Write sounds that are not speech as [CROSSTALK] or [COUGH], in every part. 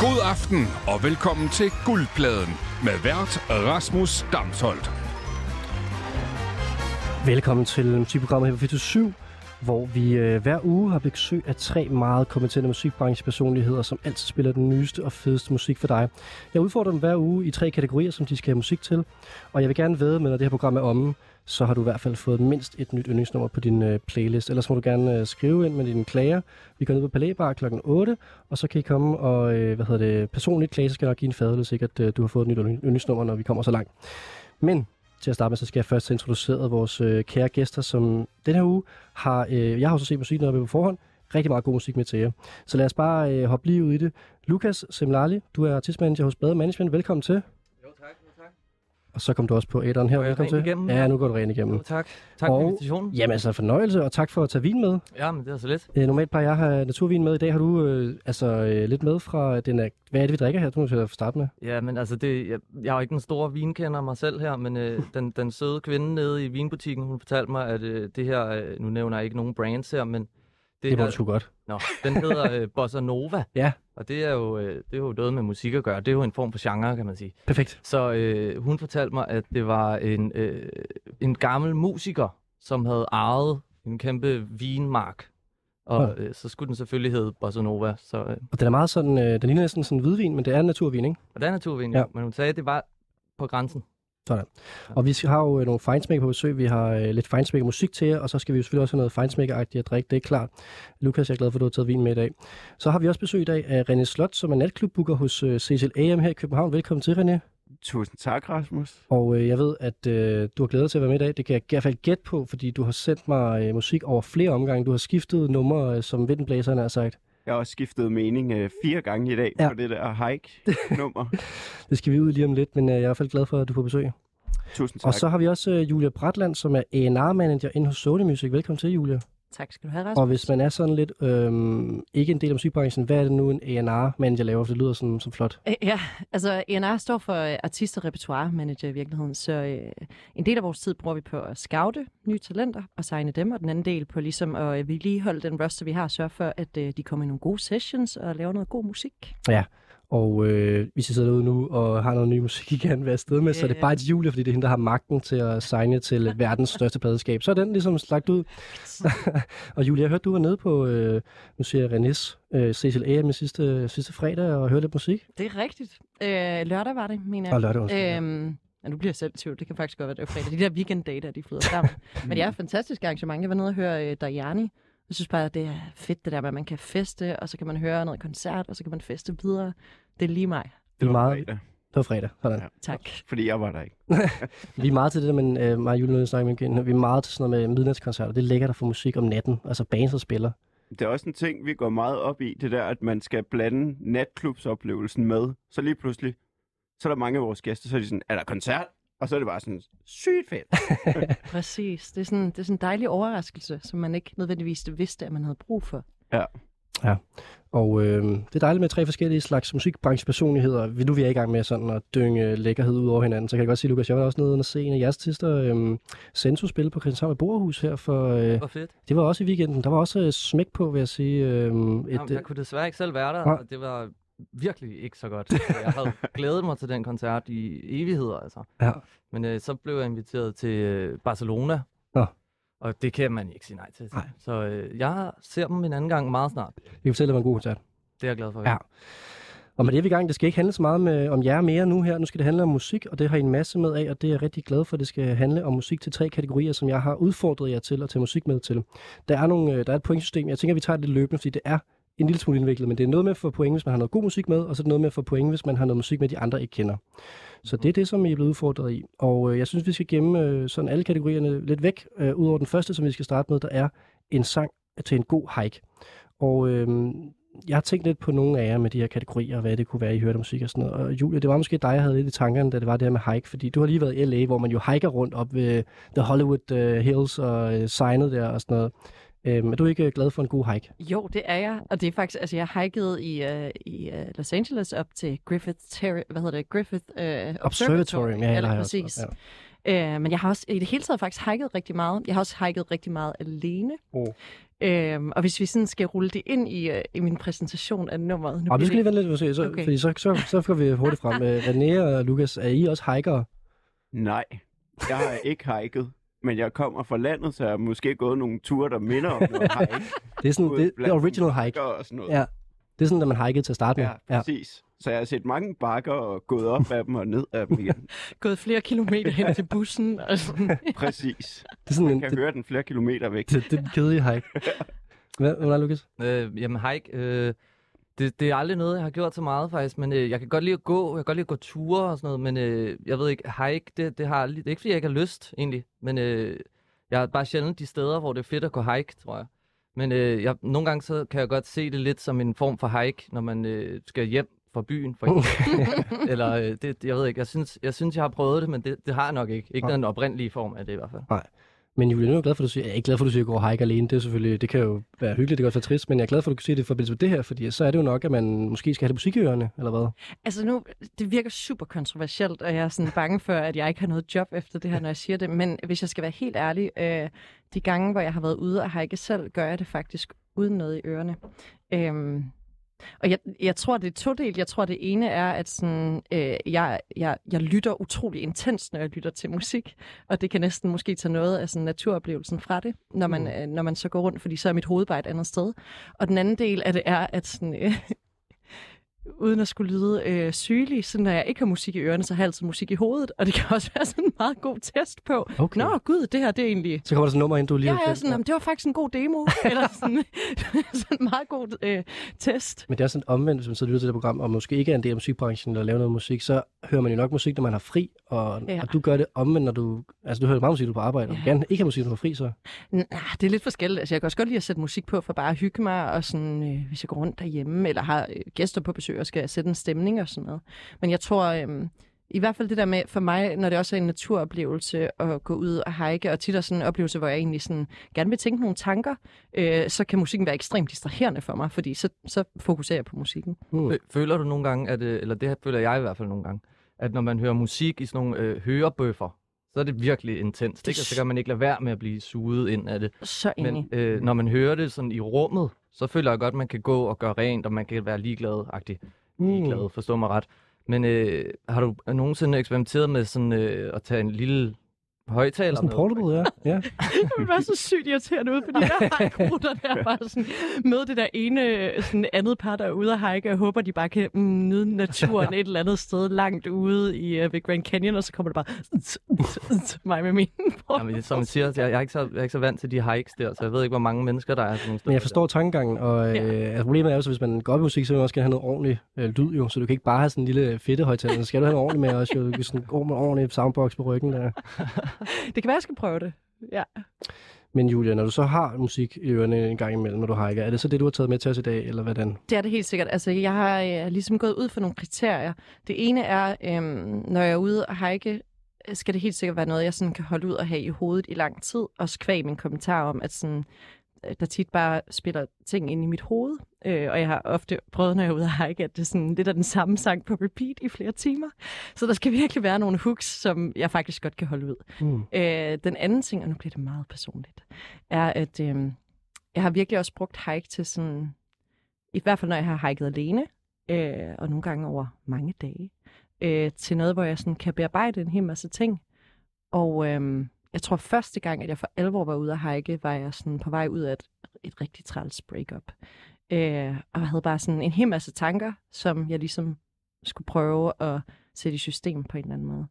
God aften og velkommen til Guldpladen med vært Rasmus Damsholdt. Velkommen til musikprogrammet her på 7, hvor vi øh, hver uge har besøg af tre meget kompetente musikbranchepersonligheder, som altid spiller den nyeste og fedeste musik for dig. Jeg udfordrer dem hver uge i tre kategorier, som de skal have musik til, og jeg vil gerne vide med, når det her program er omme, så har du i hvert fald fået mindst et nyt yndlingsnummer på din øh, playlist. Ellers må du gerne øh, skrive ind med dine klager. Vi går ned på Palæbar kl. 8, og så kan I komme og, øh, hvad hedder det, personligt klage, så skal jeg nok give en fadel, sikkert øh, du har fået et nyt yndlingsnummer, når vi kommer så langt. Men til at starte med, så skal jeg først have introduceret vores øh, kære gæster, som den her uge har, øh, jeg har også set musik noget på forhånd, rigtig meget god musik med til jer. Så lad os bare øh, hoppe lige ud i det. Lukas Semlali, du er artistmanager hos Bade Management. Velkommen til. Og så kom du også på æderen her. Velkommen til. igennem? Ja, nu går du rent igennem. Jo, tak. Tak for Og- invitationen. Jamen altså fornøjelse, og tak for at tage vin med. Ja, men det er så lidt. Øh, normalt plejer jeg have naturvin med. I dag har du øh, altså øh, lidt med fra den er, Hvad er det, vi drikker her? Du må til starte med. Ja, men altså, det, jeg, jeg er jo ikke den store vinkender mig selv her, men øh, den, den søde kvinde nede i vinbutikken, hun fortalte mig, at øh, det her, øh, nu nævner jeg ikke nogen brands her, men det, Det du sgu godt. nå, den hedder øh, [LAUGHS] Bossa Nova. Ja. Og det er, jo, øh, det er jo noget med musik at gøre. Det er jo en form for genre, kan man sige. Perfekt. Så øh, hun fortalte mig, at det var en, øh, en gammel musiker, som havde ejet en kæmpe vinmark. Og øh, så skulle den selvfølgelig hedde Bossa Nova. Så, øh, Og den er meget sådan, øh, den ligner næsten sådan hvidvin, men det er naturvin, ikke? og det er naturvin, Ja. ja. men hun sagde, at det var på grænsen. Og vi har jo øh, nogle fejnsmækker på besøg. Vi har øh, lidt fejnsmækker musik til jer, og så skal vi jo selvfølgelig også have noget fejnsmækkeragtigt at drikke. Det er klart. Lukas, jeg er glad for, at du har taget vin med i dag. Så har vi også besøg i dag af René Slot, som er natklubbooker hos øh, Cecil AM her i København. Velkommen til, René. Tusind tak, Rasmus. Og øh, jeg ved, at øh, du har glædet dig til at være med i dag. Det kan jeg i hvert fald gætte på, fordi du har sendt mig øh, musik over flere omgange. Du har skiftet numre, øh, som vindblæserne har sagt. Jeg har også skiftet mening øh, fire gange i dag Ja. på det der hike-nummer. [LAUGHS] Det skal vi ud lige om lidt, men øh, jeg er i hvert fald glad for, at du er på besøg. Tusind tak. Og så har vi også øh, Julia Bratland, som er A&R-manager inde hos Sony Music. Velkommen til, Julia. Tak skal du have, Rasmus. Og hvis man er sådan lidt øhm, ikke en del af musikbranchen, hvad er det nu en A&R-manager laver? For det lyder sådan, som flot. Ja, altså ENR står for øh, artist- og repertoire manager i virkeligheden, så øh, en del af vores tid bruger vi på at scoute nye talenter og signe dem, og den anden del på ligesom at øh, vedligeholde den roster, vi har, og sørge for, at øh, de kommer i nogle gode sessions og laver noget god musik. Og øh, hvis I sidder derude nu og har noget ny musik, I gerne vil afsted med, så er det bare til Julia, fordi det er hende, der har magten til at signe til [LAUGHS] verdens største pladeskab. Så er den ligesom slagt ud. [LAUGHS] og Julia, jeg hørte, du var nede på, øh, nu siger jeg Renés, øh, Cecil AM sidste, sidste fredag og hørte lidt musik. Det er rigtigt. Øh, lørdag var det, mener jeg. Og lørdag også. Øh, Øhm, ja, nu bliver jeg selv tvivl. Det kan faktisk godt være, det er fredag. De der weekend-data, de flyder sammen. [LAUGHS] Men det er et fantastisk arrangement. Jeg var nede og høre øh, Dajani. Jeg synes bare, det er fedt det der med, at man kan feste, og så kan man høre noget koncert, og så kan man feste videre. Det er lige mig. det var meget, fredag, det var fredag. Sådan. Ja. Tak. Fordi jeg var der ikke. [LAUGHS] Vi er meget til det der, men øh, mig og Julie, snakker med igen, vi er meget til sådan noget med midnatskoncerter. Det er lækkert at få musik om natten, altså bands, der spiller. Det er også en ting, vi går meget op i, det der, at man skal blande natklubsoplevelsen med. Så lige pludselig, så er der mange af vores gæster, så er de sådan, er der koncert? Og så er det bare sådan, sygt fedt. [LAUGHS] [LAUGHS] Præcis. Det er, sådan, det er sådan en dejlig overraskelse, som man ikke nødvendigvis vidste, at man havde brug for. Og øh, det er dejligt med tre forskellige slags musikbranchepersonligheder. Vi- Nu vi er i gang med sådan at dynge lækkerhed ud over hinanden, så kan jeg godt sige, Lukas, jeg var også nede og se en af jeres artister, øh, Sensu, spille på Christianshavn med Borgerhus her for... Øh, Hvor fedt. det var også i weekenden. Der var også øh, smæk på, vil jeg sige. Øh, et, Jamen, jeg kunne desværre ikke selv være der, Nej. og det var virkelig ikke så godt. Jeg havde [LAUGHS] glædet mig til den koncert i evigheder, altså. Ja. Men øh, så blev jeg inviteret til øh, Barcelona, Nå. og det kan man ikke sige nej til. Nej. Så øh, jeg ser dem en anden gang meget snart. jeg kan fortælle, det var en god koncert. Det er jeg glad for. Ja. Og med det er vi i gang. Det skal ikke handle så meget med, om jer mere nu her. Nu skal det handle om musik, og det har I en masse med af, og det er jeg rigtig glad for. Det skal handle om musik til tre kategorier, som jeg har udfordret jer til at tage musik med til. Der er, nogle, øh, der er et pointsystem. Jeg tænker, vi tager det løbende, fordi det er en lille smule indviklet, men det er noget med at få point, hvis man har noget god musik med, og så er det noget med at få point, hvis man har noget musik med, de andre ikke kender. Så det er det, som I er blevet udfordret i. Og øh, jeg synes, vi skal gemme øh, sådan alle kategorierne lidt væk, øh, udover den første, som vi skal starte med, der er en sang til en god hike. Og øh, jeg har tænkt lidt på nogle af jer med de her kategorier, og hvad det kunne være, I hørte musik og sådan noget. Og Julia, det var måske dig, jeg havde lidt i tankerne, da det var det her med hike, fordi du har lige været i LA, hvor man jo hiker rundt op ved øh, The Hollywood uh, Hills og øh, uh, signet der og sådan noget. Øhm, er du ikke glad for en god hike? Jo, det er jeg. Og det er faktisk, altså jeg hikede i, uh, i uh, Los Angeles op til Griffith, Terri- hvad hedder det, Griffith uh, Observatory. Observatory, ja, Eller præcis. også- Øh, men jeg har også i det hele taget faktisk hiket rigtig meget. Jeg har også hiket rigtig meget alene. Oh. Øhm, og hvis vi sådan skal rulle det ind i, øh, i min præsentation af nummeret... Nu Og vi skal lige vente lidt, så, Okay. fordi så, så, så får vi hurtigt frem. [LAUGHS] Øh, René og Lukas, er I også hikere? Nej, jeg har ikke hiket. Men jeg kommer fra landet, så jeg har måske gået nogle ture, der minder om noget hike. [LAUGHS] Det er sådan, Ude det, det er original hike. Og sådan noget. Ja, det er sådan, at man hikede til at starte med. Ja, præcis. Så jeg har set mange bakker og gået op af dem og ned af dem igen. [LAUGHS] gået flere kilometer hen til bussen. Og sådan. [LAUGHS] Præcis. Det er sådan Man kan det, høre den flere kilometer væk. det, det er den kedelige hike. Hvad, hvordan Lukas? Øh, jamen hike, øh, det, det er aldrig noget, jeg har gjort så meget faktisk, men øh, jeg kan godt lide at gå, jeg kan godt lide at gå ture og sådan noget, men øh, jeg ved ikke, hike, det, det har aldrig, det er ikke fordi, jeg ikke har lyst egentlig, men øh, jeg er bare sjældent de steder, hvor det er fedt at gå hike, tror jeg. Men øh, jeg, nogle gange så kan jeg godt se det lidt som en form for hike, når man øh, skal hjem fra byen, for eksempel. [LAUGHS] [LAUGHS] Eller, øh, det, jeg ved ikke, jeg synes, jeg synes, jeg har prøvet det, men det, det har jeg nok ikke. Ikke Nej. den oprindelige form af det i hvert fald. Men Julie, nu er jeg glad for, at du siger, jeg er ikke glad for, at du siger, at du går og hike alene. Det er selvfølgelig, det kan jo være hyggeligt, det kan også være trist, men jeg er glad for, at du kan sige det i forbindelse med det her, fordi så er det jo nok, at man måske skal have det musik i ørerne, eller hvad? Altså nu, det virker super kontroversielt, og jeg er sådan bange for, at jeg ikke har noget job efter det her, når jeg siger det. Men hvis jeg skal være helt ærlig, øh, de gange, hvor jeg har været ude og hike selv, gør jeg det faktisk uden noget i ørerne. Øhm, og jeg, jeg tror, det er todelt. Jeg tror, det ene er, at sådan, øh, jeg, jeg, jeg lytter utrolig intens, når jeg lytter til musik. Og det kan næsten måske tage noget af sådan naturoplevelsen fra det, når man, øh, når man så går rundt, fordi så er mit hoved bare et andet sted. Og den anden del af det er, at sådan, øh, uden at skulle lyde øh, sygelig, så når jeg ikke har musik i ørerne, så har jeg altid musik i hovedet. Og det kan også være sådan en meget god test på. Okay. Nå gud, det her det er egentlig... Så kommer der sådan nummer ind, du lige Ja, har ja, sådan, det var faktisk en god demo. [LAUGHS] Eller sådan, [LAUGHS] sådan en meget god øh, test. Men det er sådan omvendt, hvis man så lytter til det program, og måske ikke er en del af musikbranchen eller laver noget musik, så hører man jo nok musik, når man har fri, og, Ja. og du gør det omvendt, når du... Altså, du hører meget musik, du er på arbejde, og Ja. gerne ikke har musik, når du har fri, så... Nah, det er lidt forskelligt. Altså, jeg kan også godt lide at sætte musik på for bare at hygge mig, og sådan, øh, hvis jeg går rundt derhjemme, eller har øh, gæster på besøg, og skal sætte en stemning og sådan noget. Men jeg tror, øh, i hvert fald det der med, for mig, når det også er en naturoplevelse at gå ud og hike, og tit er sådan en oplevelse, hvor jeg egentlig sådan, gerne vil tænke nogle tanker, øh, så kan musikken være ekstremt distraherende for mig, fordi så, så fokuserer jeg på musikken. Fø- Føler du nogle gange, at, øh, eller det føler jeg i hvert fald nogle gange, at når man hører musik i sådan nogle øh, hørebøffer, så er det virkelig intenst, ikke? Og så kan man ikke lade være med at blive suget ind af det. Så enig. Men øh, når man hører det sådan i rummet, så føler jeg godt, at man kan gå og gøre rent, og man kan være ligeglad-agtig. Ligeglad, forstå mig ret. Men øh, har du nogensinde eksperimenteret med sådan øh, at tage en lille højtaler Sådan med? portable, ja. ja. [LAUGHS] Det ville være så sygt irriterende ud, fordi jeg har ruter der bare sådan, med det der ene sådan andet par, der er ude at hike, og jeg håber, de bare kan mm, nyde naturen et eller andet sted langt ude i uh, ved Grand Canyon, og så kommer det bare [LAUGHS] mig med min Jamen, som man siger, jeg, jeg, er ikke så, jeg er ikke så vant til de hikes der, så jeg ved ikke, hvor mange mennesker der er sådan. Men jeg forstår tankegangen, og øh, altså, problemet er jo så, hvis man går op i musik, så vil man også gerne have noget ordentligt øh, lyd jo, så du kan ikke bare have sådan en lille fedte højtaler, så skal du have noget ordentligt med også, jo. Du kan sådan gå med ordentlig soundbox på ryggen der. [LAUGHS] [LAUGHS] Det kan være, jeg skal prøve det. Ja. Men Julia, når du så har musik i ørerne en gang imellem, når du hiker, er det så det, du har taget med til os i dag, eller hvordan? Det er det helt sikkert. Altså, jeg har øh, ligesom gået ud for nogle kriterier. Det ene er, øhm, når jeg er ude og hike, skal det helt sikkert være noget, jeg sådan kan holde ud og have i hovedet i lang tid. Også kvæg min kommentar om, at sådan, øh, der tit bare spiller ting ind i mit hoved. Øh, og jeg har ofte prøvet, når jeg er ude og hike, at det er sådan lidt af den samme sang på repeat i flere timer. Så der skal virkelig være nogle hooks, som jeg faktisk godt kan holde ud. Mm. Øh, den anden ting, og nu bliver det meget personligt, er, at øh, jeg har virkelig også brugt hike til sådan, i hvert fald når jeg har hiket alene, øh, og nogle gange over mange dage, øh, til noget, hvor jeg sådan kan bearbejde en hel masse ting. Og øh, jeg tror første gang, at jeg for alvor var ude at hike, var jeg sådan på vej ud af et, et rigtig træls breakup. Øh, og jeg havde bare sådan en hel masse tanker, som jeg ligesom skulle prøve at sætte i system på en eller anden måde.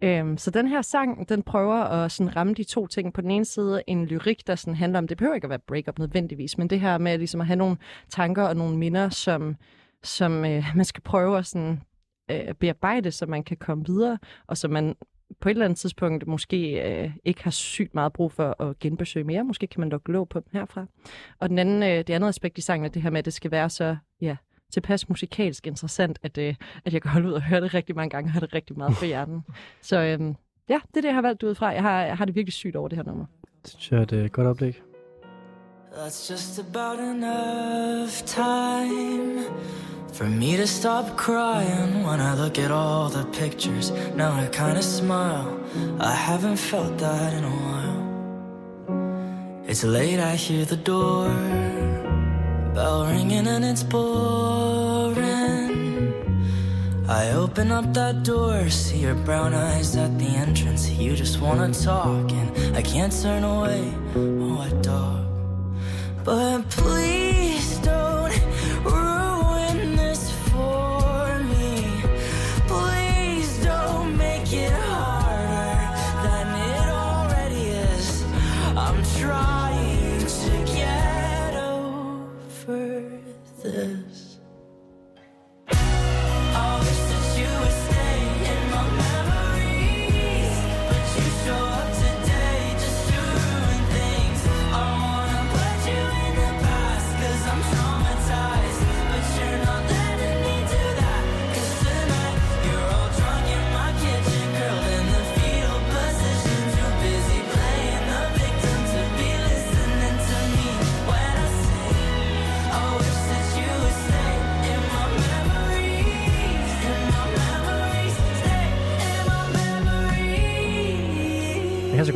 Øhm, så den her sang, den prøver at sådan ramme de to ting. På den ene side en lyrik, der sådan handler om, det behøver ikke at være breakup nødvendigvis, men det her med ligesom at have nogle tanker og nogle minder, som, som øh, man skal prøve at sådan, øh, bearbejde, så man kan komme videre, og så man på et eller andet tidspunkt måske øh, ikke har sygt meget brug for at genbesøge mere. Måske kan man dog lå på dem herfra. Og den anden, øh, det andet aspekt i sangen er det her med, at det skal være så ja, tilpas musikalsk interessant, at, øh, at jeg kan holde ud og høre det rigtig mange gange, og have det rigtig meget på hjernen. Så øh, ja, det er det, jeg har valgt ud fra. Jeg har, jeg har det virkelig sygt over det her nummer. Det synes jeg er et øh, godt oplæg. That's just about enough time For me to stop crying when I look at all the pictures. Now I kinda smile. I haven't felt that in a while. It's late, I hear the door. Bell ringing and it's boring. I open up that door, see your brown eyes at the entrance. You just wanna talk, and I can't turn away. Oh, a dog. But please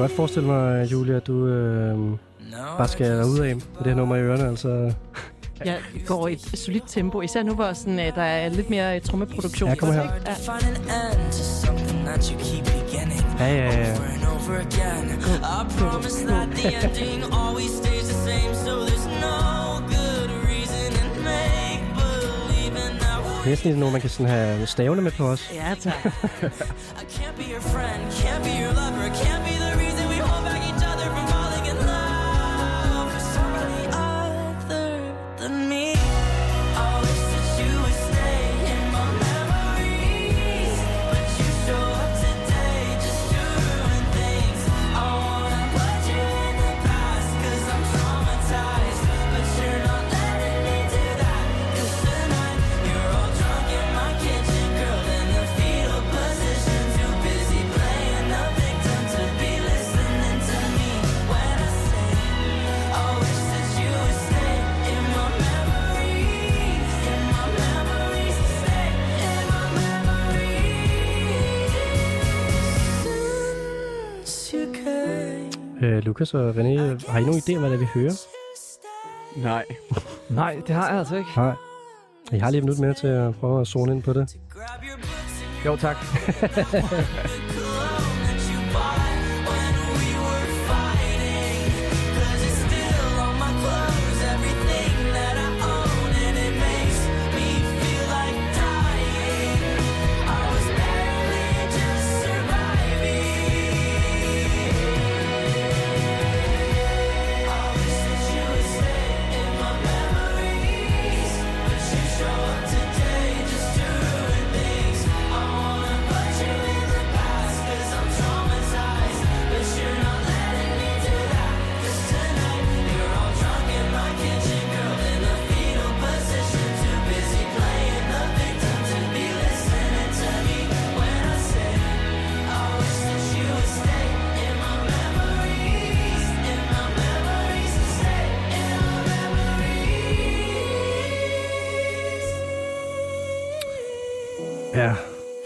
godt forestille mig, Julia, at du øh, bare skal ud af med det her nummer i ørerne. Altså, Jeg går i et solidt tempo, især nu, hvor sådan, øh, der er lidt mere øh, trommeproduktion. Ja, kom her. Ja. Ja, ja, ja. Næsten noget, man kan sådan have stavene med på os. Ja, tak. Lukas og René, har I nogen idé om, hvad det er, vi hører? Nej. [LAUGHS] Nej, det har jeg altså ikke. Nej. Jeg har lige et minut mere til at prøve at zone ind på det. Jo, tak. [LAUGHS]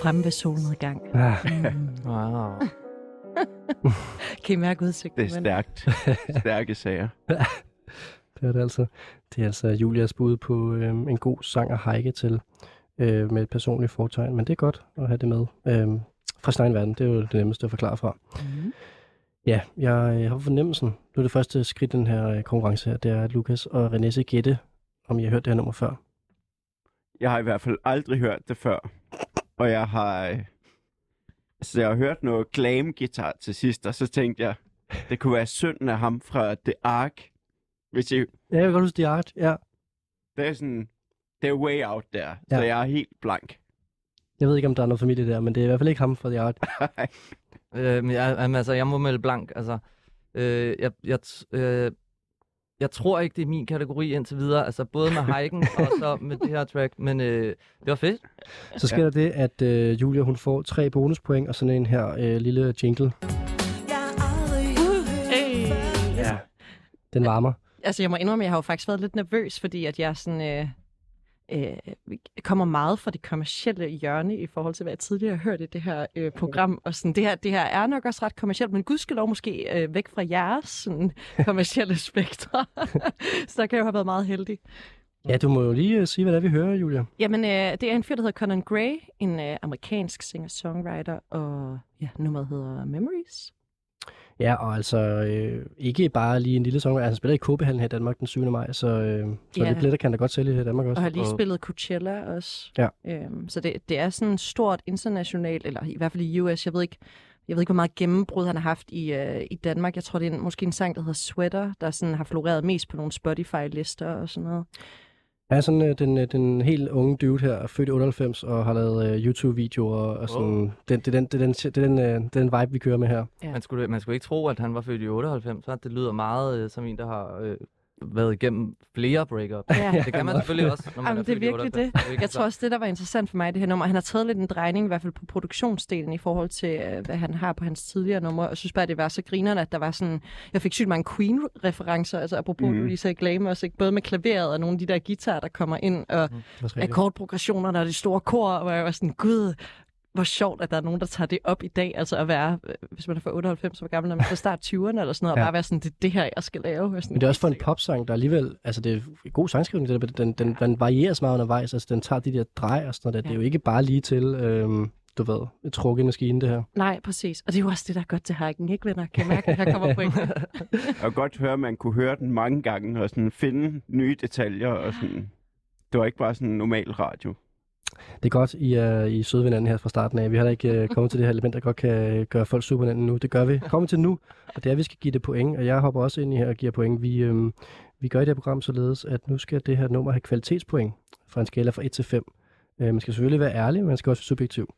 Fremme ved solnedgang. Ah, Wow. [LAUGHS] Kan I mærke udsigten? Det er stærkt. Stærke sager. [LAUGHS] det er det altså. Det er altså Julias bud på øh, en god sang at hike til øh, med et personligt fortegn. Men det er godt at have det med. Øh, fra sin egen verden, det er jo det nemmeste at forklare fra. Mm. Ja, jeg øh, har fornemmelsen. Nu er det første skridt i den her øh, konkurrence her, det er, at Lukas og René skal gætte, om I har hørt det her nummer før. Jeg har i hvert fald aldrig hørt det før. Og jeg har... øh, Altså, jeg har hørt noget glam guitar til sidst, og så tænkte jeg, det kunne være sønnen af ham fra The Ark. Hvis I, Ja, jeg kan godt huske The Art. Ja. det er sådan, det er way out der, ja. så jeg er helt blank. Jeg ved ikke, om der er noget familie der, men det er i hvert fald ikke ham fra The Art. [LAUGHS] Øh, men jeg, altså, jeg må melde blank. Altså, øh, jeg, jeg, øh, jeg tror ikke, det er min kategori indtil videre. Altså, både med hiken [LAUGHS] og så med det her track. Men øh, det var fedt. Så sker der det, at øh, Julia hun får tre bonuspoint og sådan en her øh, lille jingle. Hey. Ja. Den varmer. Altså, jeg må indrømme, at jeg har jo faktisk været lidt nervøs, fordi at jeg sådan... Øh, øh, kommer meget fra det kommercielle hjørne i forhold til, hvad jeg tidligere har hørt i det her øh, program. Og sådan, det, her, det her er nok også ret kommercielt, men gudskelov måske øh, væk fra jeres sådan, [LAUGHS] kommercielle spektre. [LAUGHS] så der kan jeg jo have været meget heldig. Ja, du må jo lige uh, sige, hvad det er, vi hører, Julia. Jamen, øh, det er en fyr, der hedder Conan Gray, en øh, amerikansk singer-songwriter, og ja, nummeret hedder Memories. Ja, og altså øh, ikke bare lige en lille sang. Altså, han spiller i KB-hallen her i Danmark den 7. maj, så, øh, så Ja. det billetter kan der godt sælge her i Danmark også. Og har lige spillet Coachella også. Ja. Øhm, så det, det er sådan stort internationalt, eller i hvert fald i US, jeg ved ikke, jeg ved ikke, hvor meget gennembrud han har haft i, øh, i Danmark. Jeg tror, det er en, måske en sang, der hedder Sweater, der sådan har floreret mest på nogle Spotify-lister og sådan noget. Ja, sådan øh, den, øh, den helt unge dude her, er født i 98 og har lavet øh, YouTube-videoer og sådan. Den, det er den, det er den, det er den, øh, er den vibe, vi kører med her. Ja. Man skulle, man skulle ikke tro, at han var født i 98. Så det lyder meget øh, som en, der har øh, været igennem flere breakups. Ja. Det kan man selvfølgelig også, når man Jamen, er det er virkelig 98. det. Jeg tror også, det, der var interessant for mig i det her nummer, han har taget lidt en drejning, i hvert fald på produktionsdelen, i forhold til, øh, hvad han har på hans tidligere numre. Jeg synes bare, det var så grinerne, at der var sådan... Jeg fik sygt mange Queen-referencer, altså apropos, mm. Du lige sagde Glam også, ikke? både med klaveret og nogle af de der guitarer, der kommer ind, og Det rigtigt. akkordprogressionerne og de store kor, hvor jeg var sådan, gud, hvor sjovt, at der er nogen, der tager det op i dag, altså at være, øh, hvis man er fra 98, hvor gammel er man, så start 20'erne eller sådan noget, Ja. og bare være sådan, det er det her, jeg skal lave. Jeg Sådan, Men det er også for en popsang, der alligevel, altså det er en god sangskrivning, det der, den, den, den varierer så meget undervejs, altså den tager de der drej og sådan noget der. Det er jo ikke bare lige til, øhm, du ved, et trukket maskine, det her. Nej, præcis. Og det er jo også det, der er godt til hacken, ikke venner? Kan I mærke, at her kommer point. Jeg kan godt høre, at man kunne høre den mange gange og sådan finde nye detaljer. Og sådan. Det var ikke bare sådan en normal radio. Det er godt, I er, I er søde hinanden her fra starten af. Vi har da ikke øh, [LAUGHS] kommet til det her element, der godt kan gøre folk super hinanden nu. Det gør vi. Kommer til nu, og det er, at vi skal give det point, og jeg hopper også ind i her og giver point. Vi, øhm, vi gør i det her program således, at nu skal det her nummer have kvalitetspoint fra en skala fra 1 til 5. Øh, man skal selvfølgelig være ærlig, men man skal også være subjektiv.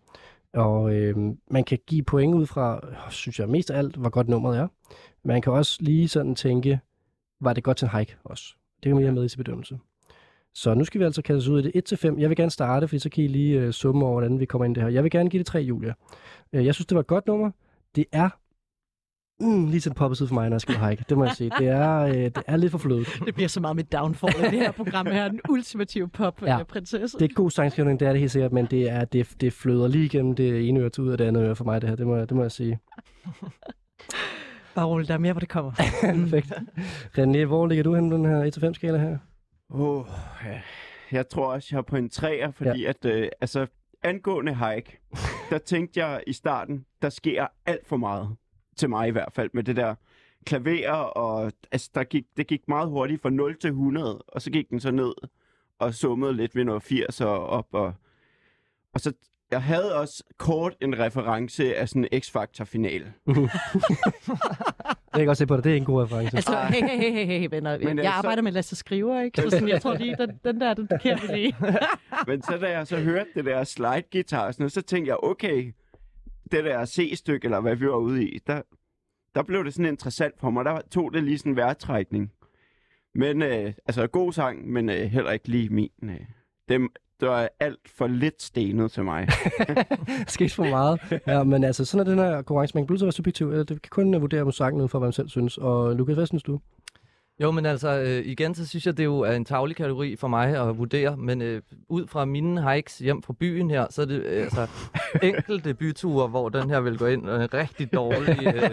Og øh, man kan give point ud fra, synes jeg mest af alt, hvor godt nummeret er. Man kan også lige sådan tænke, var det godt til en hike også? Det kan man lige have med i sin bedømmelse. Så nu skal vi altså kaste os ud i det 1-5. Jeg vil gerne starte, fordi så kan I lige øh, summe over, hvordan vi kommer ind i det her. Jeg vil gerne give det 3, Julia. Øh, jeg synes, det var et godt nummer. Det er mm, lige til den poppet side for mig, når jeg skal hike. Det må jeg sige. Det er, øh, det er lidt for flødet. Det bliver så meget med downfall i det her program her. Den ultimative Ja. pop-prinsesse. Det er god sangskrivning, det er det helt sikkert, men det, er, det, det fløder lige igennem det ene øre til ud af det andet øre for mig, det her. Det må, jeg- det må jeg sige. Bare roligt, der er mere, hvor det kommer. [LAUGHS] Perfekt. René, hvor ligger du henne på den her 1-5-skala her? Oh, ja. Jeg tror også, jeg er på en træer, fordi ja. at, øh, altså, angående hike, [LAUGHS] der tænkte jeg i starten, der sker alt for meget. Til mig i hvert fald, med det der klaver, og altså, der gik, det gik meget hurtigt fra 0 til 100, og så gik den så ned og summede lidt ved noget 80 og op, og, og så jeg havde også kort en reference af sådan en X-Factor-finale. [LAUGHS] Jeg kan godt se på det, det er en god reference. Altså, hey, hey, hey, hey, hey venner. Men, jeg øh, så- arbejder med Lasse Skriver, ikke? Så sådan, jeg tror lige, den, den der, den parkerer vi lige. [LAUGHS] Men så da jeg så hørte det der slide guitar, sådan noget, så tænkte jeg, okay, det der C-stykke, eller hvad vi var ude i, der, der blev det sådan interessant for mig. Der tog det lige sådan en vejrtrækning. Men, øh, altså god sang, men øh, heller ikke lige min. Øh. Dem, det var alt for lidt stenet til mig. [LAUGHS] Skete for meget. Ja, men altså, sådan er den her konkurrence. Man kan blive så subjektiv. eller Det kan kun øh, vurdere om sangen ud fra, hvad man selv synes. Og Lukas, hvad synes du? Jo, men altså, øh, igen, så synes jeg, det jo er en tavlig kategori for mig at vurdere, men øh, ud fra mine hikes hjem fra byen her, så er det øh, altså [LAUGHS] enkelte byture, hvor den her vil gå ind, og en rigtig dårlig øh,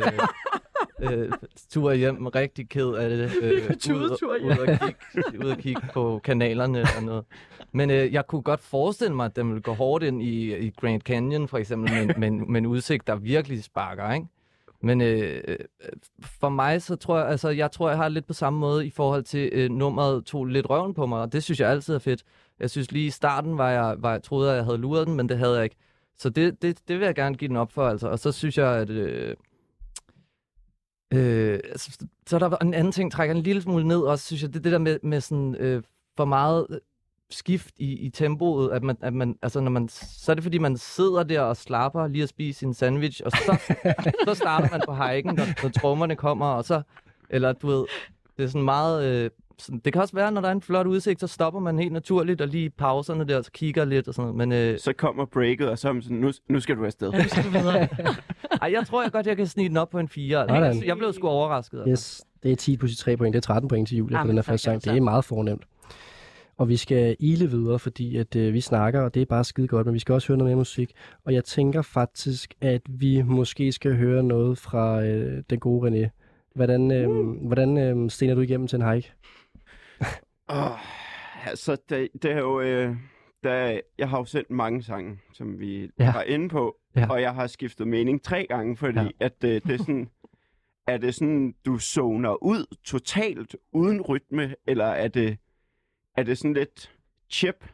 øh, tur hjem, rigtig ked af det. [LAUGHS] Øh, ud, ud, og kigge, ud og kigge på kanalerne og noget. Men øh, jeg kunne godt forestille mig, at den vil gå hårdt ind i, i Grand Canyon, for eksempel, med, [LAUGHS] med, med en udsigt, der virkelig sparker, ikke? Men øh, øh, for mig, så tror jeg, altså, jeg tror, jeg har lidt på samme måde i forhold til øh, nummeret tog lidt røven på mig, og det synes jeg altid er fedt. Jeg synes lige i starten, var jeg, var, jeg troede, at jeg havde luret den, men det havde jeg ikke. Så det, det, det vil jeg gerne give den op for, altså. Og så synes jeg, at... Øh, øh, så, så er der en anden ting, trækker en lille smule ned også, synes jeg. Det er det der med, med sådan, øh, for meget øh, skift i, i tempoet, at man, at man, altså når man, så er det fordi, man sidder der og slapper lige at spise sin sandwich, og så, [LAUGHS] så starter man på hiken, når, når trommerne kommer, og så, eller du ved, det er sådan meget, øh, sådan, det kan også være, når der er en flot udsigt, så stopper man helt naturligt, og lige pauserne der, så kigger lidt og sådan noget, men øh, Så kommer breaket, og så er man sådan, nu, nu skal du afsted. Ja, skal du videre. [LAUGHS] ej, jeg tror jeg godt, jeg kan snige den op på en 4. Sådan. Altså, jeg blev sgu overrasket. Altså. Yes, det er 10 plus 3 point. Det er 13 point til Julia for Jamen, den her første sang. Det er meget fornemt. Og vi skal ile videre, fordi at øh, vi snakker, og det er bare skide godt, men vi skal også høre noget mere musik. Og jeg tænker faktisk, at vi måske skal høre noget fra øh, den gode René. Hvordan, øh, hvordan øh, stener du igennem til en hike? Oh, altså, det, det er jo... Øh, der, jeg har jo sendt mange sange, som vi Ja. har inde på, Ja. og jeg har skiftet mening tre gange, fordi Ja. at øh, det er sådan... [LAUGHS] Er det sådan, du zoner ud totalt uden rytme, eller er det, er det sådan lidt chip,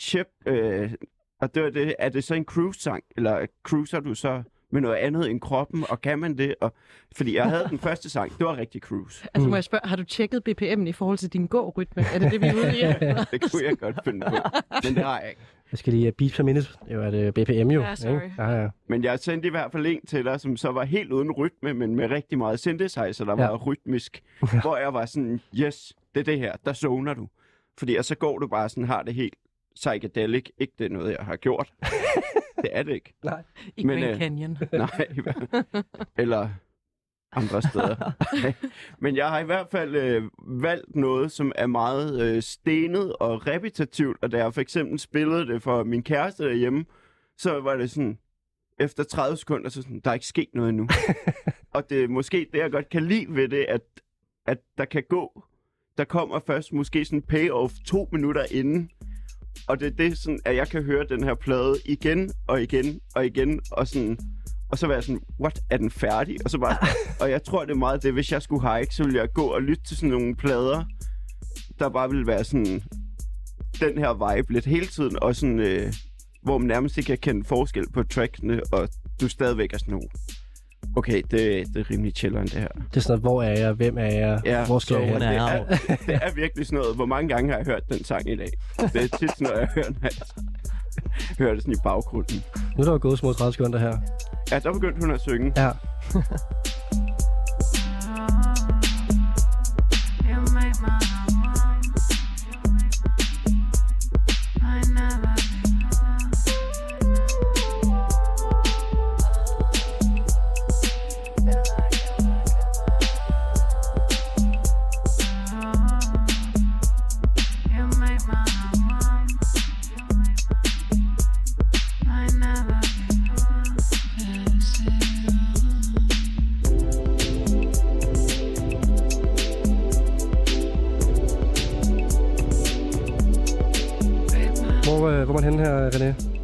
chip, øh, og det var det, er det så en cruise-sang, eller cruiser du så med noget andet end kroppen, og kan man det? Og, fordi jeg havde den første sang, det var rigtig cruise. Altså må jeg spørge, har du tjekket BPM'en i forhold til din gårytme? Er det det, vi er ude i? [LAUGHS] Det kunne jeg godt finde på, men det har jeg ikke. Jeg skal lige uh, beep per minute. Jo, er det BPM jo. Ja, sorry. Ikke? Ja, ja. Men jeg sendte i hvert fald en til dig, som så var helt uden rytme, men med rigtig meget synthesizer, der Ja. ja. var rytmisk. hvor jeg var sådan, yes, det er det her, der zoner du. Fordi og så går du bare sådan, har det helt psychedelic. Ikke det er noget, jeg har gjort. [LAUGHS] det er det ikke. I Men, Grand øh, Canyon. [LAUGHS] Nej, eller andre steder. [LAUGHS] Men jeg har i hvert fald øh, valgt noget, som er meget øh, stenet og repetitivt, og da jeg for eksempel spillede det for min kæreste derhjemme, så var det sådan, efter 30 sekunder, så sådan, der er ikke sket noget endnu. og det er måske det, jeg godt kan lide ved det, at, at der kan gå, der kommer først måske sådan en payoff to minutter inden, og det er det sådan, at jeg kan høre den her plade igen og igen og igen, og sådan, og så var jeg sådan, what, er den færdig? Og så bare, [LAUGHS] og jeg tror, det er meget det, hvis jeg skulle hike, så ville jeg gå og lytte til sådan nogle plader, der bare ville være sådan, den her vibe lidt hele tiden, og sådan, øh, hvor man nærmest ikke kan kende forskel på tracksene, og du stadigvæk er sådan, "Oh, okay, det, det er rimelig chilleren, det her. Det er sådan noget, hvor er jeg? Hvem er jeg? Ja, hvor skal jeg så hen? er- det, er, det er virkelig sådan noget, hvor mange gange har jeg hørt den sang i dag? Det er tit sådan noget, jeg hører, når jeg hører det sådan i baggrunden. Nu er der jo gået små 30 sekunder her. Ja, der begyndte hun at synge. Ja.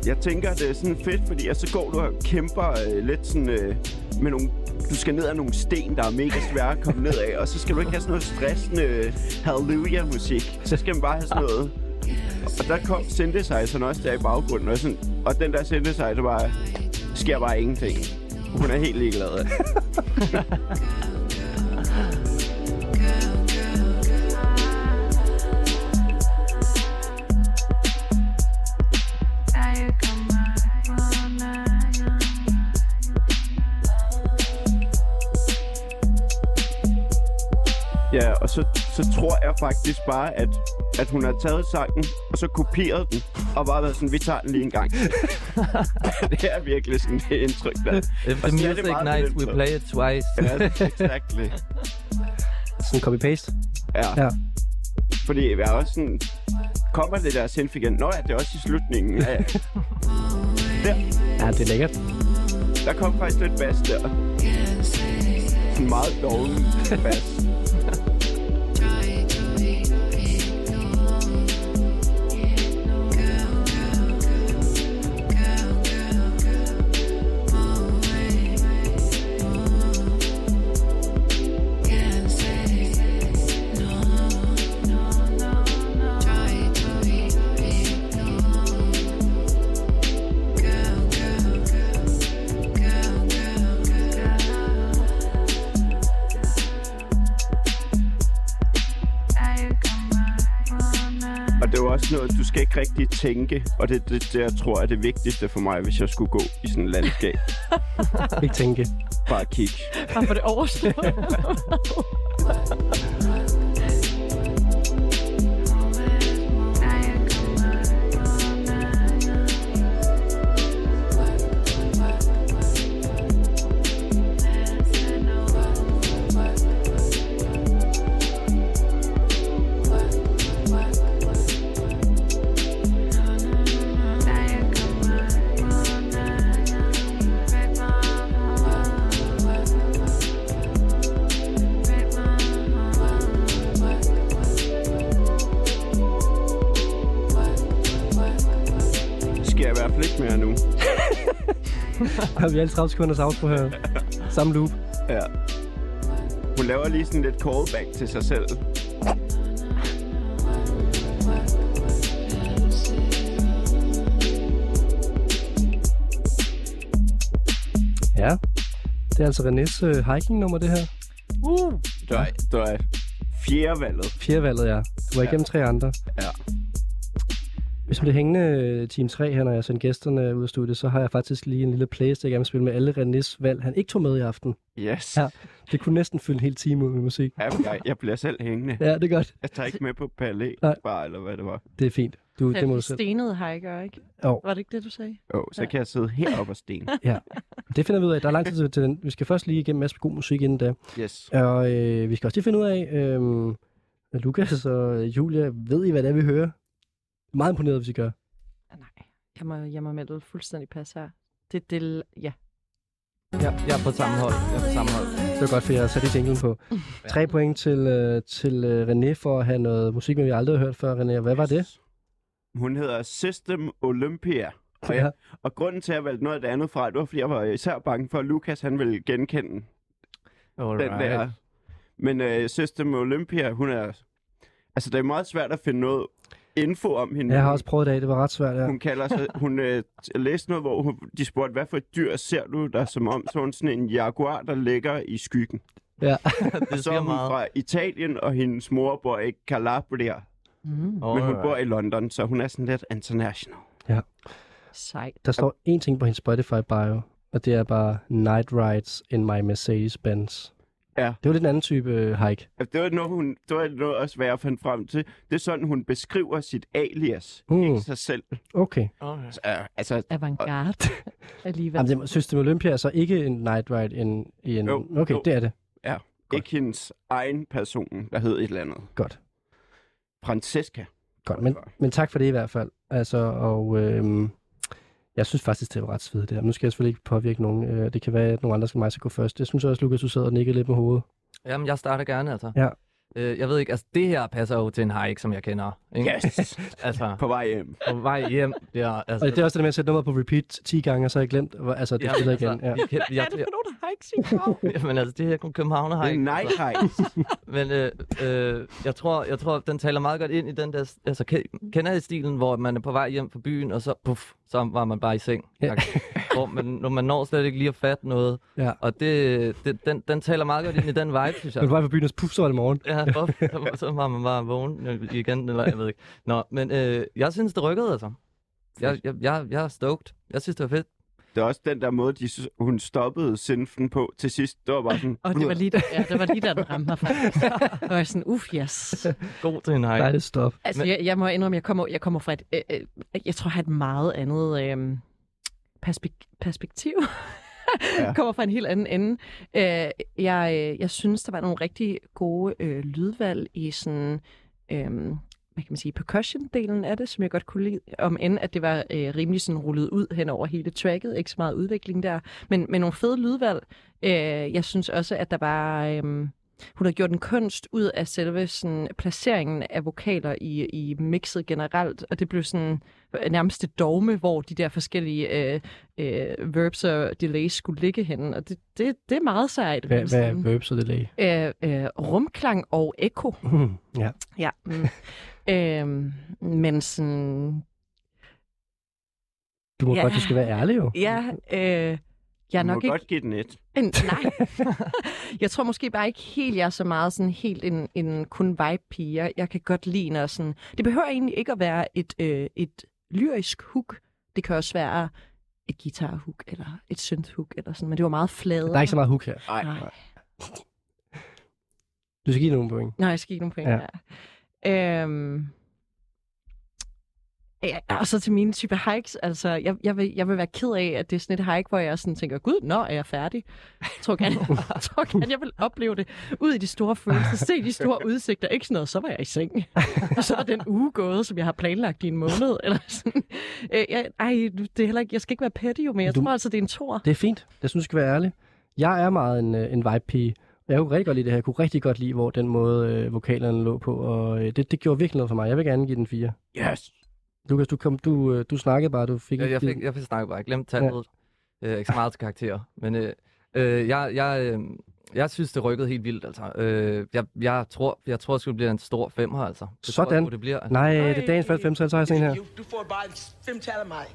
Jeg tænker, det er øh, sådan fedt, fordi så går du og kæmper øh, lidt sådan øh, med nogle... Du skal ned ad nogle sten, der er mega svære at komme ned af, og så skal du ikke have sådan noget stressende øh, hallelujah-musik. Så skal man bare have sådan noget... Og der kom synthesizeren også der i baggrunden, og, sådan, og den der synthesizer bare... sker bare ingenting. Hun er helt ligeglad. [LAUGHS] så, tror jeg faktisk bare, at, at hun har taget sangen, og så kopieret den, og bare været sådan, vi tager den lige en gang. [LAUGHS] det er virkelig sådan det indtryk, der. If the er det music meget nice, we play it twice. Ja, exactly. Sådan copy-paste? Ja. Ja. Fordi jeg er også sådan... Kommer det der synth igen? Nå ja, det er også i slutningen. Ja, ja. Der, Ja, det er lækkert. der kom faktisk lidt bas der. [LAUGHS] Sådan meget doven bas. Skal ikke rigtig tænke. Og det er det, det, jeg tror er det vigtigste for mig, hvis jeg skulle gå i sådan et landskab. Ikke tænke. Bare kigge. Bare for det overstået. [LAUGHS] vi alle 30 sekunders outro her? Samme loop. Ja. Hun laver lige sådan lidt callback til sig selv. Ja. Det er altså Renés øh, hiking-nummer, det her. Det var, det var fjerde valget. Fjerde valget, ja. Du var igennem tre andre. Ja. Hvis man bliver hængende øh, Team 3 her, når jeg sender gæsterne ud af studiet, så har jeg faktisk lige en lille playlist, jeg gerne vil spille med alle Renés valg, han ikke tog med i aften. Yes. Ja. Det kunne næsten fylde en hel time ud med musik. Ja, jeg, jeg bliver selv hængende. Ja, det er godt. Jeg tager ikke med på palæ, Nej. bare, eller hvad det var. Det er fint. Du, det må du selv. stenede hiker, ikke? Jo. Var det ikke det, du sagde? Jo, så kan jeg sidde heroppe og sten. [LAUGHS] Ja. Det finder vi ud af. Der er lang tid til- til den. Vi skal først lige igennem en masse god musik inden da. Yes. Og øh, vi skal også lige finde ud af, øh, Lukas og Julia, ved I, hvad det er, vi hører? Meget imponeret, hvis I gør. Ah, Nej, jeg må, jeg må melde fuldstændig pas her. Det, det, ja. Ja, jeg er på samme hold. Jeg er på samme hold. Det var godt, for jeg har sat jinglen på. [LAUGHS] Tre point til, øh, til øh, René for at have noget musik, men vi aldrig har hørt før, René. Hvad var det? Hun hedder System Olympia. Og, Ja. og grunden til, at jeg valgte noget af det andet fra, det var, fordi jeg var især bange for, at Lukas han ville genkende den der. Men uh, System Olympia, hun er... Altså, det er meget svært at finde noget info om hende. Jeg har også prøvet dag, det var ret svært, ja. Hun kalder sig... Hun øh, læste noget, hvor hun, de spurgte, hvad for et dyr ser du der som om? Så hun sådan en jaguar, der ligger i skyggen. ja. [LAUGHS] Det Så er hun meget. fra Italien, og hendes mor bor i Calabria. Mm, Oh, Men hun bor i London, så hun er sådan lidt international. sejt. Der står én ting på hendes Spotify-bio, og det er bare Night Rides in my Mercedes-Benz. Ja. Det var lidt en anden type øh, hike. Det var noget, hun, det var noget også, hvad jeg fandt frem til. Det er sådan, hun beskriver sit alias. Mm. Ikke sig selv. Okay. Okay. Så, øh, altså, Avantgarde [LAUGHS] alligevel. Jamen, det, System Olympia er så ikke en Night Ride en, i en... Jo, okay, jo. det er det. ikke hendes egen person, der hed et eller andet. Godt. Francesca. Godt, men, men tak for det i hvert fald. Altså, og øhm, jeg synes faktisk, det var ret svedigt det her. Nu skal jeg selvfølgelig ikke påvirke nogen. Øh, det kan være, at nogle andre skal mig skal gå først. Jeg synes også, Lukas, du sad og nikkede lidt med hovedet. Jamen, jeg starter gerne, altså. Ja. Øh, jeg ved ikke, altså det her passer jo til en hike, som jeg kender. Ikke? Yes! [LAUGHS] Altså, På vej hjem. på vej hjem. Der, altså, Og det er også det der med at sætte nummeret på repeat 10 gange, og så har jeg glemt, hvor- altså det spiller igen. Ja. Hvad jeg, er det for nogen, sin krav? Jamen altså, det her Københavner Det er hike. en night hike. [LAUGHS] Men øh, øh, jeg, tror, jeg tror, den taler meget godt ind i den der... Altså, ke- kender I stilen, hvor man er på vej hjem fra byen, og så, puff, så var man bare i seng. Ja. hvor man, når man når slet ikke lige at fatte noget. Ja. Og det, det, den, den taler meget godt ind i den vibe, synes jeg. Men du var på byen og puff, så var det morgen. Ja, så, så var man bare vågen igen, eller jeg ved ikke. Nå, men øh, jeg synes, det rykkede altså. Jeg, jeg, jeg, jeg er stoked. Jeg synes, det var fedt. Det er også den der måde, de, hun stoppede sinfen på til sidst. Det var bare sådan... Og det var lige der, ja, det var lige der, den ramte mig faktisk. [LAUGHS] Og jeg var sådan, uff, yes. God til en hike. Dejligt stop. Altså, Men- jeg, jeg må indrømme, jeg kommer, jeg kommer fra et, øh, øh, jeg tror, jeg har et meget andet øh, perspek- perspektiv. Ja. ja. [LAUGHS] kommer fra en helt anden ende. Øh, jeg, øh, jeg synes, der var nogle rigtig gode øh, lydvalg i sådan, øh, hvad kan man sige, percussion-delen af det, som jeg godt kunne lide. Om end, at det var øh, rimelig sådan rullet ud hen over hele tracket. Ikke så meget udvikling der. Men, men nogle fede lydvalg. Øh, jeg synes også, at der var... Øh, hun har gjort en kunst ud af selve sådan, placeringen af vokaler i, i mixet generelt, og det blev sådan nærmest et dogme, hvor de der forskellige øh, øh, verbs og delays skulle ligge henne, og det, det, det er meget sejt. Hvad, hvad er verbs og delay? øh, øh, rumklang og ekko. ja. Ja. Mm. øhm, men sådan, Du må Ja. godt, du skal være ærlig jo. ja, øh, jeg er Du må nok ikke... godt give den et. En, nej. [LAUGHS] jeg tror måske bare ikke helt, jeg er så meget sådan helt en, en kun vibe-pige. Jeg, jeg kan godt lide, når sådan... Det behøver egentlig ikke at være et, øh, et lyrisk hook. Det kan også være et guitar-hook, eller et synth-hook, eller sådan, men det var meget flade. Der er ikke så meget hook her. Nej. Nej. Du skal give nogle point. Nej, jeg skal ikke nogen point. Ja. Ja. Øhm, ja, og så til mine type hikes, altså, jeg, jeg, vil, jeg vil være ked af, at det er sådan et hike, hvor jeg sådan tænker, gud, nå, er jeg færdig? Jeg tror gerne, jeg, [LAUGHS] [LAUGHS] tror gerne, jeg vil opleve det ud i de store følelser, se de store [LAUGHS] udsigter, ikke sådan noget, så var jeg i seng. og så er den uge gået, som jeg har planlagt i en måned, eller sådan. Øh, jeg, ej, det er heller ikke, jeg skal ikke være petty jo, men jeg Du- tror altså, det er en tor. Det er fint. Jeg synes, du skal være ærlig. Jeg er meget en, øh, en vibe-pige. Og Jeg kunne rigtig godt lide det her. Jeg kunne rigtig godt lide, hvor den måde øh, vokalerne lå på. Og øh, det, det gjorde virkelig noget for mig. Jeg vil gerne give den fire. Yes. Lukas, du, kom, du, øh, du snakkede bare, du fik Jeg, jeg, fik, jeg fik snakket bare. Jeg glemte tallet. Ja. Øh, ikke så meget til karakterer. Men øh, øh, jeg, jeg, øh, jeg synes, det rykkede helt vildt. Altså. Øh, jeg, jeg, tror, jeg tror, det skulle blive en stor femmer. Altså. Det Tror Sådan. sgu, det bliver. Altså. Nej, det er dagens første femtal, så har jeg sådan her. Du, får bare fem tal af mig.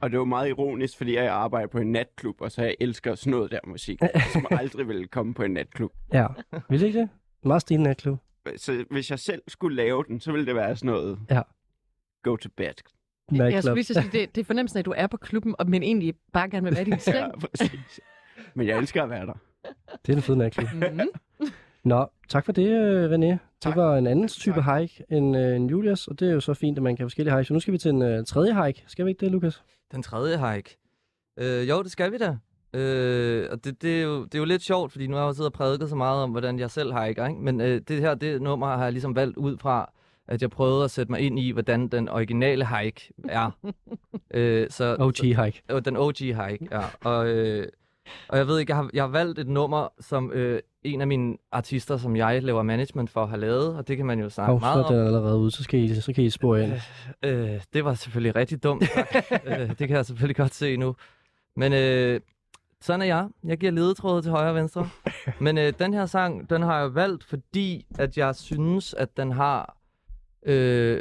Og det var meget ironisk, fordi jeg arbejder på en natklub, og så jeg elsker sådan noget der musik, [LAUGHS] som aldrig ville komme på en natklub. Ja, vil ikke det? Meget stilende natklub. Så hvis jeg selv skulle lave den, så ville det være sådan noget... Ja. Go to bed. Jeg Nightclub. skulle lige sige, det, det er fornemmelsen af, at du er på klubben, og- men egentlig bare gerne vil være i din [LAUGHS] seng. Ja, præcis. Men jeg elsker at være der. Det er en fed natklub. Mhm. Nå, tak for det, øh, René. Det Tak. var en anden type hike end, øh, end Julius, og det er jo så fint, at man kan have forskellige hikes. Så nu skal vi til en øh, tredje hike. Skal vi ikke det, Lukas? Den tredje hike. Øh, jo, det skal vi da. Øh, og det, det, er jo, det er jo lidt sjovt, fordi nu har jeg jo siddet og prædiket så meget om, hvordan jeg selv hiker, ikke? Men øh, det her det nummer har jeg ligesom valgt ud fra, at jeg prøvede at sætte mig ind i, hvordan den originale hike er. [LAUGHS] øh, så, OG hike. Øh, den OG hike, ja. Og, øh, og jeg ved ikke, jeg har, jeg har valgt et nummer, som øh, en af mine artister, som jeg laver management for, har lavet, og det kan man jo snakke så meget er om. den allerede ude, så skal I, så kan I spore ind. Øh, det var selvfølgelig rigtig dumt. [LAUGHS] øh, det kan jeg selvfølgelig godt se nu. Men øh, sådan er jeg. Jeg giver ledetråde til højre og venstre. [LAUGHS] Men øh, den her sang, den har jeg valgt, fordi at jeg synes, at den har... Øh,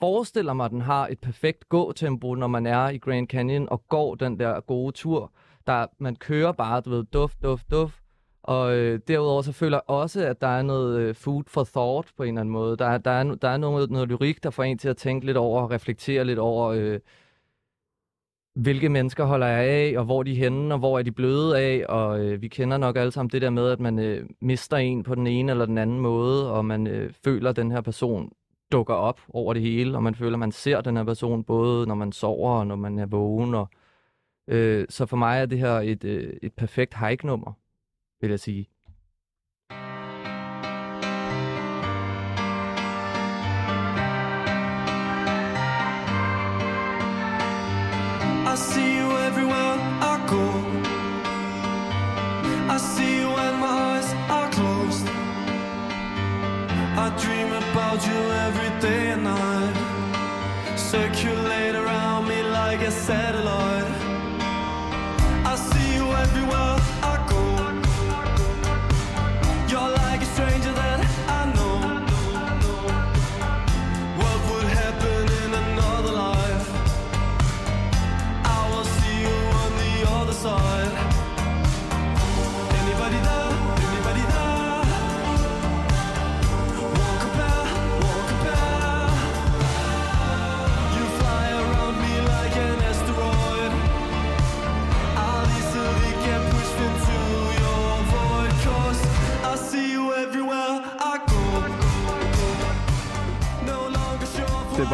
forestiller mig, at den har et perfekt gåtempo, når man er i Grand Canyon og går den der gode tur. Der, man kører bare, du ved, duft, duft, duft. Og øh, derudover så føler jeg også, at der er noget øh, food for thought på en eller anden måde. Der, er- der, er, der er noget, noget lyrik, der får en til at tænke lidt over og reflektere lidt over, øh, hvilke mennesker holder jeg af, og hvor er de henne, og hvor er de bløde af. Og øh, vi kender nok alle sammen det der med, at man øh, mister en på den ene eller den anden måde, og man øh, føler, at den her person dukker op over det hele, og man føler, at man ser den her person, både når man sover og når man er vågen. Og, øh, så for mig er det her et, øh, et perfekt hike-nummer, vil jeg sige. I see you everywhere I go. I see you when my eyes are closed. I dream about you every day and night. Circulate around me like a satellite. I see you everywhere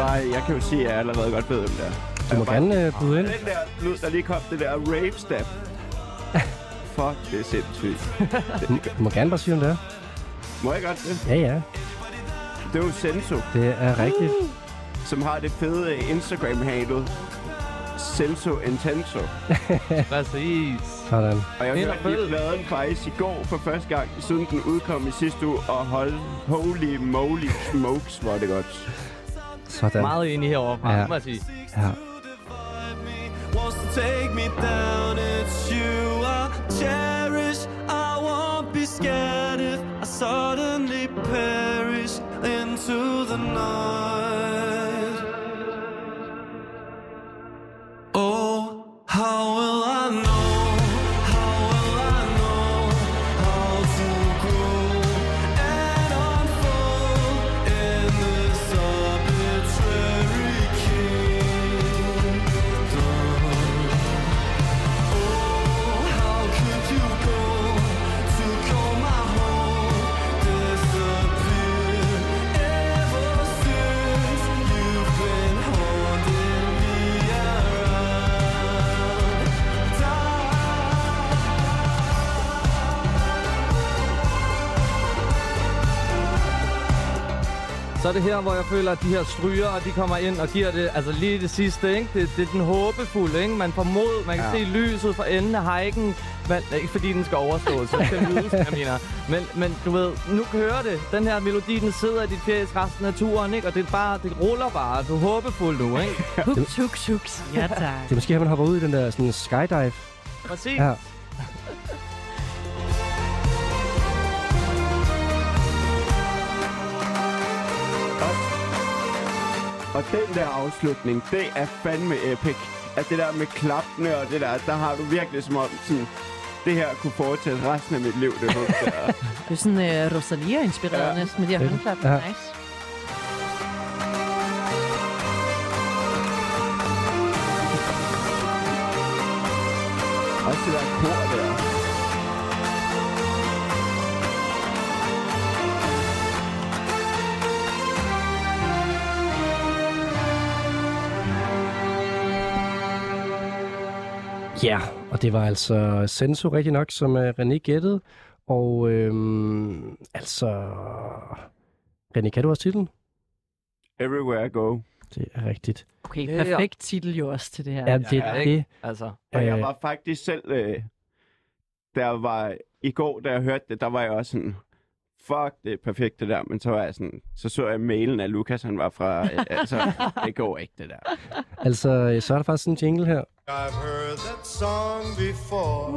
bare, jeg kan jo sige, at jeg allerede godt ved, hvem det er. Du må gerne øh, byde ind. Den der lyd, der lige kom, det der rave step. [LAUGHS] Fuck, det er sindssygt. Du må gerne bare sige, om det er. Må jeg godt det? Ja, ja. Det er jo Senso, Det er rigtigt. som har det fede Instagram-handle. Senso Intenso. [LAUGHS] Præcis. Sådan. Og jeg hørte lige pladen faktisk i går for første gang, siden den udkom i sidste uge. Og hold, holy moly smokes, hvor er det godt. Sådan. Meget enig herovre, Ja. ja. må jeg sige. Ja. wants to take me down. It's you I cherish. I won't be scared if I suddenly perish into the night. Oh, how will I know? Så er det her, hvor jeg føler, at de her stryger, de kommer ind og giver det, altså lige det sidste, ikke? Det, det er den håbefulde, ikke? Man får mod, man kan Ja. se lyset fra enden af hiken, men, ikke fordi den skal overstås, så skal den lyde, som jeg mener. Men, men du ved, nu kører det. Den her melodi, den sidder i dit fjæs resten af turen, ikke? Og det er bare, det ruller bare. Du er håbefuld nu, ikke? Huks, huks, huks. Ja, tak. Det er måske, at man hopper ud i den der sådan skydive. Præcis. Ja. Og den der afslutning, det er fandme epic. At det der med klappene og det der, der har du virkelig som om sådan, det her kunne fortsætte resten af mit liv, det hug der. Det er sådan uh, Rosalia-inspireret Ja. næsten med de her Ja. håndklap. Ja. Nice. Også det der kor Ja, og det var altså Senso rigtig nok, som uh, René gættede. Og øhm, altså... René, kan du også titlen? Everywhere I go. Det er rigtigt. Okay, ja. perfekt titel jo også til det her. Ja, det er ikke? det. Altså, Og jeg Øh, var faktisk selv, øh, der var i går, da jeg hørte det, der var jeg også sådan, fuck, det er perfekt det der. Men så var jeg sådan, så så jeg mailen af Lukas, han var fra, øh, [LAUGHS] altså, det går ikke det der. Altså, øh, så er der faktisk en jingle her. I've heard that song before.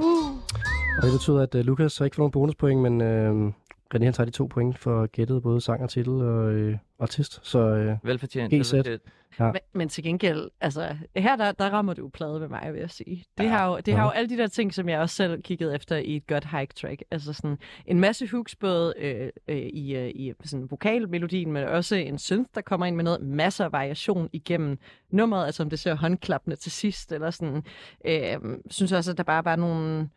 Og det betyder, at uh, Lukas så ikke får nogen bonuspoint, men uh, René han tager de to point for gættet både sang og titel og øh, artist. Så øh, velfortjent. GZ. velfortjent. Ja. Men, men til gengæld, altså, her der, der rammer du plade med mig, vil jeg sige. Det, Ja. har jo, det har Ja. jo alle de der ting, som jeg også selv kiggede efter i et godt hike track. Altså sådan en masse hooks, både øh, øh, i, øh, i sådan vokalmelodien, men også en synth, der kommer ind med noget. Masser af variation igennem nummeret, altså om det ser håndklappende til sidst, eller sådan. Øh, synes også, at der bare var nogle...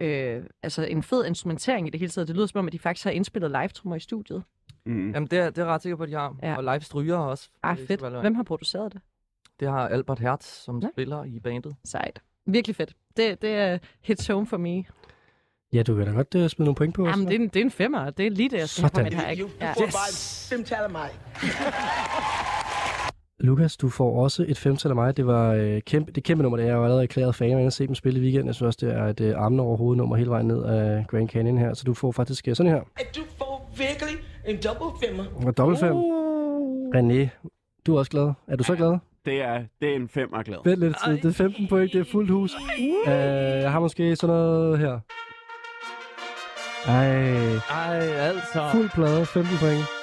Øh, altså en fed instrumentering i det hele taget. Det lyder som om, at de faktisk har indspillet live-trommer i studiet. Mm. Jamen, det er, det er jeg ret sikker på, at de har. Ja. Og live stryger også. Ah, fedt. Hvem har produceret det? Det har Albert Hertz, som Ja. spiller i bandet. Sejt. Virkelig fedt. Det, det er hits home for me. ja, du kan da godt uh, smide nogle point på. Jamen, det er, en, det er en femmer. Det er lige det, jeg skal have på Sådan. mit hike. you Ja. provide femtalamite. [LAUGHS] Lukas, du får også et femtal af mig. Det var øh, kæmpe, det kæmpe nummer, det er jeg jo allerede erklæret fan. Jeg har set dem spille i weekenden. Jeg synes også, det er et øh, armene over hovedet nummer hele vejen ned af Grand Canyon her. Så du får faktisk øh, sådan her. Do four virkelig en double femmer. Og dobbelt fem. René, du er også glad. Er du så glad? Det er, det er en femmer glad. Vent lidt tid. Det er 15 point. Det er fuldt hus. Uh, jeg har måske sådan noget her. Ej, Ej, altså. fuld plade, 15 point.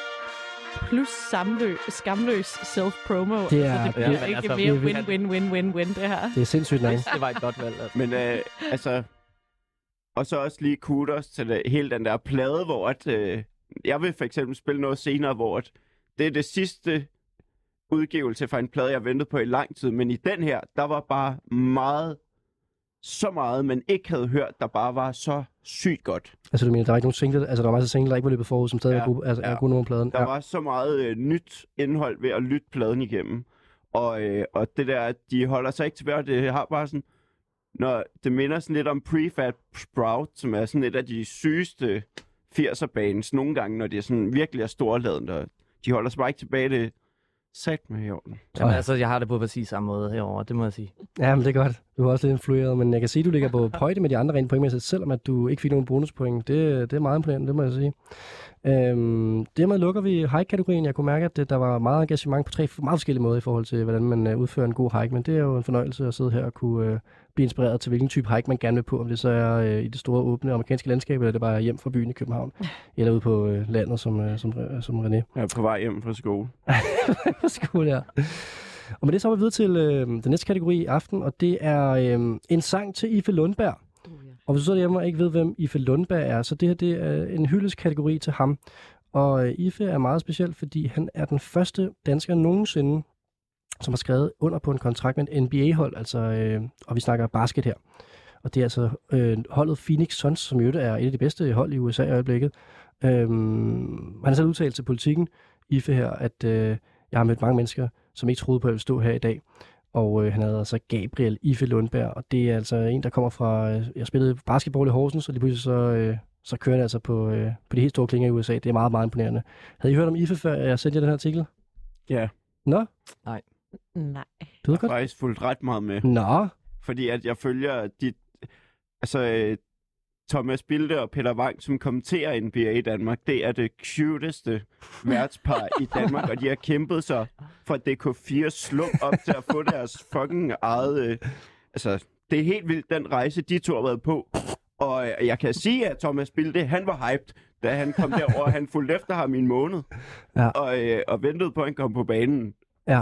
Plus samlø, skamløs self-promo. Det er- altså, det bliver er- ikke altså, mere det er win-win-win-win, det her. Det er sindssygt nice. Det var et godt valg, altså. Men øh, altså, og så også lige kudos til det, hele den der plade, hvor at, øh, jeg vil for eksempel spille noget senere, hvor at, det er det sidste udgivelse fra en plade, jeg ventede på i lang tid, men i den her, der var bare meget, så meget, man ikke havde hørt, der bare var så sygt godt. Altså, du mener, der var ikke nogen single, altså der var masser af single, der ikke var løbet forud, som stadig Ja, er gode, altså, ja. er gode nummer pladen. Der Ja. var så meget øh, nyt indhold ved at lytte pladen igennem. Og, øh, og det der, at de holder sig ikke tilbage, det har bare sådan... Når det minder sådan lidt om Prefab Sprout, som er sådan et af de sygeste 80'er bands nogle gange, når det er sådan virkelig er storladent, og de holder sig bare ikke tilbage, det sat med i orden. Jamen, altså, jeg har det på præcis samme måde herover, det må jeg sige. Ja, men det er godt. Du er også lidt influeret, men jeg kan sige, at du ligger på [LAUGHS] højde med de andre rent pointmæssigt, selvom at du ikke fik nogen bonuspoint. Det, det er meget imponerende, det må jeg sige. Øhm, dermed lukker vi hike-kategorien. Jeg kunne mærke, at der var meget engagement på tre meget forskellige måder i forhold til, hvordan man øh, udfører en god hike, men det er jo en fornøjelse at sidde her og kunne øh, blive inspireret til, hvilken type hike man gerne vil på, om det så er øh, i det store åbne amerikanske landskab, eller det bare er hjem fra byen i København, [LAUGHS] eller ude på øh, landet, som, øh, som, øh, som René. Er på vej hjem fra skole. [LAUGHS] Skål, ja. Og med det så er vi videre til øh, den næste kategori i aften, og det er øh, en sang til Ife Lundberg. Og hvis du sidder hjemme og ikke ved, hvem Ife Lundberg er, så det her det er en hyldeskategori til ham. Og øh, Ife er meget speciel, fordi han er den første dansker nogensinde, som har skrevet under på en kontrakt med et NBA-hold, altså, øh, og vi snakker basket her. Og det er altså øh, holdet Phoenix Suns, som jo er et af de bedste hold i USA i øjeblikket. Øh, han har selv udtalt til politikken, Ife her, at øh, jeg har mødt mange mennesker, som ikke troede på, at jeg ville stå her i dag. Og øh, han havde altså Gabriel Ife Lundberg, og det er altså en, der kommer fra... Øh, jeg spillede basketball i Horsens, og lige pludselig så, øh, så kører det altså på, øh, på de helt store klinger i USA. Det er meget, meget imponerende. Havde I hørt om IFE, før jeg sendte jer den her artikel? Ja, Nå, Nej. Du ved jeg har godt. faktisk fulgt ret meget med. Nå, Fordi at jeg følger de... Altså, øh, Thomas Bilde og Peter Wang, som kommenterer NBA i Danmark, det er det cuteste værtspar i Danmark, og de har kæmpet sig fra DK4 slum op til at få deres fucking eget... Øh, altså, det er helt vildt, den rejse, de to har været på. Og øh, jeg kan sige, at Thomas Bilde, han var hyped, da han kom derover. Han fulgte efter ham i en måned, Ja. og, øh, og ventede på, at han kom på banen. ja.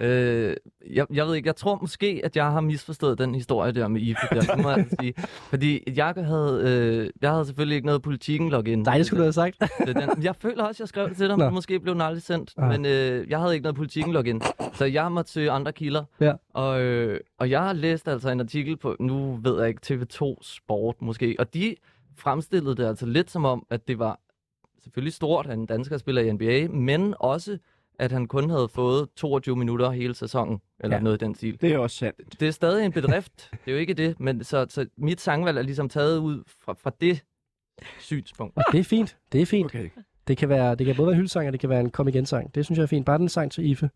Øh, jeg, jeg ved ikke, jeg tror måske, at jeg har misforstået den historie der med IFE der, må jeg altså sige. Fordi jeg havde, øh, jeg havde selvfølgelig ikke noget politikken login. Nej, det skulle du have sagt. Den. Jeg føler også, jeg skrev det til dig, men måske blev den aldrig sendt. Ah. Men øh, jeg havde ikke noget politikken login, så jeg måtte søge andre kilder. Ja. Og, øh, og jeg har læst altså en artikel på, nu ved jeg ikke, TV2 Sport måske, og de fremstillede det altså lidt som om, at det var selvfølgelig stort, at en dansker spiller i NBA, men også, at han kun havde fået 22 minutter hele sæsonen, eller Ja. ja. noget i den stil. Det er også sandt. Det er stadig en bedrift, det er jo ikke det, men så, så mit sangvalg er ligesom taget ud fra, fra det synspunkt. Og det er fint. Det er fint. Okay. Det kan, være, det kan både være en hyldesang, og det kan være en kom igen sang. Det synes jeg er fint. Bare den sang til IFE.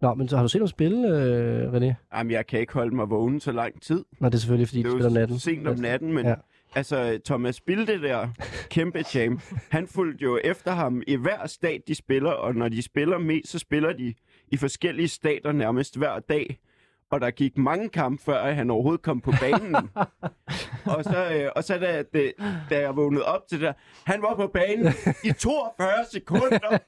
Nå, men så har du set dem spille, øh, René? Jamen, jeg kan ikke holde mig vågen så lang tid. Nå, det er selvfølgelig, fordi det de er spiller om natten. sent om natten, men Ja. Altså Thomas Bilde der, kæmpe champ, han fulgte jo efter ham i hver stat, de spiller, og når de spiller mest, så spiller de i forskellige stater nærmest hver dag. Og der gik mange kampe, før han overhovedet kom på banen. [LAUGHS] og så, øh, og så da, det, da jeg vågnede op til det der, han var på banen i 42 sekunder.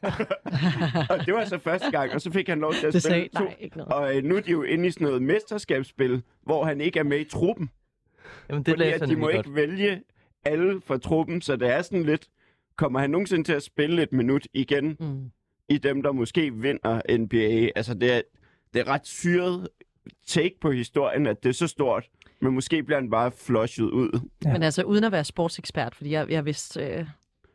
[LAUGHS] og det var så første gang, og så fik han lov til at Det spille sagde to. nej, ikke noget. Og øh, nu er de jo inde i sådan noget mesterskabsspil, hvor han ikke er med i truppen. Jamen, det Fordi at jeg de må ikke godt. vælge alle fra truppen, så det er sådan lidt... Kommer han nogensinde til at spille et minut igen Mm. i dem, der måske vinder NBA? Altså, det er, det er ret syret take på historien, at det er så stort. Men måske bliver han bare flushet ud. Ja. Men altså, uden at være sportsekspert, fordi jeg, jeg vidste, øh,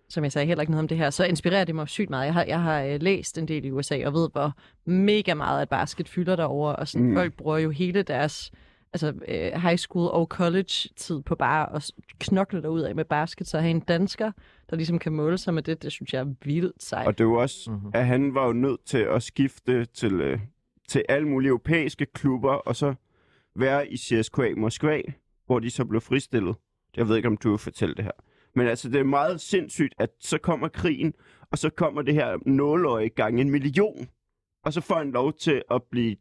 som jeg sagde, heller ikke noget om det her, så inspirerer det mig sygt meget. Jeg har, jeg har øh, læst en del i USA, og ved, hvor mega meget at basket fylder derover og sådan, mm. folk bruger jo hele deres altså, øh, high school og college-tid på bare at knokle derud af med basket, så at have en dansker, der ligesom kan måle sig med det, det synes jeg er vildt sejt. Og det er jo også, Mhm. mm-hmm. at han var jo nødt til at skifte til, øh, til alle mulige europæiske klubber, og så være i CSKA Moskva, hvor de så blev fristillet. Jeg ved ikke, om du vil fortælle det her. Men altså, det er meget sindssygt, at så kommer krigen, og så kommer det her nåløje gang en million, og så får han lov til at blive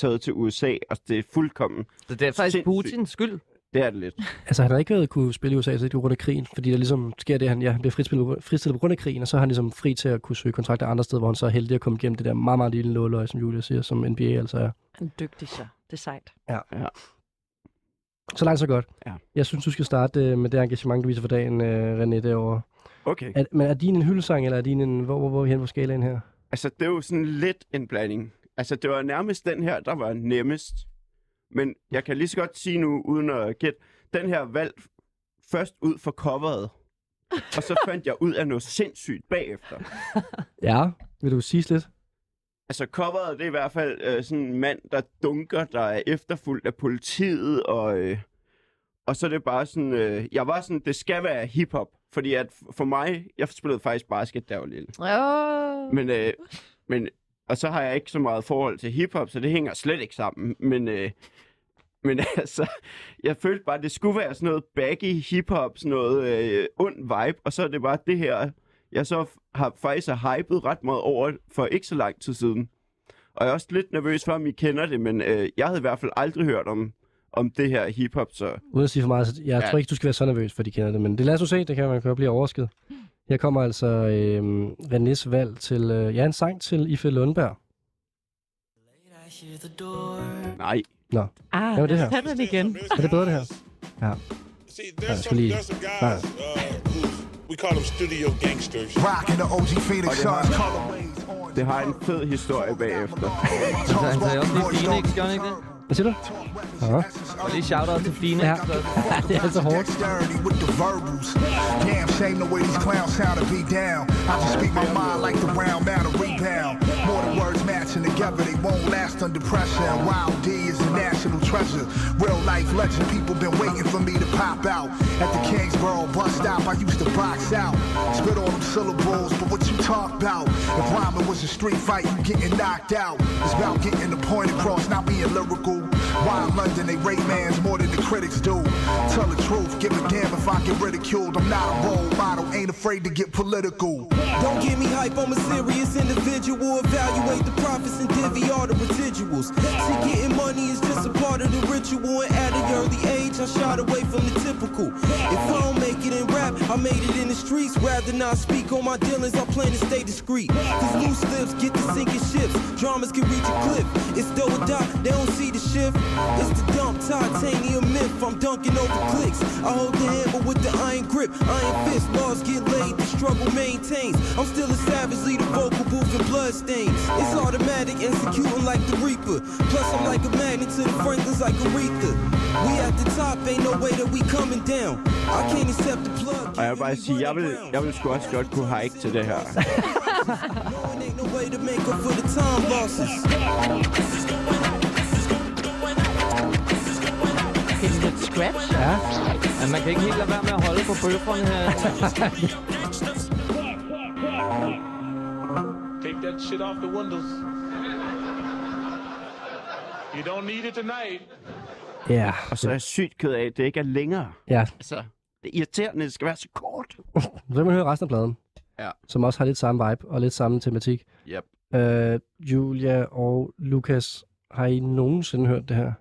taget til USA, og det er fuldkommen. Så det er faktisk Sindssygt. Putins skyld. Det er det lidt. Altså, han har ikke været kunne spille i USA, så det er på grund af krigen, fordi der ligesom sker det, han, ja, han bliver fristillet, fristillet på grund af krigen, og så er han ligesom fri til at kunne søge kontrakter andre steder, hvor han så er heldig at komme igennem det der meget, meget lille nåløje, som Julia siger, som NBA altså er. Han er dygtig, så. Det er sejt. Så langt, så godt. Ja. Jeg synes, du skal starte øh, med det engagement, du viser for dagen, øh, René, derovre. Okay. Er, men er din en hyldesang, eller er din en... Hvor, hvor, hvor er vi hen på skalaen her? Altså, det er jo sådan lidt en blanding. Altså, det var nærmest den her, der var nemmest. Men jeg kan lige så godt sige nu, uden at gætte, den her valgt først ud for coveret. og så fandt jeg ud af noget sindssygt bagefter. [LAUGHS] Ja. Vil du sige lidt? Altså, coveret, det er i hvert fald øh, sådan en mand, der dunker, der er efterfulgt af politiet, og, øh, og så er det bare sådan, øh, jeg var sådan, det skal være hiphop, fordi at for mig, jeg spillede faktisk basket, da jeg var lille. Oh. Men, øh, men, og så har jeg ikke så meget forhold til hiphop, så det hænger slet ikke sammen. Men, øh, men [LAUGHS] altså, jeg følte bare, at det skulle være sådan noget baggy hiphop, sådan noget øh, ond vibe, og så er det bare det her, jeg så har faktisk har hypet ret meget over for ikke så lang tid siden. Og jeg er også lidt nervøs for, om I kender det, men øh, jeg havde i hvert fald aldrig hørt om, om det her hiphop, så Uden at sige for meget, så jeg Ja. tror ikke, du skal være så nervøs, for de kender det. Men det lad os nu se, det kan man godt blive overrasket. Her kommer altså øh, Renés valg til, øh, ja, en sang til Ife Lundberg. Nej. Ah, Hvad var det her? tag den igen. Er det bedre, det her? Ja. See, Ja, there's skal some, lige- there's some guys, uh, we call them studio gangsters. The OG Phoenix det Suns Det har en fed historie bagefter. Så han sagde også lige Phoenix, gør han ikke det? Hvad siger du? Ja. Og lige shout-out til Phoenix. Ja. Så. [LAUGHS] det er altså hårdt. With the verbals. Damn shame the way these clowns sound to be down. I just speak my mind like the round matter rebound. More than words matching together, they won't last under pressure, and Wild D is a national treasure. Real life legend, people been waiting for me to pop out. At the Kingsborough bus stop, I used to box out. Spit all them syllables, but what you talk about? If rhyming was a street fight, you getting knocked out. It's about getting the point across, not being lyrical. Why in London they rate mans more than the critics do? Tell the truth, give a damn if I get ridiculed. I'm not a role model, ain't afraid to get political. Don't get me hype, I'm a serious individual. Evaluate the profits and divvy all the residuals. See, getting money is just a part of the ritual. And at an early age, I shied away from the typical. If I don't make it in rap, I made it in the streets. Rather not speak on my dealings, I plan to stay discreet. Cause loose lips get to sinking ships. Dramas can reach a cliff. It's do or die, they don't see the shift. It's the dump titanium myth. I'm dunking over clicks. I hold the hammer with the iron grip. Iron fist, laws get laid, the struggle maintains. I'm still a savage, lead a vocal booth and blood stains. It's automatic, executing like the Reaper. Plus, I'm like a magnet to the Franklins, like Aretha. We at the top, ain't no way that we coming down. I can't accept the plug. Og jeg vil bare sige, jeg vil, jeg vil sgu også godt kunne hike til det her. [LAUGHS] er lidt scratch. Ja. Men man kan ikke helt lade være med at holde på bøfferne her. [LAUGHS] Take that shit off the windows. You don't need it tonight. Ja. Og så er jeg sygt ked af, at det ikke er længere. Ja, Altså, det er irriterende, det skal være så kort. så vil man høre resten af pladen. Ja. Som også har lidt samme vibe og lidt samme tematik. Yep. Øh, Julia og Lukas, har I nogensinde hørt det her?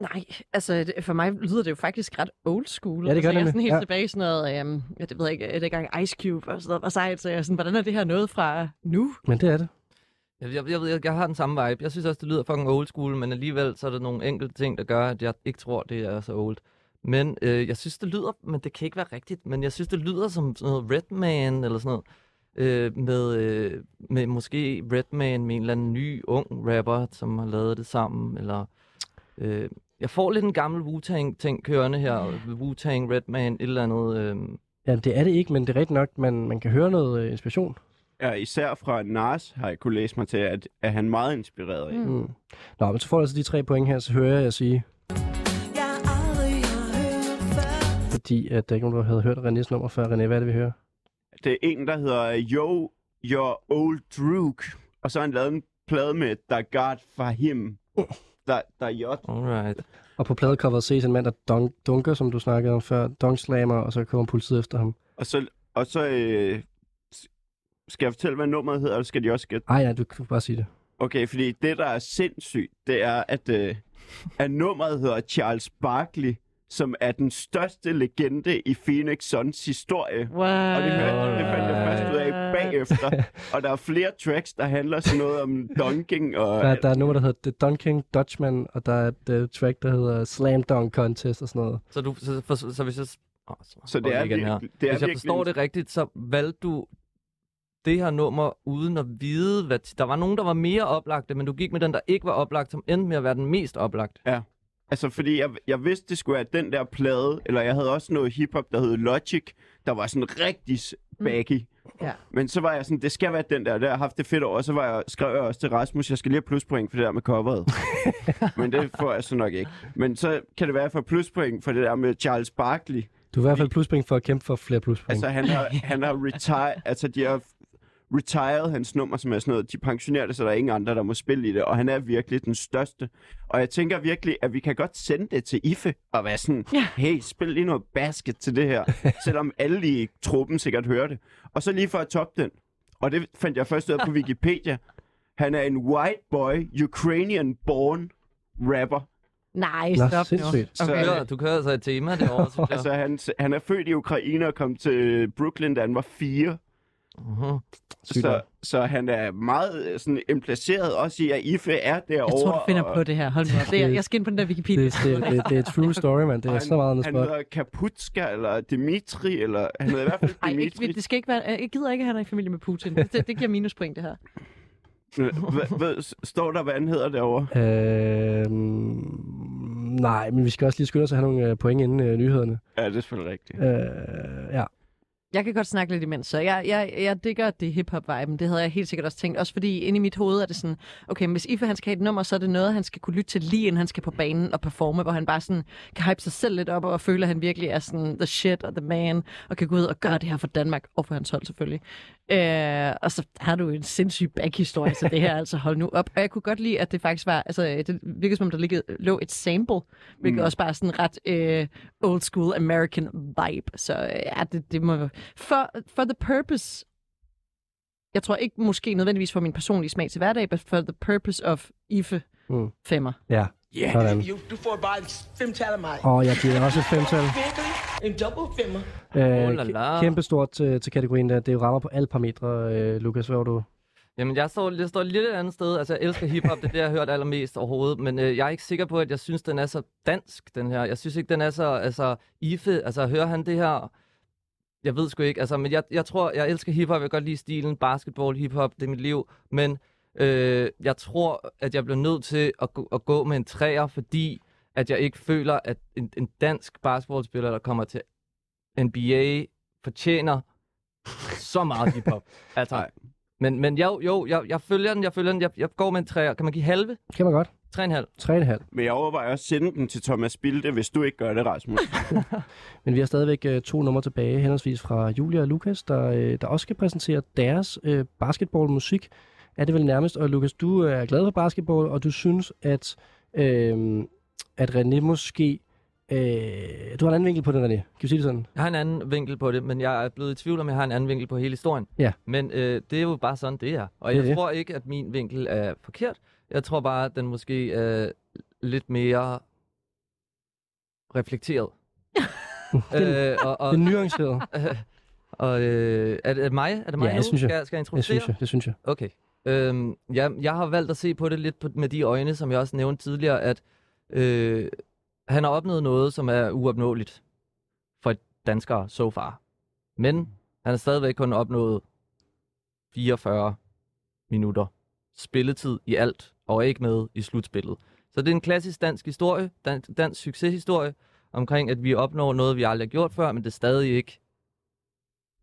Nej, altså det, for mig lyder det jo faktisk ret old school. Ja, det gør altså, jeg er det sådan helt ja. tilbage i sådan noget, um, jeg det ved jeg ikke, det gang Ice Cube og sådan noget var sejt, så jeg er sådan, hvordan er det her noget fra nu? Men det er det. Jeg, jeg, jeg, ved, jeg, jeg har den samme vibe. Jeg synes også, det lyder fucking old school, men alligevel så er der nogle enkelte ting, der gør, at jeg ikke tror, det er så old. Men øh, jeg synes, det lyder, men det kan ikke være rigtigt, men jeg synes, det lyder som sådan noget Redman eller sådan noget. Øh, med, øh, med måske Redman med en eller anden ny, ung rapper, som har lavet det sammen, eller... Øh, jeg får lidt en gammel Wu-Tang-ting kørende her. Wu-Tang, Redman, et eller andet... Øh, Ja, det er det ikke, men det er rigtigt nok, man, man kan høre noget øh, inspiration. Ja, især fra Nas har jeg kunne læse mig til, at, at han er meget inspireret af. Mm. Nå, men så får du altså de tre point her, så hører jeg sige, fordi at der ikke er nogen, der havde hørt Renés nummer før. René, hvad er det, vi hører? Det er en, der hedder Yo, Your Old Drook. Og så har han lavet en plade med Da God Fahim. Der, der er J. alright. Og på pladecoveret ses en mand, der dunk, dunker, som du snakkede om før, dunkslammer, og så kommer politiet efter ham. Og så, og så øh, skal jeg fortælle, hvad nummeret hedder, eller skal de også gætte? Ej, ja, du kan bare sige det. Okay, fordi det, der er sindssygt, det er, at, øh, at nummeret hedder Charles Barkley, som er den største legende i Phoenix Suns historie. What? Og det, fandt, det fandt jeg først ud af bagefter. Og der er flere tracks, der handler sådan noget om dunking og... Der, der er nummer, der hedder The Dunking Dutchman, og der er et uh, track, der hedder Slam Dunk Contest og sådan noget. Så, du, så, for, så, så hvis jeg... Oh, så, Så det er vi igen her. virkelig- det er hvis jeg virkelig forstår det rigtigt, så valgte du det her nummer uden at vide, hvad... Der var nogen, der var mere oplagte, men du gik med den, der ikke var oplagt, som endte med at være den mest oplagt. Ja. Altså, fordi jeg, jeg vidste, det skulle være den der plade, eller jeg havde også noget hiphop, der hed Logic, der var sådan rigtig s- baggy. Ja. Men så var jeg sådan, det skal være den der, der har haft det fedt over, og så var jeg, skrev jeg også til Rasmus, jeg skal lige have pluspoint for det der med coveret. [LAUGHS] Men det får jeg så nok ikke. Men så kan det være, at jeg får pluspoint for det der med Charles Barkley. Du er i hvert fald pluspring for at kæmpe for flere pluspring. Altså, han har, han har retired, altså de har retired hans nummer, som er sådan noget, de pensionerer det, så der er ingen andre, der må spille i det, og han er virkelig den største. Og jeg tænker virkelig, at vi kan godt sende det til IFE, og være sådan, Ja. hey, spil lige noget basket til det her, [LAUGHS] selvom alle i truppen sikkert hører det. Og så lige for at toppe den, og det fandt jeg først ud af på Wikipedia, [LAUGHS] han er en white boy, Ukrainian-born rapper. Nej, Nå, stop nu. sindssygt. Du, Okay. kører, du kører [LAUGHS] altså et tema synes jeg. Altså, han, han er født i Ukraine og kom til Brooklyn, da han var fire. Uh-huh. Så, så han er meget øh, sådan implaceret også i, at IFE er derovre. Jeg tror, du finder og, på det her. Hold nu op. Det er, jeg skal ind på den der Wikipedia. Det, det, det, det er true [LAUGHS] story, man. Det er så meget andet han, spot. han hedder Kaputska, eller Dimitri, eller han hedder i hvert fald Ej, Dimitri. ikke, det skal ikke være, jeg gider ikke, at han er i familie med Putin. Det, det giver minuspoint, det her. Hvad- hvad- Står der, hvad han hedder derovre? Øhm, nej, men vi skal også lige skynde os at have nogle øh, point inden øh, nyhederne. Ja, det er selvfølgelig rigtigt. Øh, ja. Jeg kan godt snakke lidt imens, så jeg, jeg, jeg digger det hip-hop-viben. Det havde jeg helt sikkert også tænkt. Også fordi inde i mit hoved er det sådan, okay, hvis Ife han skal have et nummer, så er det noget, han skal kunne lytte til lige inden han skal på banen og performe, hvor han bare sådan kan hype sig selv lidt op og føle, at han virkelig er sådan the shit og the man, og kan gå ud og gøre det her for Danmark, og for hans hold selvfølgelig. Øh, og så har du en sindssyg backhistorie til det her, altså hold nu op. Og jeg kunne godt lide, at det faktisk var, altså det virkede som om, der ligge, lå et sample, hvilket Mm. også bare sådan ret øh, old school American vibe. Så øh, ja, det, det må... For, for the purpose jeg tror ikke måske nødvendigvis for min personlige smag til hverdag, but for the purpose of IFE Mm. femmer. Ja, Yeah, sådan. you, du får bare fem tal af mig. Og jeg giver også et femtal. En double femmer. Øh, Oh kæmpe stort til, til kategorien der. Det rammer på alle parametre, øh, Lukas. Hvad var du? Jamen, jeg står, jeg står lidt et andet sted. Altså, jeg elsker hiphop, det er det, jeg har hørt allermest overhovedet. Men øh, jeg er ikke sikker på, at jeg synes, den er så dansk, den her. Jeg synes ikke, den er så, altså, Ife, altså, hører han det her? Jeg ved sgu ikke, altså, men jeg, jeg tror, jeg elsker hiphop, jeg kan godt lide stilen, basketball, hiphop, det er mit liv. Men øh, jeg tror, at jeg bliver nødt til at, gå- at gå med en træer, fordi at jeg ikke føler, at en, en dansk basketballspiller, der kommer til NBA, fortjener så meget hiphop. [LAUGHS] Altså, Nej. Men, men jo, jo jeg, jeg følger den, jeg følger den, jeg, jeg går med en træer. Kan man give halve? Kan man godt. 3,5. 3,5. Men jeg overvejer også at sende den til Thomas Bilde, hvis du ikke gør det, Rasmus. [LAUGHS] Men vi har stadigvæk øh, to numre tilbage, henholdsvis fra Julia og Lukas, der, øh, der også skal præsentere deres øh, basketballmusik. Er det vel nærmest, og Lukas, du er glad for basketball, og du synes, at, øh, at René måske... Øh, du har en anden vinkel på den, René. Kan vi sige det sådan? Jeg har en anden vinkel på det, men jeg er blevet i tvivl om, jeg har en anden vinkel på hele historien. Ja. Men øh, det er jo bare sådan, det er. Og Det jeg det. tror ikke, at min vinkel er forkert. Jeg tror bare, at den måske er lidt mere reflekteret. Det, [LAUGHS] øh, og, og, det er nuanceret. [LAUGHS] og øh, er, det, er det mig? Er det mig Ja, nu? det synes jeg. Skal, jeg- skal jeg Det introducere? synes jeg. Det synes jeg. Okay. Øhm, ja, jeg har valgt at se på det lidt på, med de øjne, som jeg også nævnte tidligere, at øh, han har opnået noget, som er uopnåeligt for danskere so far. Men han har stadigvæk kun opnået 44 minutter spilletid i alt, og er ikke med i slutspillet. Så det er en klassisk dansk historie, dansk, dansk succeshistorie, omkring at vi opnår noget, vi aldrig har gjort før, men det er stadig ikke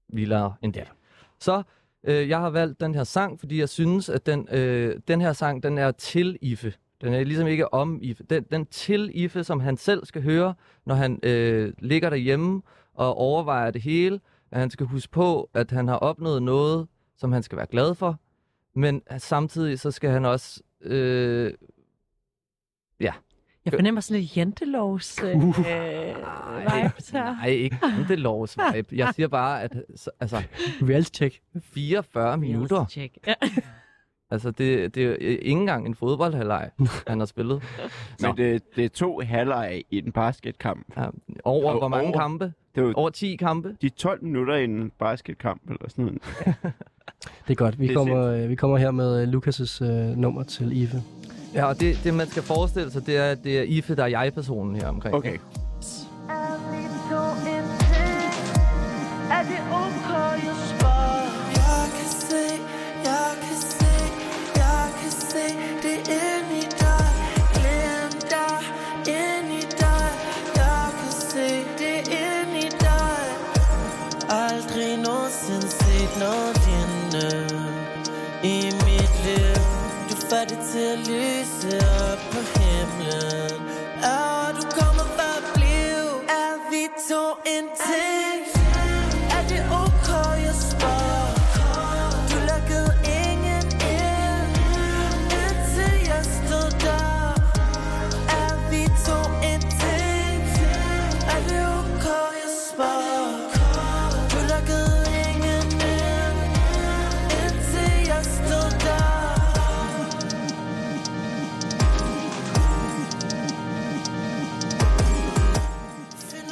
vildere end det. Så øh, jeg har valgt den her sang, fordi jeg synes, at den, øh, den her sang, den er til Ife. Den er ligesom ikke om Ife. Den, den til Ife, som han selv skal høre, når han øh, ligger derhjemme og overvejer det hele. At han skal huske på, at han har opnået noget, som han skal være glad for. Men samtidig så skal han også... Øh, ja, Jeg fornemmer sådan lidt jantelovs øh, Uh. vibes her. Nej, ikke det lovs vibe. Jeg siger bare, at så- altså, Reality check. 44 minutter. Check. Ja. Altså, det, det er jo ikke engang en fodboldhalvleg, [LAUGHS] han har spillet. Men det, det er to halvleje i en basketkamp. Ja, over Og hvor mange over- kampe? Det er jo Over 10 kampe? de 12 minutter i en basketkamp, eller sådan noget. [LAUGHS] Det er godt. Vi, Det er kommer, øh, vi kommer her med øh, Lukas' øh, nummer til Ive. Ja, og det, det man skal forestille sig, det er, at det er Ife, der er jeg-personen her omkring. Okay. En ting? Er det okay, jeg spørger? Du lukkede ingen ind, indtil jeg stod der. Er vi to en ting? Er det okay, jeg spørger? Du lukkede ingen ind, indtil jeg stod der.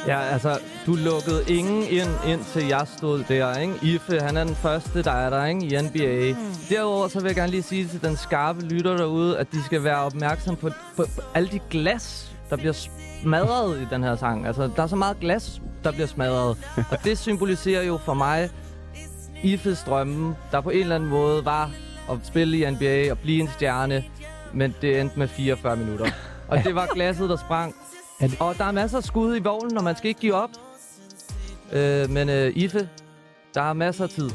Ja, altså, du lukkede ingen ind, indtil jeg stod der, ikke? Ife, han er den første, der er der, ikke? I NBA. Mm. Derudover så vil jeg gerne lige sige til den skarpe lytter derude, at de skal være opmærksom på, på, på alle de glas, der bliver smadret i den her sang. Altså, der er så meget glas, der bliver smadret. Og det symboliserer jo for mig Ifes drømme, der på en eller anden måde var at spille i NBA og blive en stjerne, men det endte med 44 minutter. Og det var glasset, der sprang. Og der er masser af skud i vognen, og man skal ikke give op. Øh, men øh, Ife, Der er masser af tid.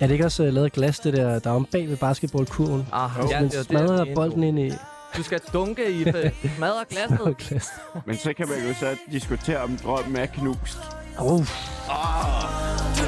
Er det ikke også uh, lavet glas, det der, der er om bag ved basketballkurven? Ah, Hvis ja, man det er smadrer det bolden ind i... Du skal dunke i det. [LAUGHS] Smadre glasset. glas. Men så kan man jo så diskutere, om drømmen er knust. Oh. Du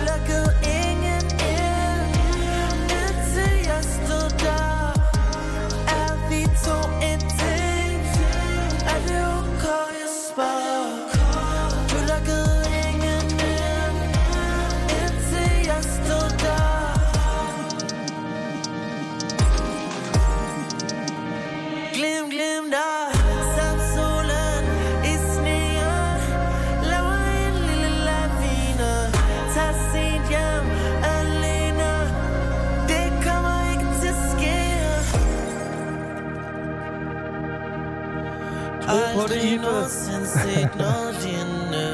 Tro på det, Ibe. set noget lignende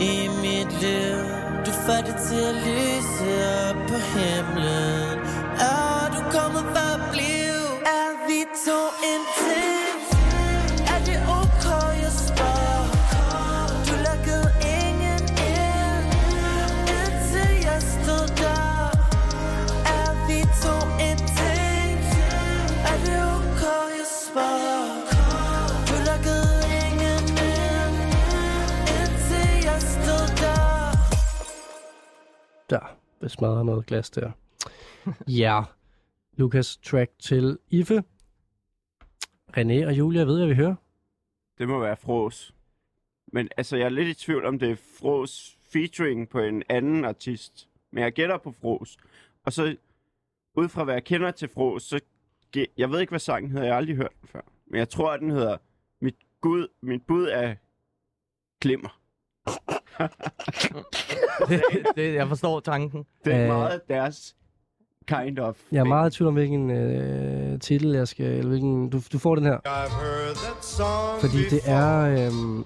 i mit liv. Du får det til at lyse op på himlen. Er du kommet for at blive? Er vi to en smadrer noget glas der. [LAUGHS] ja. Lukas track til Ife. René og Julia, ved jeg, hvad vi hører? Det må være Fros. Men altså, jeg er lidt i tvivl om det er Fros featuring på en anden artist. Men jeg gætter på Fros. Og så, ud fra hvad jeg kender til Fros, så... Jeg ved ikke, hvad sangen hedder. Jeg har aldrig hørt den før. Men jeg tror, at den hedder Mit, Gud, mit bud er Glimmer. Det, det, jeg forstår tanken. Det er Øh. meget deres kind of. Jeg er meget i tvivl om, hvilken øh, titel jeg skal... Eller hvilken, du, du får den her. Fordi det er... Øh,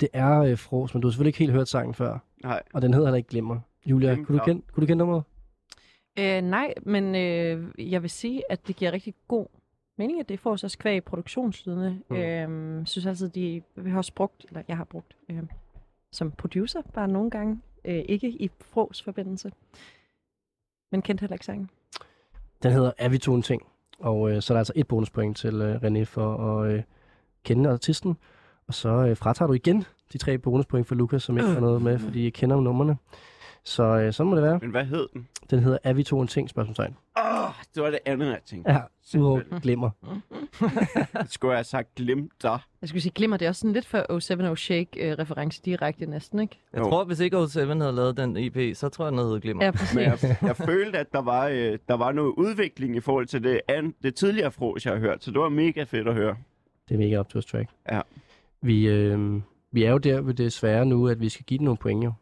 det er øh, Fros, men du har selvfølgelig ikke helt hørt sangen før. Nej. Og den hedder heller ikke Glimmer. Julia, Glimmer. kunne du kende, kunne du kende nummeret? Øh, nej, men øh, jeg vil sige, at det giver rigtig god mening, at det får sig kvæg i produktionslydene. Mm. Øh, synes altid, de vi har også brugt, eller jeg har brugt, øh, som producer bare nogle gange. Øh, ikke i fros forbindelse. Men kendte heller ikke sangen. Den hedder Er vi to en ting? Og øh, så er der altså et bonuspoint til øh, René for at øh, kende artisten. Og så øh, fratager du igen de tre bonuspoint for Lukas, som ikke har noget med, fordi I kender jo numrene. Så øh, sådan må det være. Men hvad hed den? Den hedder Er vi to en ting? Spørgsmålstegn. Åh, oh, det var det andet, jeg tænkte. Ja, udover glimmer. [LAUGHS] Det skulle jeg have sagt glimter. Jeg skulle sige, glimmer, det er også sådan lidt for 070 Shake-reference direkte næsten, ikke? Jeg tror, hvis ikke O7 havde lavet den EP, så tror jeg, den havde glimmer. Ja, præcis. Men jeg, jeg følte, at der var, øh, der var noget udvikling i forhold til det, an, det tidligere fros, jeg har hørt. Så det var mega fedt at høre. Det er mega up to us track. Ja. Vi, øh, vi er jo der ved det svære nu, at vi skal give den nogle point jo.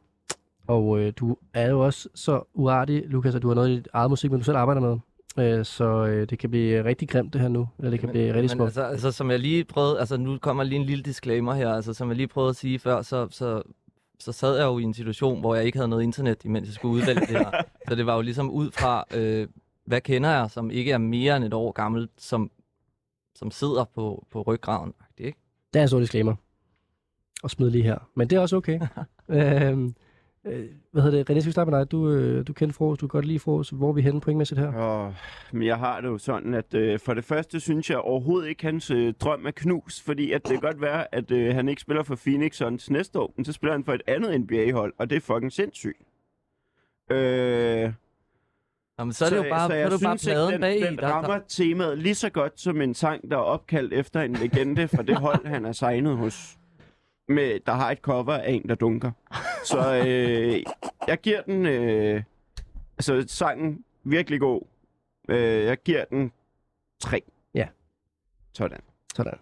Og øh, du er jo også så uartig, Lukas, at du har noget i dit eget musik, men du selv arbejder med. Øh, så øh, det kan blive rigtig grimt det her nu. Eller det kan blive rigtig Men smukt. altså, altså, som jeg lige prøvede, altså nu kommer lige en lille disclaimer her, altså som jeg lige prøvede at sige før, så, så, så sad jeg jo i en situation, hvor jeg ikke havde noget internet, imens jeg skulle udvælge det her. [LAUGHS] Så det var jo ligesom ud fra, øh, hvad kender jeg, som ikke er mere end et år gammelt, som, som sidder på, på ryggraden. Ikke? Det er en stor disclaimer. Og smid lige her. Men det er også okay. [LAUGHS] øhm, øh, hvad hedder det? René, skal vi starte med dig? Du, øh, du kender Fros, du kan godt lide Fros. Hvor er vi henne pointmæssigt her? Og, men jeg har det jo sådan, at øh, for det første synes jeg overhovedet ikke, hans øh, drøm er knus, fordi at det kan godt være, at øh, han ikke spiller for Phoenix Suns næste år, men så spiller han for et andet NBA-hold, og det er fucking sindssygt. Øh, Jamen, så er det jo bare, så, jeg så bare synes ikke, pladen den, bag. den Der, rammer der, temaet lige så godt som en sang, der er opkaldt efter en legende fra det hold, han er signet hos. Med, der har et cover af en, der dunker. Så øh, jeg giver den... Øh, altså, sangen virkelig god. Øh, jeg giver den tre. Ja. Sådan. Sådan.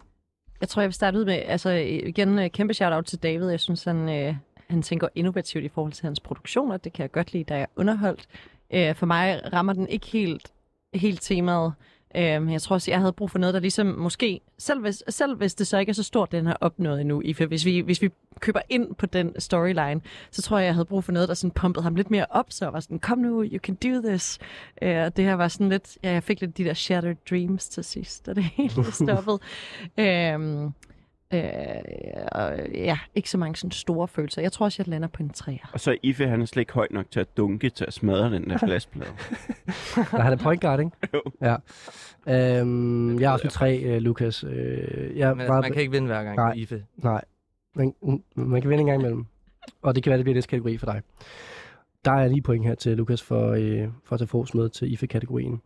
Jeg tror, jeg vil starte ud med, altså igen, øh, kæmpe shout-out til David. Jeg synes, han, øh, han tænker innovativt i forhold til hans produktioner. Det kan jeg godt lide, da jeg er underholdt. Øh, for mig rammer den ikke helt, helt temaet. Øh, men jeg tror også, jeg havde brug for noget, der ligesom måske, selv hvis, selv hvis det så ikke er så stort, den har opnået endnu, Ife, hvis vi, hvis vi køber ind på den storyline, så tror jeg, jeg havde brug for noget, der sådan pumpede ham lidt mere op, så var sådan, kom nu, you can do this. Øh, det her var sådan lidt, ja, jeg fik lidt de der shattered dreams til sidst, og det hele [LAUGHS] stoppede. øhm, Øh, og, ja, ikke så mange sådan store følelser. Jeg tror også, jeg lander på en træer. Og så er Ife, han er slet ikke høj nok til at dunke til at smadre den der glasplade. [LAUGHS] Nej, han er point guard, ikke? [LAUGHS] Jo. Ja. Øhm, jeg er også en tre, øh, Lukas. Øh, jeg Men altså, man kan ikke vinde hver gang, Nej. Ife. Nej, man, man kan vinde en gang imellem. Og det kan være, det bliver næste kategori for dig. Der er lige point her til Lukas for, øh, for at tage fos med til IFE-kategorien.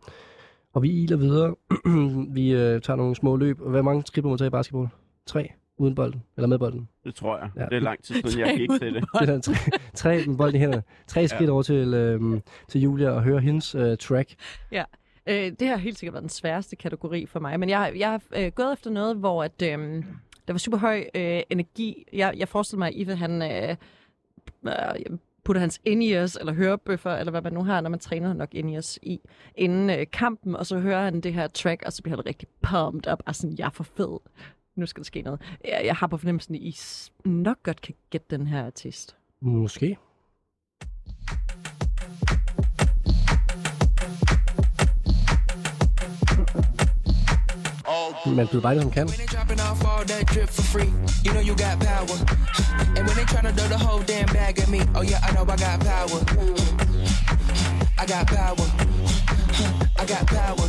Og vi iler videre. [CLEARS THROAT] vi øh, tager nogle små løb. Hvor mange skridt må man tage i basketball? Tre uden bolden? Eller med bolden? Det tror jeg. Ja. Det er lang tid siden, jeg gik til det. Det er tre, tre med bolden i hænderne. Tre skridt over til, øh, til Julia og høre hendes øh, track. Ja. Øh, det har helt sikkert været den sværeste kategori for mig, men jeg, har- jeg har øh, gået efter noget, hvor at, øh, der var super høj øh, energi. Jeg, jeg forestiller mig, at Ive, han øh, øh, putter hans in-ears, eller hørebøffer, eller hvad man nu har, når man træner nok in-ears i, inden øh, kampen, og så hører han det her track, og så bliver han rigtig pumped op, og sådan, jeg er for fed. Nu skal der ske noget. Jeg, jeg har på fornemmelsen, at I nok godt kan gætte den her artist. Måske. Man byder bare det, som kan. When they dropping off all that drip for free, you know you got power. And when they tryna throw the whole damn bag at me, oh yeah, I know I got power. I got power. I got power.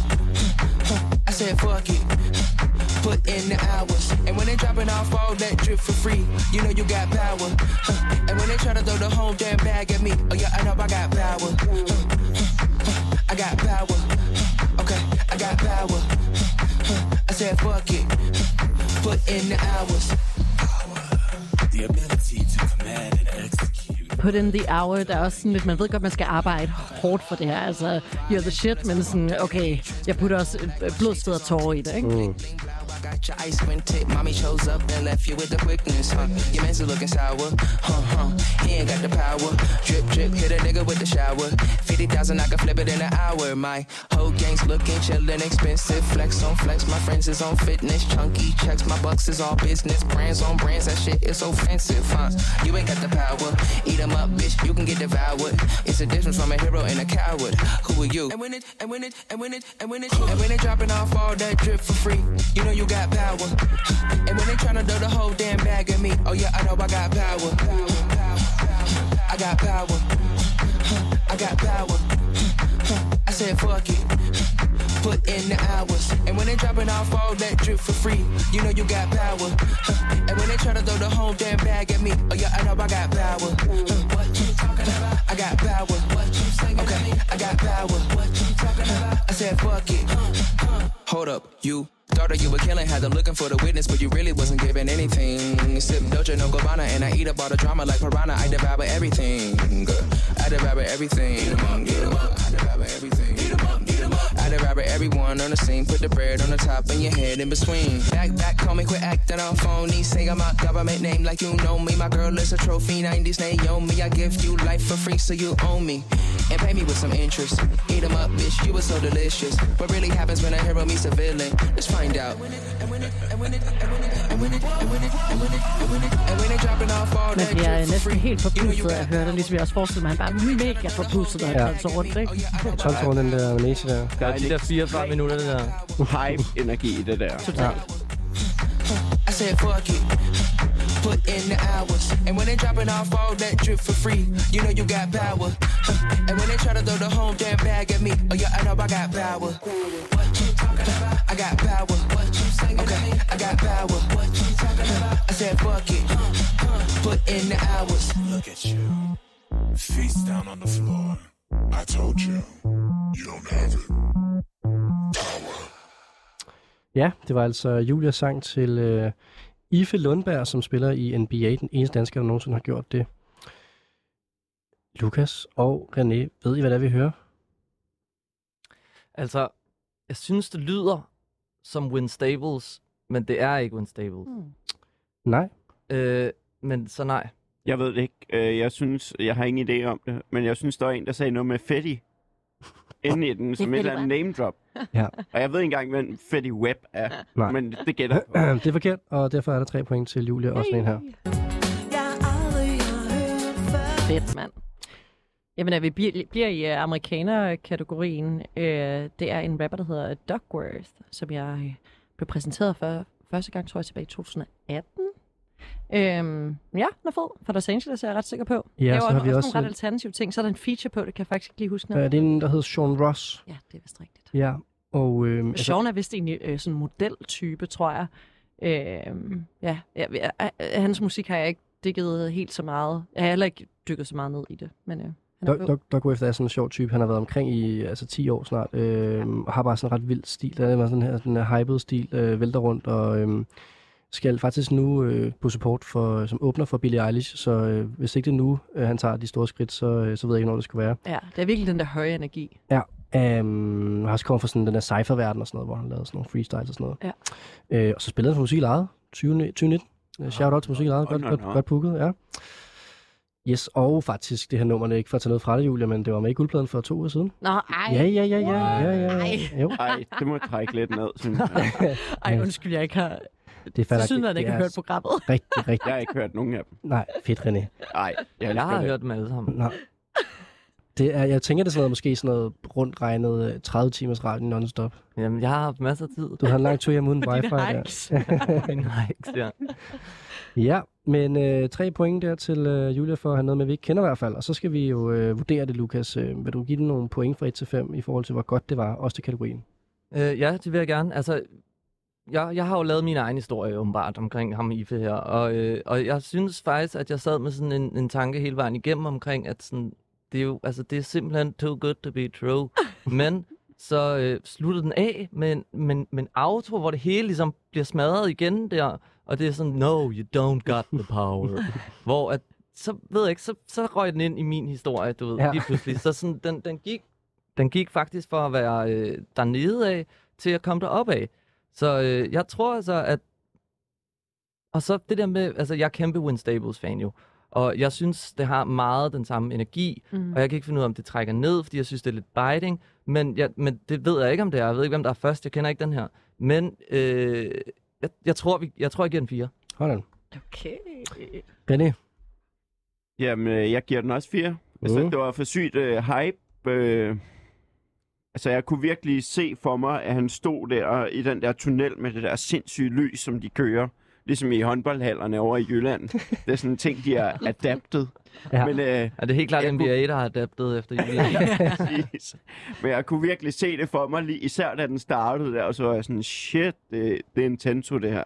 I said fuck it. Put in the hours. And when they dropping off all that drip for free, you know you got power. And when they try to throw the whole damn bag at me, oh yeah, I know I got power. I got power. Okay, I got power. I said fuck it. Put in the hours. Power. The ability to command and execute. Put in the hour, der er også sådan lidt, man ved godt, man skal arbejde hårdt for det her. Altså, you're the shit, men sådan, okay, jeg putter også øh, blod, sved og tårer i det, ikke? Mm. Got your ice when tip, mommy shows up and left you with the quickness, huh? Your man's looking sour, huh, huh? He ain't got the power. Drip, drip, hit a nigga with the shower. 50,000, I can flip it in an hour. My whole gang's looking chillin' expensive. Flex on flex, my friends is on fitness. Chunky checks, my bucks is all business. Brands on brands, that shit is offensive, huh? You ain't got the power. Eat 'em up, bitch, you can get devoured. It's a difference from a hero and a coward. Who are you? And when it, and when it, and when it, and when it, and when they dropping off all that drip for free, you know you got power. And when they tryna throw the whole damn bag at me, oh yeah, I know I got power Power power power. I got power. I got power. I said fuck it. Put in the hours. And when they dropping off all that drip for free, you know you got power. And when they try to throw the whole damn bag at me, oh yeah, I know I got power. What you talking about? I got power. What you saying? Okay, I got power. What you talking about? I said fuck it. Hold up, you thought that you were killing, had them looking for the witness, but you really wasn't giving anything. Sip Doja, no Gabbana, and I eat up all the drama like piranha. I devour everything. I devour everything. Yeah, I devour everything. I devour everyone on the scene. Put the bread on the top and your head in between. Back, back, call me, quit acting on phony. Say I'm my government name like you know me. My girl is a trophy, 90s Naomi. I give you life for free, so you own me. And pay me with some interest. Eat 'em up, bitch, you were so delicious. What really happens when a hero meets a villain? Let's find out. And when it, and when it, and when it, and when it, and when it, and when it, and when it, and when they dropping off all Man that bliver drip for næsten helt forpustet at høre det, ligesom jeg også forestiller mig, han bare er mega forpustet, når han Ja. danser rundt, ikke? Tonsår, den der næse der. Der er de der 44 minutter, det der. Hype-energi i det der. Ja. I said fuck it. Put in the hours. And when they dropping off all that drip for free, you know you got power. And when they try to throw the whole damn bag at me, oh yeah, I know I got power. What you talking about? I got power. What you saying? Okay, I got power. What you talking about? I said fuck it. Put in the hours. Look at you. Face down on the floor. I told you. You don't have it. Ja, det var altså Julias sang til øh, Ife Lundberg, som spiller i NBA, den eneste dansker, der nogensinde har gjort det. Lukas og René, ved I, hvad det er, vi hører? Altså, jeg synes, det lyder som Win Stables, men det er ikke Win Stables. Hmm. Nej. Øh, men så nej. Jeg ved det ikke. Øh, Jeg synes, jeg har ingen idé om det, men jeg synes, der var en, der sagde noget med Fetty [LAUGHS] inde i den, som et eller andet name drop. Ja. Og jeg ved ikke engang, hvem Fetty Web er, Nej. men det gætter [CLEARS THROAT] det er forkert, og derfor er der tre point til Julia og sådan en her. Fedt, mand. Jamen, vi bliver, i uh, amerikaner-kategorien. Uh, det er en rapper, der hedder Duckworth, som jeg uh, blev præsenteret for første gang, tror jeg, tilbage i 2018. Øhm, ja, den er fed. For Los Angeles er jeg ret sikker på. Ja, det er så har vi også, også- nogle ret alternative ting. Så er der en feature på, det kan jeg faktisk ikke lige huske. Øh, det er en, der hedder Sean Ross. Ja, det er vist rigtigt. Ja, og... Øh, Altså, Sean er vist egentlig øh, sådan en modeltype, tror jeg. Øhm, ja, ja, ja, hans musik har jeg ikke dykket helt så meget. Jeg har heller ikke dykket så meget ned i det, men øh, han er Doc, Doc, Doc Weft er sådan en sjov type. Han har været omkring i altså 10 år snart, øh, og har bare sådan en ret vild stil. Der er sådan her, den her hyped stil, øh, vælter rundt, og øh, skal faktisk nu øh, på support for, som åbner for Billie Eilish, så øh, hvis ikke det er nu, øh, han tager de store skridt, så, øh, så ved jeg ikke, når det skal være. Ja, det er virkelig den der høje energi. Ja, um, har også kommet fra sådan den der cypher-verden og sådan noget, hvor han lavede sådan nogle freestyles og sådan noget. Ja. Øh, og så spillede han for musik i lejet, 20, 2019. Uh, shout out til musik i godt, godt, godt booket, ja. Yes, og faktisk det her nummer, det er ikke for at tage noget fra det, Julia, men det var med i guldpladen for to uger siden. Nå, ej. Ja, ja, ja, ja, ja, ja, Ej. ja. Jo. Ej, det må trække lidt ned, synes jeg. [LAUGHS] Ej, undskyld, jeg ikke har... Det falder- Siden det ikke har hørt programmet. [LAUGHS] Rigtig, rigtig. Jeg har ikke hørt nogen af dem. Nej, fedt, René. Nej, jeg, Jeg har det. hørt dem alle sammen. Nå. Det er, jeg tænker, det er sådan noget, måske sådan noget rundt regnet øh, 30 timers radio non-stop. Jamen, jeg har haft masser af tid. Du har en lang tur hjem uden [LAUGHS] dine wifi hikes. [LAUGHS] der. Mine hikes, ja. Ja, men øh, tre point der til øh, Julia for at have noget med, vi ikke kender i hvert fald. Og så skal vi jo øh, vurdere det, Lukas. Øh, vil du give den nogle point fra 1 til 5 i forhold til, hvor godt det var, også til kategorien? Øh, ja, det vil jeg gerne. Altså, jeg, jeg har jo lavet min egen historie åbenbart omkring ham Ife her, og, øh, og jeg synes faktisk, at jeg sad med sådan en, en tanke hele vejen igennem omkring, at sådan, det er jo, altså det er simpelthen too good to be true. [LAUGHS] Men så øh, sluttede den af med en, med, en- med en outro, hvor det hele ligesom bliver smadret igen der, og det er sådan, no, you don't got the power. [LAUGHS] hvor at, så ved jeg ikke, så, så røg den ind i min historie, du ved, Ja. lige pludselig. Så sådan, den, den, gik, den gik faktisk fra at være øh, dernede af, til at komme derop af. Så øh, jeg tror altså, at... Og så det der med, altså jeg er kæmpe Win Stables fan jo, og jeg synes, det har meget den samme energi, mm. og jeg kan ikke finde ud af, om det trækker ned, fordi jeg synes, det er lidt biting, men, jeg, men det ved jeg ikke, om det er. Jeg ved ikke, hvem der er først. Jeg kender ikke den her. Men øh, jeg, jeg, tror, vi, jeg tror, jeg giver den fire. Sådan. Okay. René? Jamen, øh, jeg giver den også fire. Altså, Mm. det var for sygt øh, hype. Øh, altså, jeg kunne virkelig se for mig, at han stod der i den der tunnel med det der sindssyge lys, som de kører. Ligesom i håndboldhallerne over i Jylland. det er sådan en ting, de har [LAUGHS] adaptet. Ja. Men, øh, Er det helt klart jeg NBA, kunne- der har adaptet efter [LAUGHS] ja, præcis. Men jeg kunne virkelig se det for mig, lige, især da den startede der, og så var jeg sådan, shit, det, det er Intenso det her.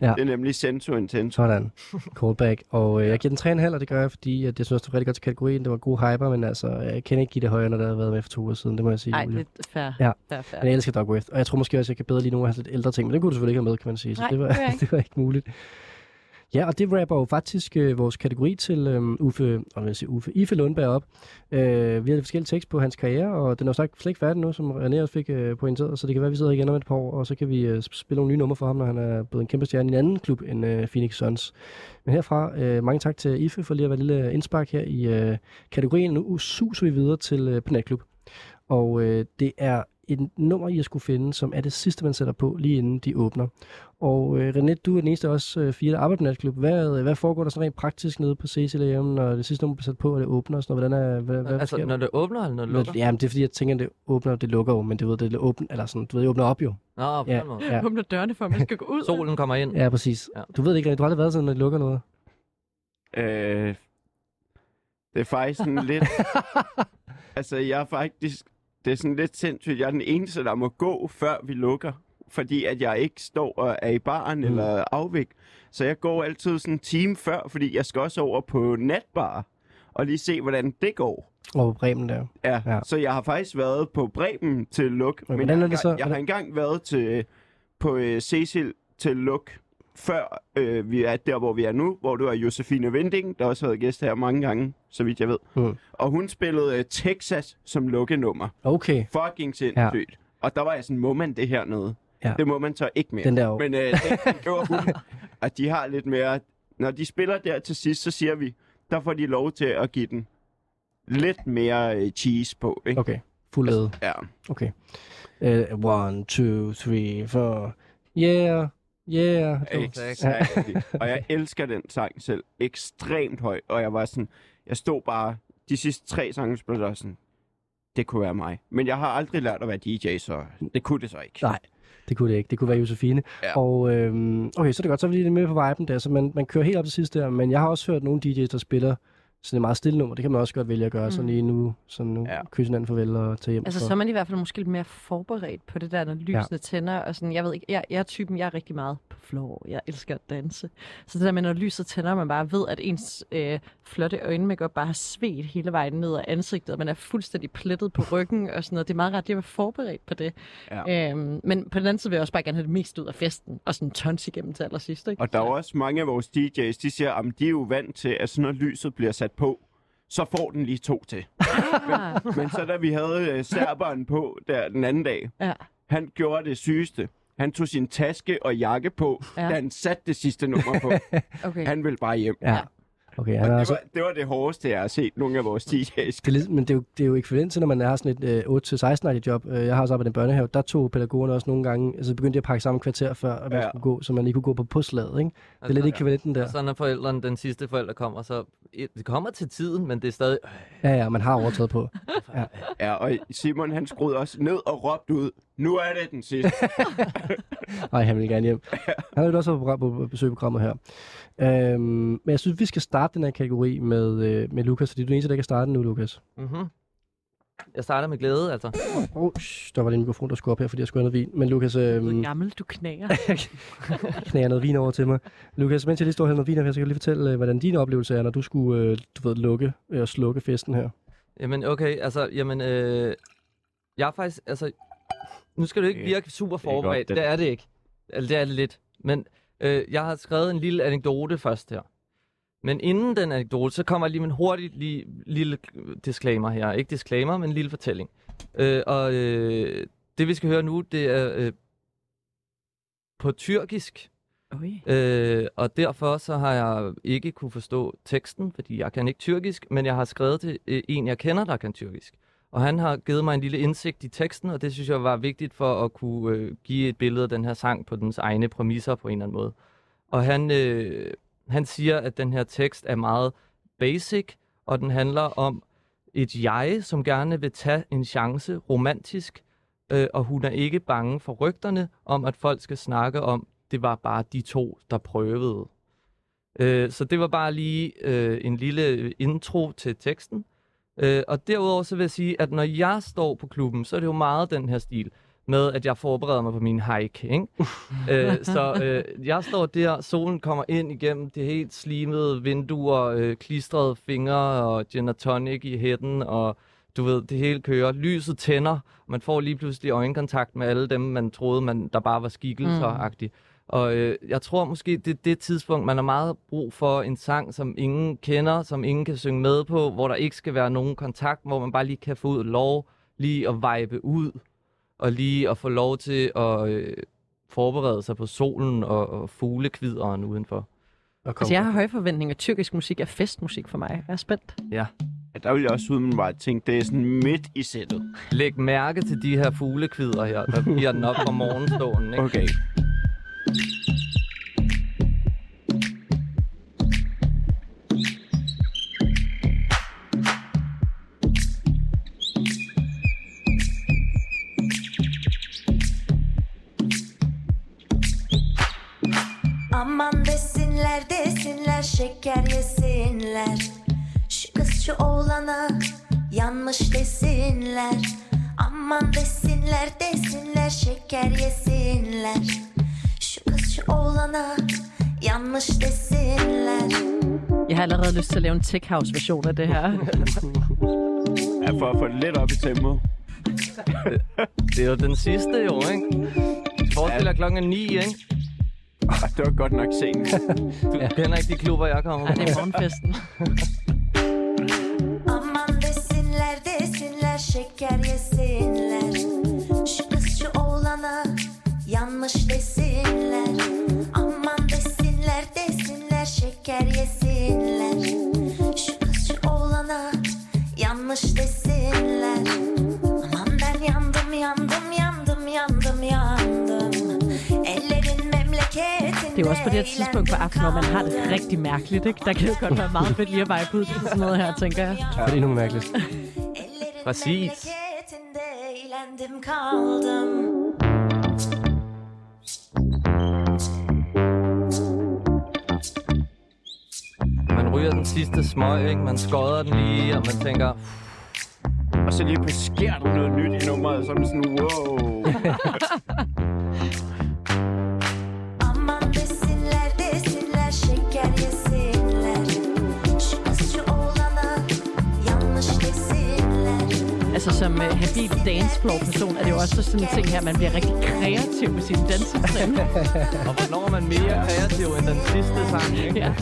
Ja. Det er nemlig Senso Intenso. Sådan. Callback. Og øh, jeg giver den 3,5, og det gør jeg, fordi at jeg synes, det var rigtig godt til kategorien. Det var god hyper, men altså, jeg kan ikke give det højere, når det har været med for to uger siden. Det må jeg sige, Nej, det er fair. Ja. Fair, fair. Men jeg elsker Dog West. Og jeg tror måske også, jeg kan bedre lige nogle af hans lidt ældre ting, men det kunne du selvfølgelig ikke have med, kan man sige. Så Nej, det, var, det [LAUGHS] det var ikke muligt. Ja, og det rapper jo faktisk øh, vores kategori til øh, Uffe, og jeg vil sige Uffe, Ife Lundberg op. Øh, vi har forskellige tekst på hans karriere, og den er jo slet ikke færdig nu, som René også fik øh, pointeret, så det kan være, at vi sidder igen om et par år, og så kan vi øh, spille nogle nye numre for ham, når han er blevet en kæmpe stjerne i en anden klub end øh, Phoenix Suns. Men herfra, øh, mange tak til Ife for lige at være lille indspark her i øh, kategorien. Nu suser vi videre til øh, på. Og øh, det er et nummer, I har skulle finde, som er det sidste, man sætter på, lige inden de åbner. Og øh, René, du er den eneste af os øh, fire, der arbejder på natklub. Hvad, hvad foregår der sådan rent praktisk nede på Cecil når det sidste nummer bliver sat på, og det åbner og sådan noget? Hvordan er, hvad, hvad altså, sker? når det åbner, eller når det Når- lukker? Ja, men det er fordi, jeg tænker, at det åbner, og det lukker jo, men det ved, det åbner, eller sådan, du ved, det åbner op jo. Nå, på ja, den måde. ja. Åbner dørene for, at man skal gå ud. Solen kommer ind. ja, præcis. Ja. Du ved ikke, René, du har aldrig været sådan, når det lukker noget. Øh, det er faktisk sådan lidt... [LAUGHS] altså, jeg er faktisk... Det er sådan lidt sindssygt. Jeg er den eneste, der må gå, før vi lukker. Fordi at jeg ikke står og er i baren mm. eller afvæk. Så jeg går altid sådan en time før, fordi jeg skal også over på natbar. Og lige se, hvordan det går. Over på Bremen der. Ja, Ja. ja. så jeg har faktisk været på Bremen til luk. Men Men hvordan jeg, er det så- jeg, jeg har engang været til, på øh, Cecil til luk, før øh, vi er der, hvor vi er nu, hvor du er Josefine Vinding, der også har været gæst her mange gange, så vidt jeg ved. Mm. Og hun spillede øh, Texas som lukkenummer. Okay. Fucking sindssygt. Ja. Og der var jeg sådan, må man det hernede? Ja. Det må man så ikke mere. Den der. Men øh, det, [LAUGHS] det gjorde hun, at de har lidt mere... Når de spiller der til sidst, så siger vi, der får de lov til at give den lidt mere øh, cheese på. Ikke? Okay. Fuld æde. Ja. Okay. Uh, one, two, three, four. Yeah, yeah. Exactly. og jeg elsker den sang selv ekstremt højt, og jeg var sådan, jeg stod bare, de sidste tre sange spillede jeg sådan, det kunne være mig. Men jeg har aldrig lært at være DJ, så det kunne det så ikke. Nej. Det kunne det ikke. Det kunne være Josefine. Ja. Og øhm, okay, så er det godt. Så er vi lige med på viben der. Så man, man kører helt op til sidst der. Men jeg har også hørt nogle DJ's, der spiller sådan et meget stille nummer. Det kan man også godt vælge at gøre. Mm. Sådan lige nu, sådan nu ja. kysse hinanden farvel og tage hjem. Altså, for- så er man i hvert fald måske lidt mere forberedt på det der, når lysene ja. tænder. Og sådan, jeg ved ikke, jeg, jeg er typen, jeg er rigtig meget på floor. Jeg elsker at danse. Så det der med, når lyset tænder, og man bare ved, at ens øh, flotte øjenmakeup bare har svedt hele vejen ned ad ansigtet, og man er fuldstændig plettet på [LAUGHS] ryggen og sådan noget. Det er meget rart, at være forberedt på det. Ja. Øhm, men på den anden side vil jeg også bare gerne have det mest ud af festen, og sådan tons igennem til allersidst. Ikke? Og der er også mange af vores DJ's, de siger, at de er jo vant til, at sådan når lyset bliver sat på, så får den lige to til. Ah. Men så da vi havde øh, serberen på der den anden dag, Ja. han gjorde det sygeste. Han tog sin taske og jakke på, ja. da han satte det sidste nummer på. [LAUGHS] Okay. Han ville bare hjem. Ja. Okay, han det, altså, var, det var det hårdeste, jeg har set nogle af vores DJ's. det er lidt, men det er, jo, det er jo ekvivalent til, når man har sådan et øh, 8-16 job. Øh, Jeg har også arbejdet i en børnehave. Der tog pædagogerne også nogle gange, altså begyndte de at pakke sammen kvarter før, at man Ja. skulle gå, så man lige kunne gå på puslaget, ikke? Det er lidt ekvivalenten der. Og så når forældrene, den sidste forælder kommer, så det kommer til tiden, men det er stadig... Ja, ja, man har overtaget på. [LAUGHS] Ja. Ja, og Simon han skruede også ned og råbte ud, nu er det den sidste. [LAUGHS] Nej, han vil gerne hjem. Han vil også være på, program- på besøg på programmet her. Øhm, men jeg synes, vi skal starte den her kategori med, øh, med Lukas, fordi du er den eneste, der kan starte nu, Lukas. Mm-hmm. Jeg starter med glæde, altså. Oh, shh, der var lige en mikrofon, der skulle op her, fordi jeg skulle have noget vin. Men Lukas, Du øhm, er gammel, du knager. [LAUGHS] knærer noget vin over til mig. Lukas, mens jeg lige står hælder noget vin her, så kan du lige fortælle, øh, hvordan din oplevelse er, når du skulle øh, du ved, lukke øh, og slukke festen her. Jamen, okay, altså, jamen, øh, jeg er faktisk, altså, nu skal du ikke virke super det er godt, forberedt, det, det. er det ikke. Eller det er det lidt. Men øh, jeg har skrevet en lille anekdote først her. Men inden den anekdote, så kommer lige en hurtig lige, lille disclaimer her. Ikke disclaimer, men en lille fortælling. Øh, og øh, det vi skal høre nu, det er øh, på tyrkisk. Oi. Øh, og derfor så har jeg ikke kunne forstå teksten, fordi jeg kan ikke tyrkisk, men jeg har skrevet til øh, en, jeg kender, der kan tyrkisk. Og han har givet mig en lille indsigt i teksten, og det synes jeg var vigtigt for at kunne øh, give et billede af den her sang på dens egne præmisser på en eller anden måde. Og han, øh, han siger, at den her tekst er meget basic, og den handler om et jeg, som gerne vil tage en chance romantisk, øh, og hun er ikke bange for rygterne om, at folk skal snakke om, det var bare de to, der prøvede. Øh, så det var bare lige øh, en lille intro til teksten. Øh, og derudover så vil jeg sige, at når jeg står på klubben, så er det jo meget den her stil med, at jeg forbereder mig på min hike. Ikke? øh, så øh, jeg står der, solen kommer ind igennem det helt slimede vinduer, øh, klistrede fingre og gin og tonic i hætten, og du ved, det hele kører. Lyset tænder, man får lige pludselig øjenkontakt med alle dem, man troede, man, der bare var skikkelser-agtigt. Og øh, jeg tror måske, det er det tidspunkt, man har meget brug for en sang, som ingen kender, som ingen kan synge med på, hvor der ikke skal være nogen kontakt, hvor man bare lige kan få ud lov, lige at vibe ud, og lige at få lov til at øh, forberede sig på solen og, og fuglekvideren udenfor. Altså, jeg har høje forventninger. Tyrkisk musik er festmusik for mig. Jeg er spændt. Ja. Ja, der vil jeg også umiddelbart tænke, det er sådan midt i sættet. Læg mærke til de her fuglekvider her, der giver den op om morgenstunden. Ikke? Okay. Aman desinler desinler şeker yesinler. Şu kız şu oğlana yanlış desinler. Aman desinler desinler şeker yesinler Şu oğlana yanlış desinler Jeg har allerede lyst til at lave en tech house version af det her. Ja, for at få det lidt op i tempoet. Det er jo den sidste jo, ikke? Forestil dig klokken er 9, ikke? Ah, det var godt nok sent. Du ja. kender ikke de klubber, jeg kommer Ej, det er morgenfesten. Aman desinler desinler şeker yesinler Şu kız şu oğlana yanlış desinler şeker yesinler Şu kız şu oğlana yanlış desinler Aman ben yandım yandım yandım yandım yandım Ellerin memleketinde Det er jo også på det her tidspunkt på aftenen, hvor man har det rigtig mærkeligt, ikke? Der kan det godt være meget fedt lige at vibe ud til sådan noget her, tænker jeg. Ja. Det er endnu mærkeligt. Præcis. memleketinde eğlendim kaldım den sidste smøg, ikke? Man skodder den lige, og man tænker, Og så lige pludselig sker der noget nyt i nummeret, så er man sådan, wow. Altså som uh, habil dancefloor-person er det jo også sådan en ting her, man bliver rigtig kreativ med sin dansetrin. [LAUGHS] og hvornår er man mere kreativ end den sidste sang, ikke? Ja.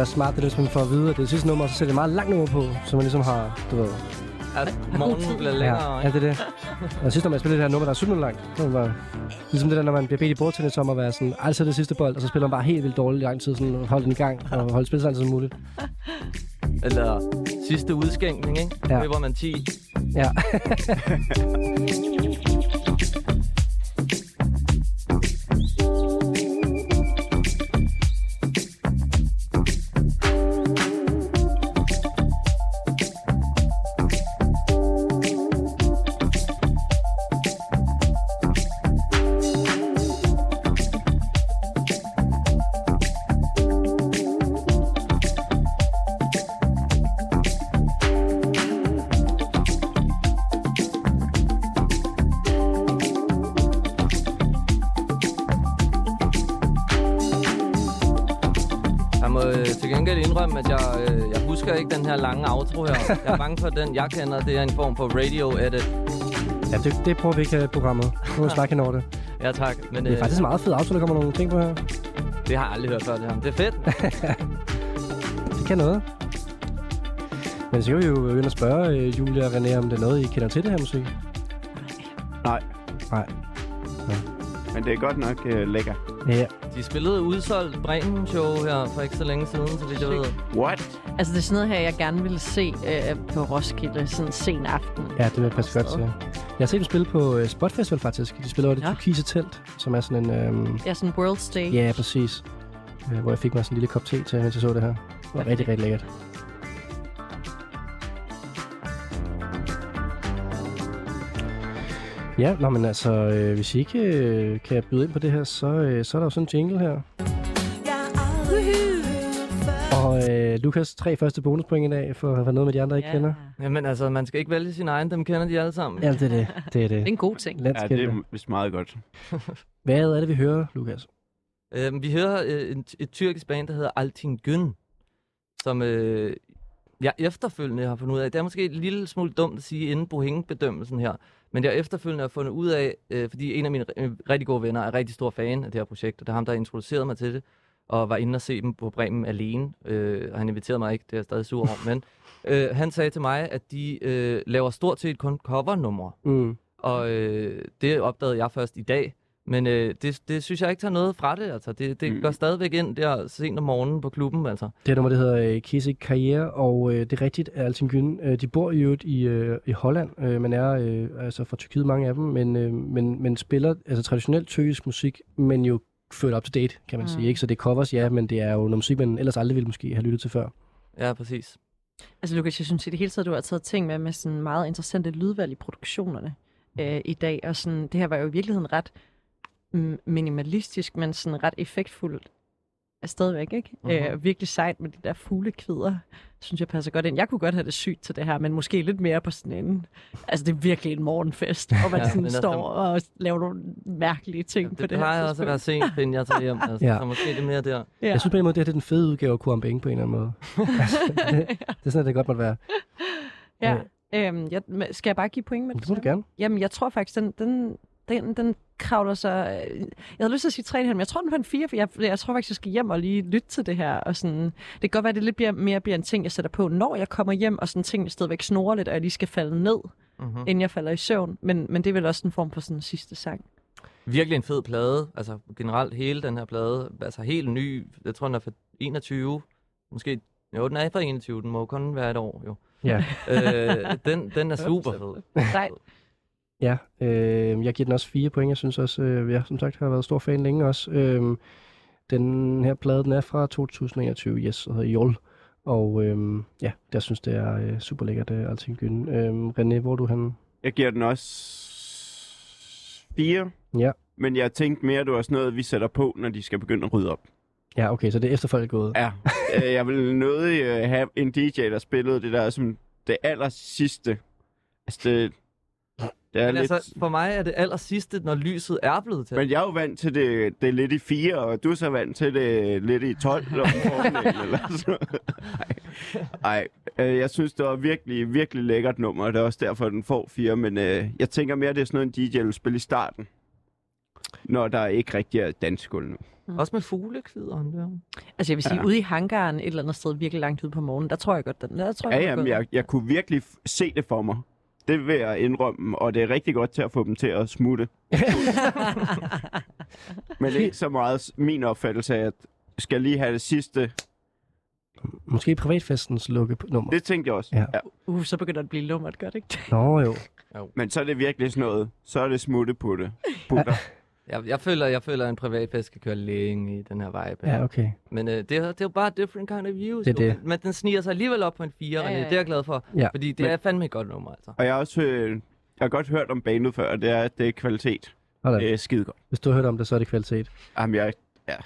Er også smart, det er, hvis man får at vide, at det er det sidste nummer, så sætter det meget langt nummer på, så man ligesom har, du ved... At morgenen bliver længere, Ja, ja, det er det. Og sidst, når man spiller det her nummer, der er 7 minutter langt, er man bare... Ligesom det der, når man bliver bedt i bordtennis om at være sådan, altså det sidste bold, og så spiller man bare helt vildt dårligt i lang tid, sådan holde den i gang, og holde spillet så som muligt. Eller sidste udskænkning, ikke? Ja. Ja. Løber man 10. Ja. Bange for, den, jeg kender, det er en form for radio-edit. Ja, det, det prøver vi ikke her i programmet. Nu er snakke over det. [LAUGHS] Ja, tak. Men, Det er faktisk en meget fed auto, der kommer nogle ting på her. Det har jeg aldrig hørt før, det her. Det er fedt. [LAUGHS] Det kan noget. Men så kan vi jo begynde at spørge øh, Julia og René, om det er noget, I kender til det her musik. Nej. Nej. Men det er godt nok uh, lækker. Ja. De spillede udsolgt Bremen-show her for ikke så længe siden, så vidt jeg ved. What? Altså det er sådan noget her, jeg gerne ville se øh, på Roskilde sådan en sen aften. Ja, det vil jeg passe godt til. Jeg har set dem spille på uh, Spot Festival faktisk. De spiller over det Ja. turkise telt, som er sådan en... Øhm, Ja, sådan World Stage. ja, præcis. Øh, hvor jeg fik mig sådan en lille kop te til, mens jeg så det her. Det var rigtig, rigtig lækkert. Ja, nå, men altså, øh, hvis I ikke øh, kan byde ind på det her, så, øh, så er der jo sådan en jingle her. Øh, Lukas, tre første bonuspoint i dag, for at have været noget med de andre, ikke Ja. kender. Jamen altså, man skal ikke vælge sin egen, dem kender de alle sammen. Ja, det er det. Det er det. Det er en god ting. Ja, det er vist meget godt. [LAUGHS] Hvad er det, vi hører, Lukas? Øhm, vi hører øh, en, et tyrkisk band, der hedder Altin Gün, som øh, jeg efterfølgende har fundet ud af. Det er måske et lille smule dumt at sige inden Bohing-bedømmelsen her, men jeg efterfølgende har fundet ud af, øh, fordi en af mine øh, rigtig gode venner er rigtig stor fan af det her projekt, og det er ham, der introducerede mig til det, og var inde og se dem på Bremen alene. Øh, og han inviterede mig ikke, det er jeg stadig sur over, men [LAUGHS] øh, han sagde til mig, at de øh, laver stort set kun covernumre. Mm. Og øh, det opdagede jeg først i dag. Men øh, det, det synes jeg ikke tager noget fra det. Altså. Det, det Mm. går stadigvæk ind der sent om morgenen på klubben. Altså. Det her nummer, det hedder øh, Kisik Karriere, og øh, det er rigtigt, at Altin Gün, øh, de bor i øvrigt i, øh, i Holland, øh, men er øh, altså fra Tyrkiet, mange af dem, men, øh, men, men spiller altså traditionelt tyrkisk musik, men jo født up to date, kan man mm. sige. Ikke? Så det er covers, ja, men det er jo noget musik, man ellers aldrig ville måske have lyttet til før. Ja, præcis. Altså Lukas, jeg synes i det hele taget, du har taget ting med med sådan meget interessante lydvalg i produktionerne øh, i dag. Og sådan, det her var jo i virkeligheden ret mm, minimalistisk, men sådan ret effektfuldt er stadigvæk, ikke? Mhm. Mm-hmm. Øh, virkelig sejt med de der fuglekvider, synes jeg passer godt ind. Jeg kunne godt have det sygt til det her, men måske lidt mere på sådan en... Altså, det er virkelig en morgenfest, hvor man Ja, ja, sådan men altså- står og laver nogle mærkelige ting på Det det her plejer også at være sent, inden jeg tager hjem. Altså, Ja. ja. Så måske det er mere der. Ja. Jeg synes på en måde, det her det er den fede udgave af Kuambeng på en eller anden måde. [LAUGHS] altså, det, det er sådan, at det godt måtte være. Ja. Øhm, jeg, skal jeg bare give point med Det må du gerne. Jamen, jeg tror faktisk, den, den, den, den kravler så... Jeg havde lyst til at sige 3,5, men jeg tror, den var en 4, for jeg, jeg tror faktisk, jeg skal hjem og lige lytte til det her. Og sådan, det kan godt være, at det lidt bliver, mere bliver en ting, jeg sætter på, når jeg kommer hjem, og sådan ting, jeg stadigvæk snorer lidt, og jeg lige skal falde ned. Mhm. inden jeg falder i søvn. Men, men det er vel også en form for sådan en sidste sang. Virkelig en fed plade. Altså generelt hele den her plade. Altså helt ny. Jeg tror, den er fra 21. Måske... Jo, den er fra 21. Den må jo kun være et år, jo. Ja. øh, den, den er [LAUGHS] super fed. Nej. Ja, øh, jeg giver den også fire point. Jeg synes også, øh, jeg som sagt har været stor fan længe også. Øh, den her plade, den er fra 2021, yes, og hedder Jol. Og øh, ja, jeg synes, det er øh, super lækkert, øh, alting Gyn. Øh, René, hvor du henne? Jeg giver den også fire. Ja. Men jeg tænkte mere, at det var sådan noget, vi sætter på, når de skal begynde at rydde op. Ja, okay, så det er efter folk er gået. Ja. Øh, jeg vil nødig øh, have en DJ, der spillede det der som det aller sidste. Altså, det, det er Men lidt... altså, for mig er det aller sidste, når lyset er blevet til. Men jeg er jo vant til det, det er lidt i 4, og du er så vant til det lidt i 12 om formiddagen, [LAUGHS] eller sådan Ej, øh, jeg synes, det var virkelig, virkelig lækkert nummer, og det er også derfor, den får 4, men øh, jeg tænker mere, det er sådan noget, en DJ vil spille i starten, når der ikke rigtig er dansgulv nu. Også med fuglekvideren der. Altså jeg vil sige, Ja. ude i hangaren et eller andet sted virkelig langt ude på morgenen, der tror jeg godt, den der tror Ja, jeg, jamen, jeg, jeg kunne virkelig f- se det for mig. Det vil jeg indrømme, og det er rigtig godt til at få dem til at smutte. [LAUGHS] Men det er ikke så meget min opfattelse af, at jeg skal lige have det sidste. Måske privatfestens lukkenummer. Det tænkte jeg også. Ja. ja. Uh, så begynder det at blive lummert, gør det ikke? Nå jo. Men så er det virkelig sådan noget. Så er det smutte på det. [LAUGHS] Putter. Jeg, jeg, føler, jeg føler, at en privatfest skal køre længe i den her vibe. her. Ja, okay. Men øh, det, er, det er jo bare different kind of views. Det jo. det. Men, men den sniger sig alligevel op på en 4, Ja, ja, ja, det er jeg glad for. Ja. Fordi det Men- er fandme et godt nummer, altså. Og jeg har også øh, jeg har godt hørt om bandet før, og det er, at det er kvalitet. Hold er skide godt. Hvis du har hørt om det, så er det kvalitet. Jamen, jeg... Ja.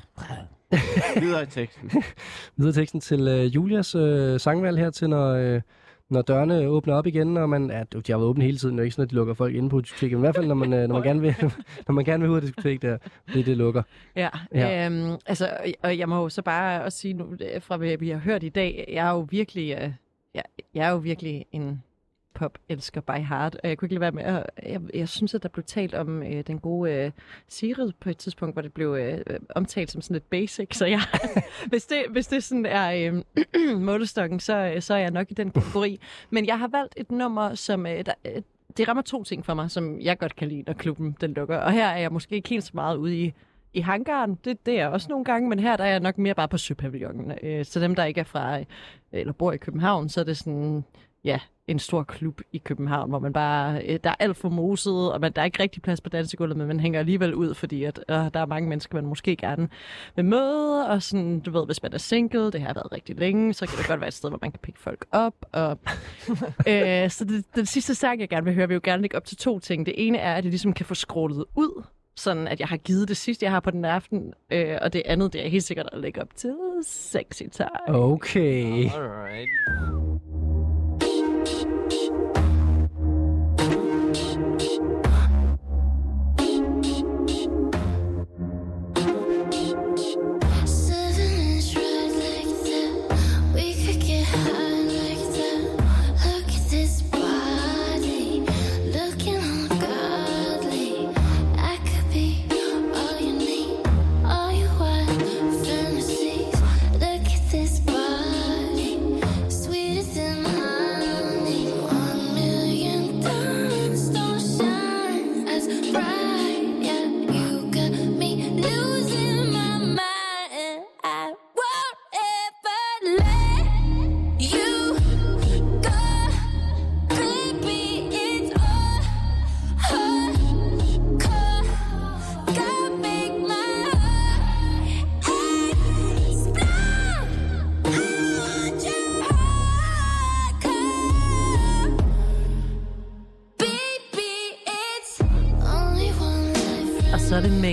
[LAUGHS] Videre i teksten. Videre teksten til øh, Julias øh, sangvalg her til, når, øh, når dørene åbner op igen, og man, ja, de har været åbne hele tiden, det er ikke sådan, at de lukker folk inde på diskoteket, men i hvert fald, når man, øh, når man, gerne, vil, [LAUGHS] når man gerne vil ud af diskotek der, det det lukker. Ja, Ja. Øhm, altså, og- og jeg må jo så bare også sige nu, øh, fra hvad vi har hørt i dag, jeg er jo virkelig, øh, jeg, jeg er jo virkelig en pop-elsker by heart, og jeg kunne ikke lade være med at, jeg, jeg synes, at der blev talt om øh, den gode øh, Sigrid på et tidspunkt, hvor det blev øh, omtalt som sådan lidt basic, så jeg, [LAUGHS] hvis, det, hvis det sådan er øh, [CLEARS THROAT] målestokken, så, øh, så er jeg nok i den kategori. Men jeg har valgt et nummer, som øh, der, øh, det rammer to ting for mig, som jeg godt kan lide, når klubben den lukker. Og her er jeg måske ikke helt så meget ude i, i hangaren. Det, det er jeg også nogle gange, men her der er jeg nok mere bare på Søpavillonen. Øh, så dem, der ikke er fra, øh, eller bor i København, så er det sådan, ja, en stor klub i København, hvor man bare, øh, der er alt for moset, og man, der er ikke rigtig plads på dansegulvet, men man hænger alligevel ud, fordi at, øh, der er mange mennesker, man måske gerne vil møde, og sådan, du ved, hvis man er single, det har været rigtig længe, så kan det godt være et sted, hvor man kan pikke folk op, og [LAUGHS] øh, så det, den sidste sang, jeg gerne vil høre, vil jo gerne lægge op til to ting. Det ene er, at jeg ligesom kan få scrollet ud, sådan at jeg har givet det sidste, jeg har på den aften, øh, og det andet, det er helt sikkert at lægge op til sexy time. Okay. Alright.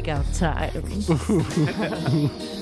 Make-out time. [LAUGHS] [LAUGHS]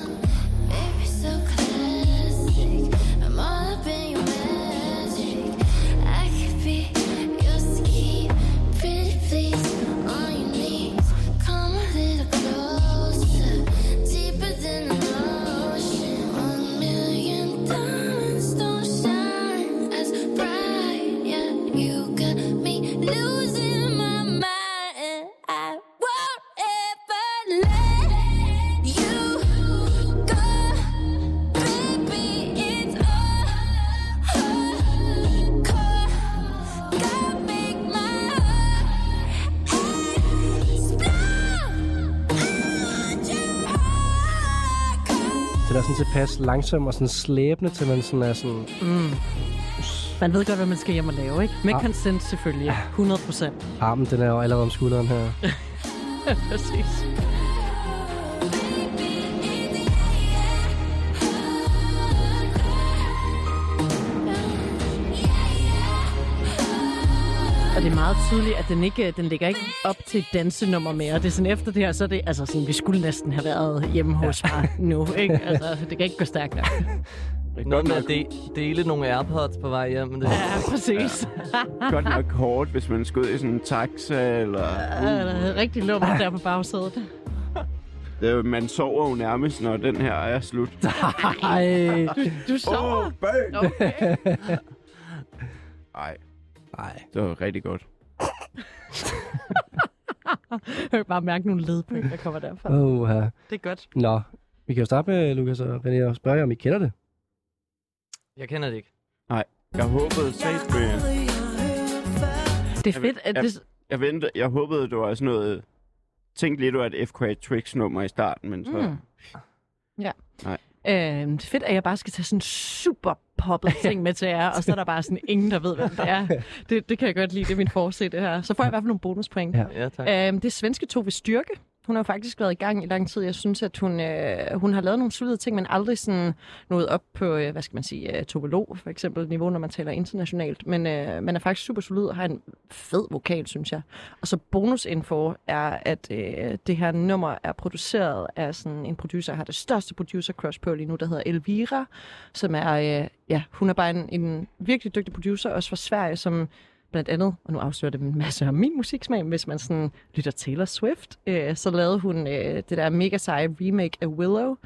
langsom og sådan slæbende, til man sådan er sådan... Mm. Man ved godt, hvad man skal hjem og lave, ikke? Med Ah. consent selvfølgelig. 100 procent. Armen, den er jo allerede om skulderen her. [LAUGHS] Præcis. Og det er meget tydeligt, at den ikke den ligger ikke op til et dansenummer mere. Det er sådan efter det her, så er det, altså sådan, vi skulle næsten have været hjemme hos mig nu, ikke? Altså, det kan ikke gå stærkt nok. Noget med at de, dele nogle Airpods på vej hjem. Men det... Ja, præcis. Godt nok hårdt, hvis man skal ud i sådan en taxa, eller... Ja, der er rigtig lummer der på bagsædet. Det, er- man sover jo nærmest, når den her er slut. [LAUGHS] Ej. Du, du sover? Åh, bang! Okay. Ej, Nej. det var rigtig godt. [LAUGHS] Jeg kan bare mærke nogle ledbøg, der kommer derfra. Åh, her. Det er godt. Nå, vi kan jo starte med, Lukas og René, og spørge jer, om I kender det. Jeg kender det ikke. Nej, jeg håbede sagt med... Det er fedt, at jeg, det... jeg, ventede, jeg håbede, det var sådan noget... Tænk lige, det var et FK Tricks nummer i starten, men så... Mm. Ja. Nej. Øh, det er fedt, at jeg bare skal tage sådan en super poppet [LAUGHS] ting med til jer, og så er der bare sådan ingen, der ved, hvem det er. Det, det kan jeg godt lide, det er min forse, det her. Så får jeg i hvert fald nogle bonuspoint. Ja. Ja, tak. Øh, det svenske Tove Styrke. Hun har faktisk været i gang i lang tid. Jeg synes, at hun, øh, hun har lavet nogle solide ting, men aldrig sådan nået op på, øh, hvad skal man sige, øh, topolog for eksempel, niveau, når man taler internationalt. Men øh, man er faktisk super solid og har en fed vokal, synes jeg. Og så bonusinfo er, at øh, det her nummer er produceret af sådan en producer, har det største producer crush på lige nu, der hedder Elvira, som er, øh, ja, hun er bare en, en virkelig dygtig producer, også fra Sverige, som blandt andet, og nu afslører det en masse om min musiksmag, hvis man sådan lytter Taylor Swift, øh, så lavede hun øh, det der mega seje remake af Willow,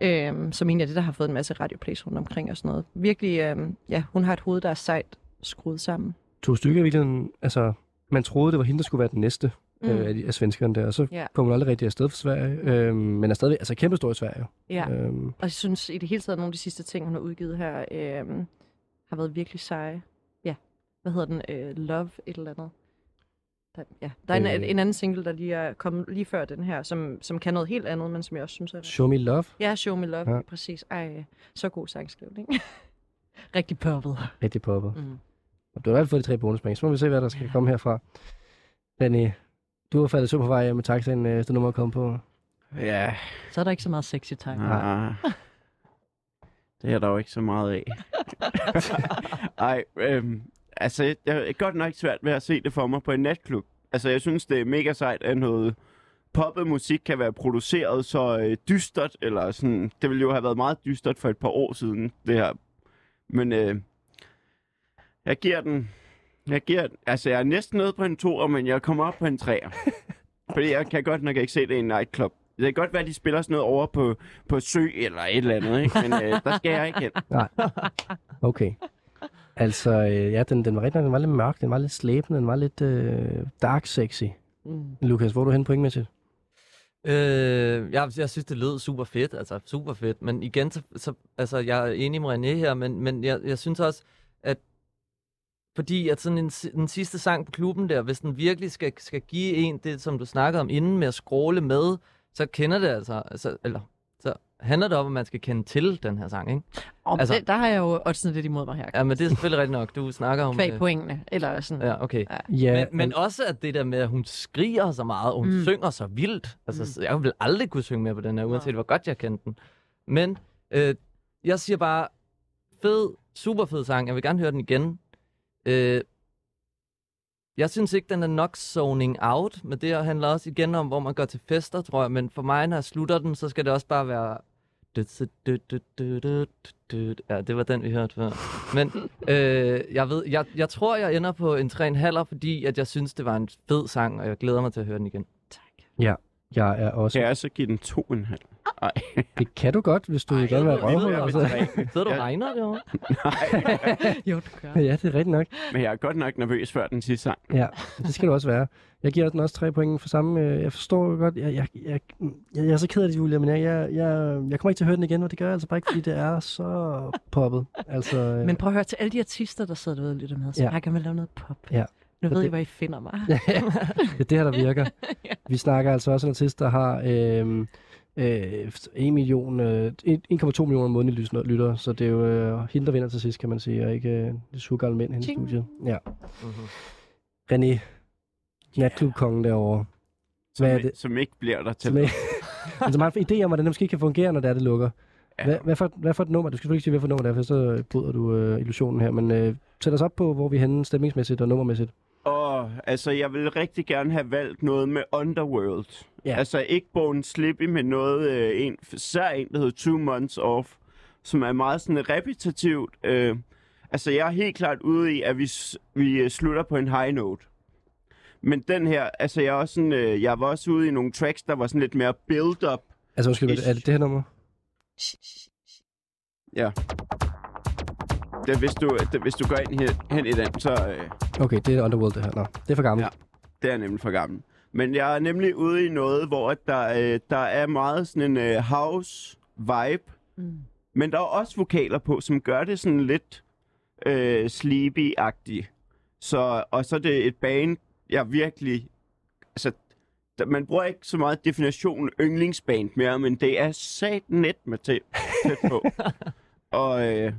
øh, som egentlig er det, der har fået en masse radioplays rundt omkring og sådan noget. Virkelig, øh, ja, hun har et hoved, der er sejt skruet sammen. To stykker virkelig, altså, man troede, det var hende, der skulle være den næste Mm. øh, af, svenskerne der, og så Ja. kom hun aldrig rigtig afsted for Sverige, øh, men er stadig, altså kæmpe stor i Sverige. Ja. Øhm, Og jeg synes i det hele taget, at nogle af de sidste ting, hun har udgivet her, øh, har været virkelig seje. Ja, hvad hedder den? Øh, Love et eller andet. Der, ja, der er en, Øh. en anden single, der lige er kommet lige før den her, som, som kan noget helt andet, men som jeg også synes er... Show Me Love, Ja, Show Me Love, Ja. ja. præcis. Ej, så god sangskrivning. [LAUGHS] Rigtig poppet. rigtig poppet. Mm. Og du har i hvert fald fået de tre bonuspoint, så må vi se, hvad der skal komme herfra. René, du har faldet så på vej med taxaen, øh, det nummer kom på. Ja, Så er der ikke så meget sexy time. nej. Det er der jo ikke så meget af. [LAUGHS] Ej, øhm, altså, jeg er godt nok svært ved at se det for mig på en natklub. Altså, jeg synes, det er mega sejt, at noget poppet musik kan være produceret så øh, dystert, eller sådan, det ville jo have været meget dystert for et par år siden, det her. Men øh, jeg giver den, jeg giver, den- altså jeg er næsten nede på en toer, men jeg kommer op på en treer. [LAUGHS] Fordi jeg kan godt nok ikke se det i en nightclub. Det kan godt være, at de spiller sådan noget over på, på sø eller et eller andet, ikke? men øh, der skal jeg ikke hen. Nej. Okay. Altså, øh, ja, den, den var rigtig den var lidt mørk, den var lidt slæbende, den var lidt øh, dark sexy. Mm. Lukas, hvor er du hen pointmæssigt? Øh, jeg, jeg synes, det lød super fedt, altså super fedt. Men igen, så, så altså, jeg er enig med René her, men, men jeg, jeg synes også, at fordi at sådan en, den sidste sang på klubben der, hvis den virkelig skal, skal give en det, som du snakkede om inden med at scrolle med, så kender det altså, altså eller handler det om, at man skal kende til den her sang, ikke? Og Altså- det, der har jeg jo også lidt imod mig her. Ja, men det er selvfølgelig rigtigt nok, du snakker om... Kvæg øh, pointene, eller sådan. Ja, okay. Ja. Ja, Men, men også at det der med, at hun skriger så meget, og hun Mm. synger så vildt. Altså, mm. jeg vil aldrig kunne synge med på den her, uanset hvor godt jeg kendte den. Men øh, jeg siger bare, fed, super fed sang. Jeg vil gerne høre den igen. Øh, jeg synes ikke, den er nok zoning out, men det handler også igen om, hvor man går til fester, tror jeg. Men for mig, når jeg slutter den, så skal det også bare være... Ja, det var den, vi hørte før. Men øh, jeg, ved, jeg, jeg tror, jeg ender på en 3,5, fordi at jeg synes, det var en fed sang, og jeg glæder mig til at høre den igen. Tak. Ja, jeg er også... Kan jeg så give den 2,5? Ej. Det kan du godt, hvis du Ej, gerne vil være røvhul. Altså. Ved du, regner det over? Nej. [LAUGHS] jo, du gør. Ja, det er rigtigt nok. Men jeg er godt nok nervøs før den sidste sang. Ja, det skal du også være. Jeg giver den også tre point for samme. Øh, jeg forstår godt, jeg, jeg, jeg, jeg, jeg er så ked af det, Julia, men jeg, jeg, jeg, jeg kommer ikke til at høre den igen, og det gør jeg altså bare ikke, fordi det er så poppet. Altså, øh. men prøv at høre til alle de artister, der sidder derude og lytter med, så ja. kan man lave noget pop. Ja. Nu ved det, I, hvor I finder mig. [LAUGHS] ja, det er det her, der virker. [LAUGHS] ja. Vi snakker altså også om en artist, der har... Øh, øh, 1 million, øh, 1,2 millioner månedlige lyttere, så det er jo øh, hende, der vinder til sidst, kan man sige, og ikke øh, det surgamle mænd henne i studiet. Ja. Mhm. René, natklubkongen derovre. Som, Hvad er ikke- det? som ikke bliver der til. Som er, [LAUGHS] men som har en idé om, hvordan det måske kan fungere, når det er, det lukker. Ja. Hvad, hvad, for, hvad for et nummer? Du skal selvfølgelig ikke sige, hvad for et nummer det er, for så bryder du øh, illusionen her. Men øh, sæt os op på, hvor vi er henne stemningsmæssigt og nummermæssigt. Og altså, jeg vil rigtig gerne have valgt noget med Underworld. Ja. Altså ikke Bone Slippy, men noget, øh, en, sær en, der hedder Two Months Off, som er meget sådan repetitivt. Øh, altså, jeg er helt klart ude i, at vi, vi øh, slutter på en high note. Men den her, altså jeg, er også sådan, øh, jeg var også ude i nogle tracks, der var sådan lidt mere build-up. Altså, undskyld, Ish. er det det her nummer? Ja. Det, hvis, du, det, hvis du går ind hen, hen i den, så... Øh, Okay, det er Underworld, det her. Nå, det er for gammelt. Ja, det er nemlig for gammel. Men jeg er nemlig ude i noget, hvor at der, øh, der er meget sådan en øh, house-vibe. Mm. Men der er også vokaler på, som gør det sådan lidt øh, sleepy-agtigt. Så, og så er det et band, jeg virkelig... Altså, der, man bruger ikke så meget definitionen yndlingsband mere, men det er sat net med tæt, tæt på. [LAUGHS] og øh,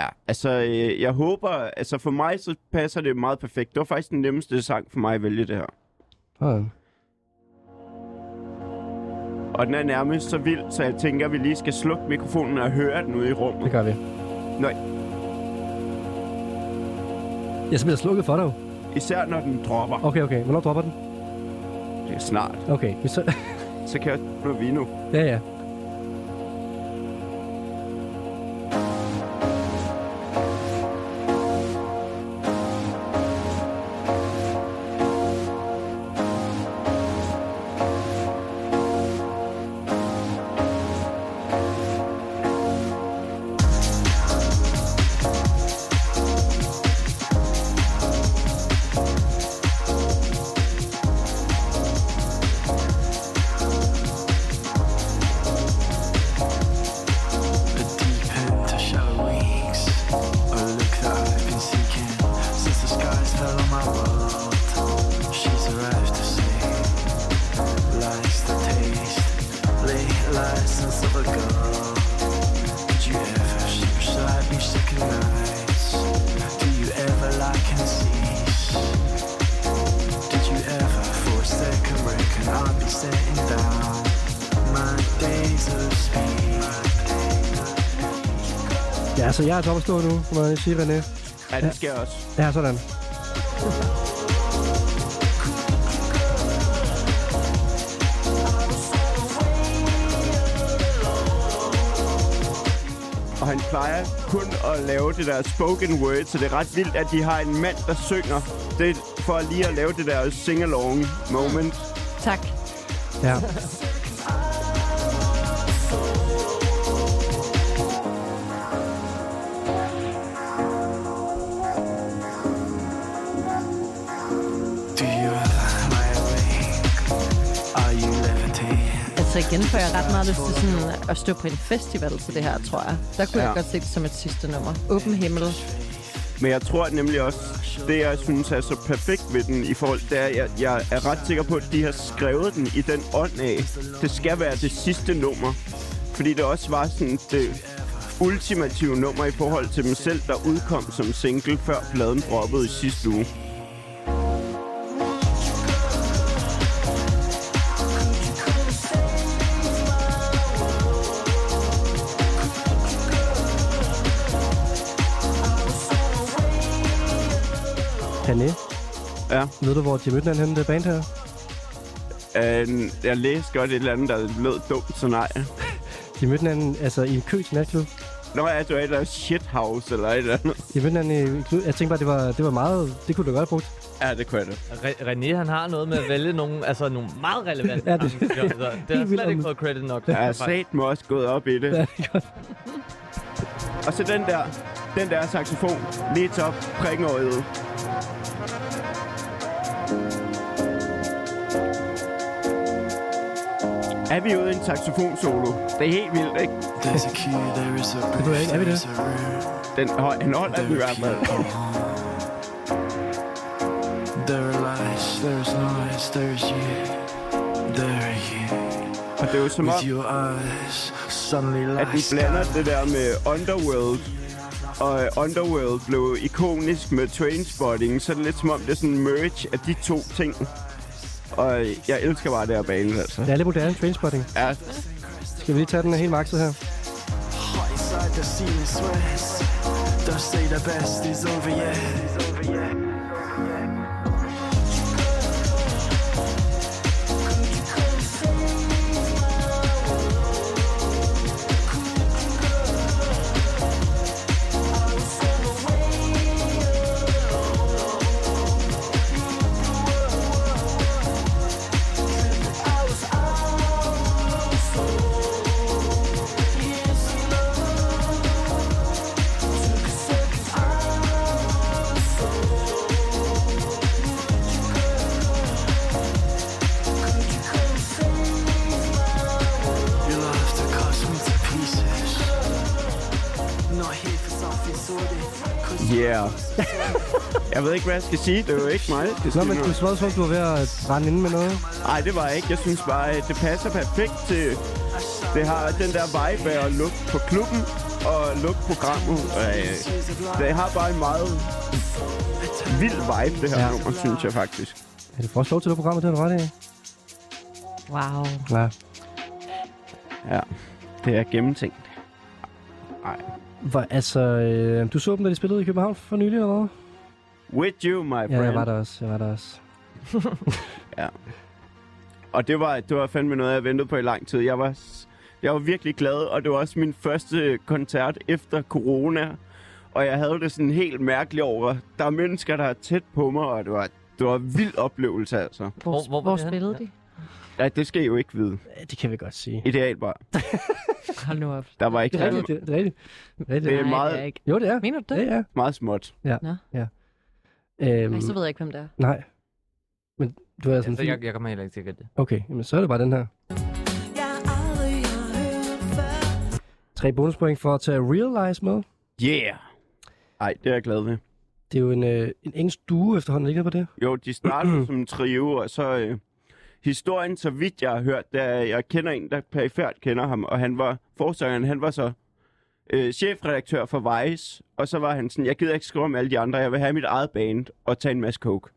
ja, altså, øh, jeg håber... Altså, for mig så passer det meget perfekt. Det var faktisk den nemmeste sang for mig at vælge det her. Ja. Og den er nærmest så vild, så jeg tænker, at vi lige skal slukke mikrofonen og høre den ude i rummet. Det gør vi. Nej, Jeg bliver slukket for dig jo. især når den dropper. Okay, okay. Hvornår dropper den? Det er snart. Okay, så... [LAUGHS] Så kan jeg nu vi nu. ja, ja. Jeg er altså stå nu, må jeg lige sige, René. Ja, det skal jeg også. Ja, sådan. Og han plejer kun at lave det der spoken word, så det er ret vildt, at de har en mand, der synger. Det er for lige at lave det der sing-along moment. Tak. Ja. Altså igen får jeg ret meget lyst til sådan at stå på en festival til det her, tror jeg. Der kunne ja. Jeg godt se det som et sidste nummer. Åben himmel. Men jeg tror nemlig også, det jeg synes er så perfekt ved den i forhold til, at jeg, jeg er ret sikker på, at de har skrevet den i den ånd af. Det skal være det sidste nummer. Fordi det også var sådan det ultimative nummer i forhold til dem selv, der udkom som single, før pladen droppede i sidste uge. Ved du, hvor de mødte hinanden henne, det band her? Uh, jeg læste godt et eller andet, der lød dumt, så nej. [LAUGHS] De mødte hinanden altså, i en kø til natklub. Nå ja, du er et eller andet shithouse eller et eller andet. De mødte hinanden i en klub. Jeg tænkte bare, det var, det var meget... Det kunne du godt have brugt. Ja, det kunne jeg det. Re- René, han har noget med at vælge nogle, altså nogle meget relevante Ja, det- arrangementer. [LAUGHS] Det har slet ikke fået credit nok. Jeg er sat mig også gået op i det. Ja, det er godt. Og så den der, den der saxofon, lige top, prikken over øjet. Er vi ude i en saxofon-solo? Det er helt vildt, ikke? There's a key, there is a Det ved jeg ikke. Er vi det? there's a room. Den, hold- han holder den i hvert fald. There are lights, there is noise, there is you. There are you. Og det er jo som om, With your eyes, suddenly at lights blander det der med Underworld. Og øh, Underworld blev ikonisk med Trainspotting, så er det lidt som om, det er sådan en merge af de to ting. Og øh, jeg elsker bare det her bane, altså. Det er lidt moderne trainspotting. Ja, Skal vi lige tage den helt makset her? the ceiling sweats. Don't say the best is over yet. Ikke, hvad jeg skal sige. Det er jo ikke mig. der Nå, men du svarede som om, du var ved at rende inde med noget. Nej, det var jeg ikke. Jeg synes bare, at det passer perfekt til... Det har den der vibe af at lukke på klubben og lukke programmet. Øh, det har bare en meget vild vibe, det her Ja. ja. nummer, synes jeg faktisk. Ja, du får også lov til det programmet, det har du ret i. Wow. Ja. Ja, det er gennemtænkt. Nej. Hvor, altså, øh, du så dem, da de spillede i København for nylig, eller hvad? With you, my friend. Ja, jeg var der også. Jeg var der også. [LAUGHS] Ja. Og det var, det var fandme noget, jeg ventede på i lang tid. Jeg var, jeg var virkelig glad, og det var også min første koncert efter corona. Og jeg havde det sådan helt mærkeligt over. Der er mennesker, der er tæt på mig, og det var, det var en vild oplevelse, altså. Hvor, Hvor- hvor det spillede de? Ja, det skal I jo ikke vide. Det kan vi godt sige. Ideal bare. [LAUGHS] Hold nu op. Der var ikke Det er rigtigt. Det er rigtigt. Det er, rigtigt. Det er Nej, meget- det er ikke. Jo, det er. Mener du det? Ja, ja. meget småt. Ja. Nå. ja. Øhm, Ej, så ved jeg ikke, hvem det er. Nej. Men du er sådan Altså, fin. jeg, jeg kommer heller ikke til at gætte det. Okay, jamen, så er det bare den her. Tre bonuspoint for at tage Realize med. Yeah! Ej, det er jeg glad ved. Det er jo en, øh, en engelsk duo efterhånden, ligger på det? Jo, de startede [CLEARS THROAT] som en trio, og så... Øh, historien, så vidt jeg har hørt, der jeg kender en, der perifært kender ham, og han var forsangeren, han var så øh, chefredaktør for Vice, og så var han sådan, jeg gider ikke skrive om alle de andre, jeg vil have mit eget band og tage en masse coke.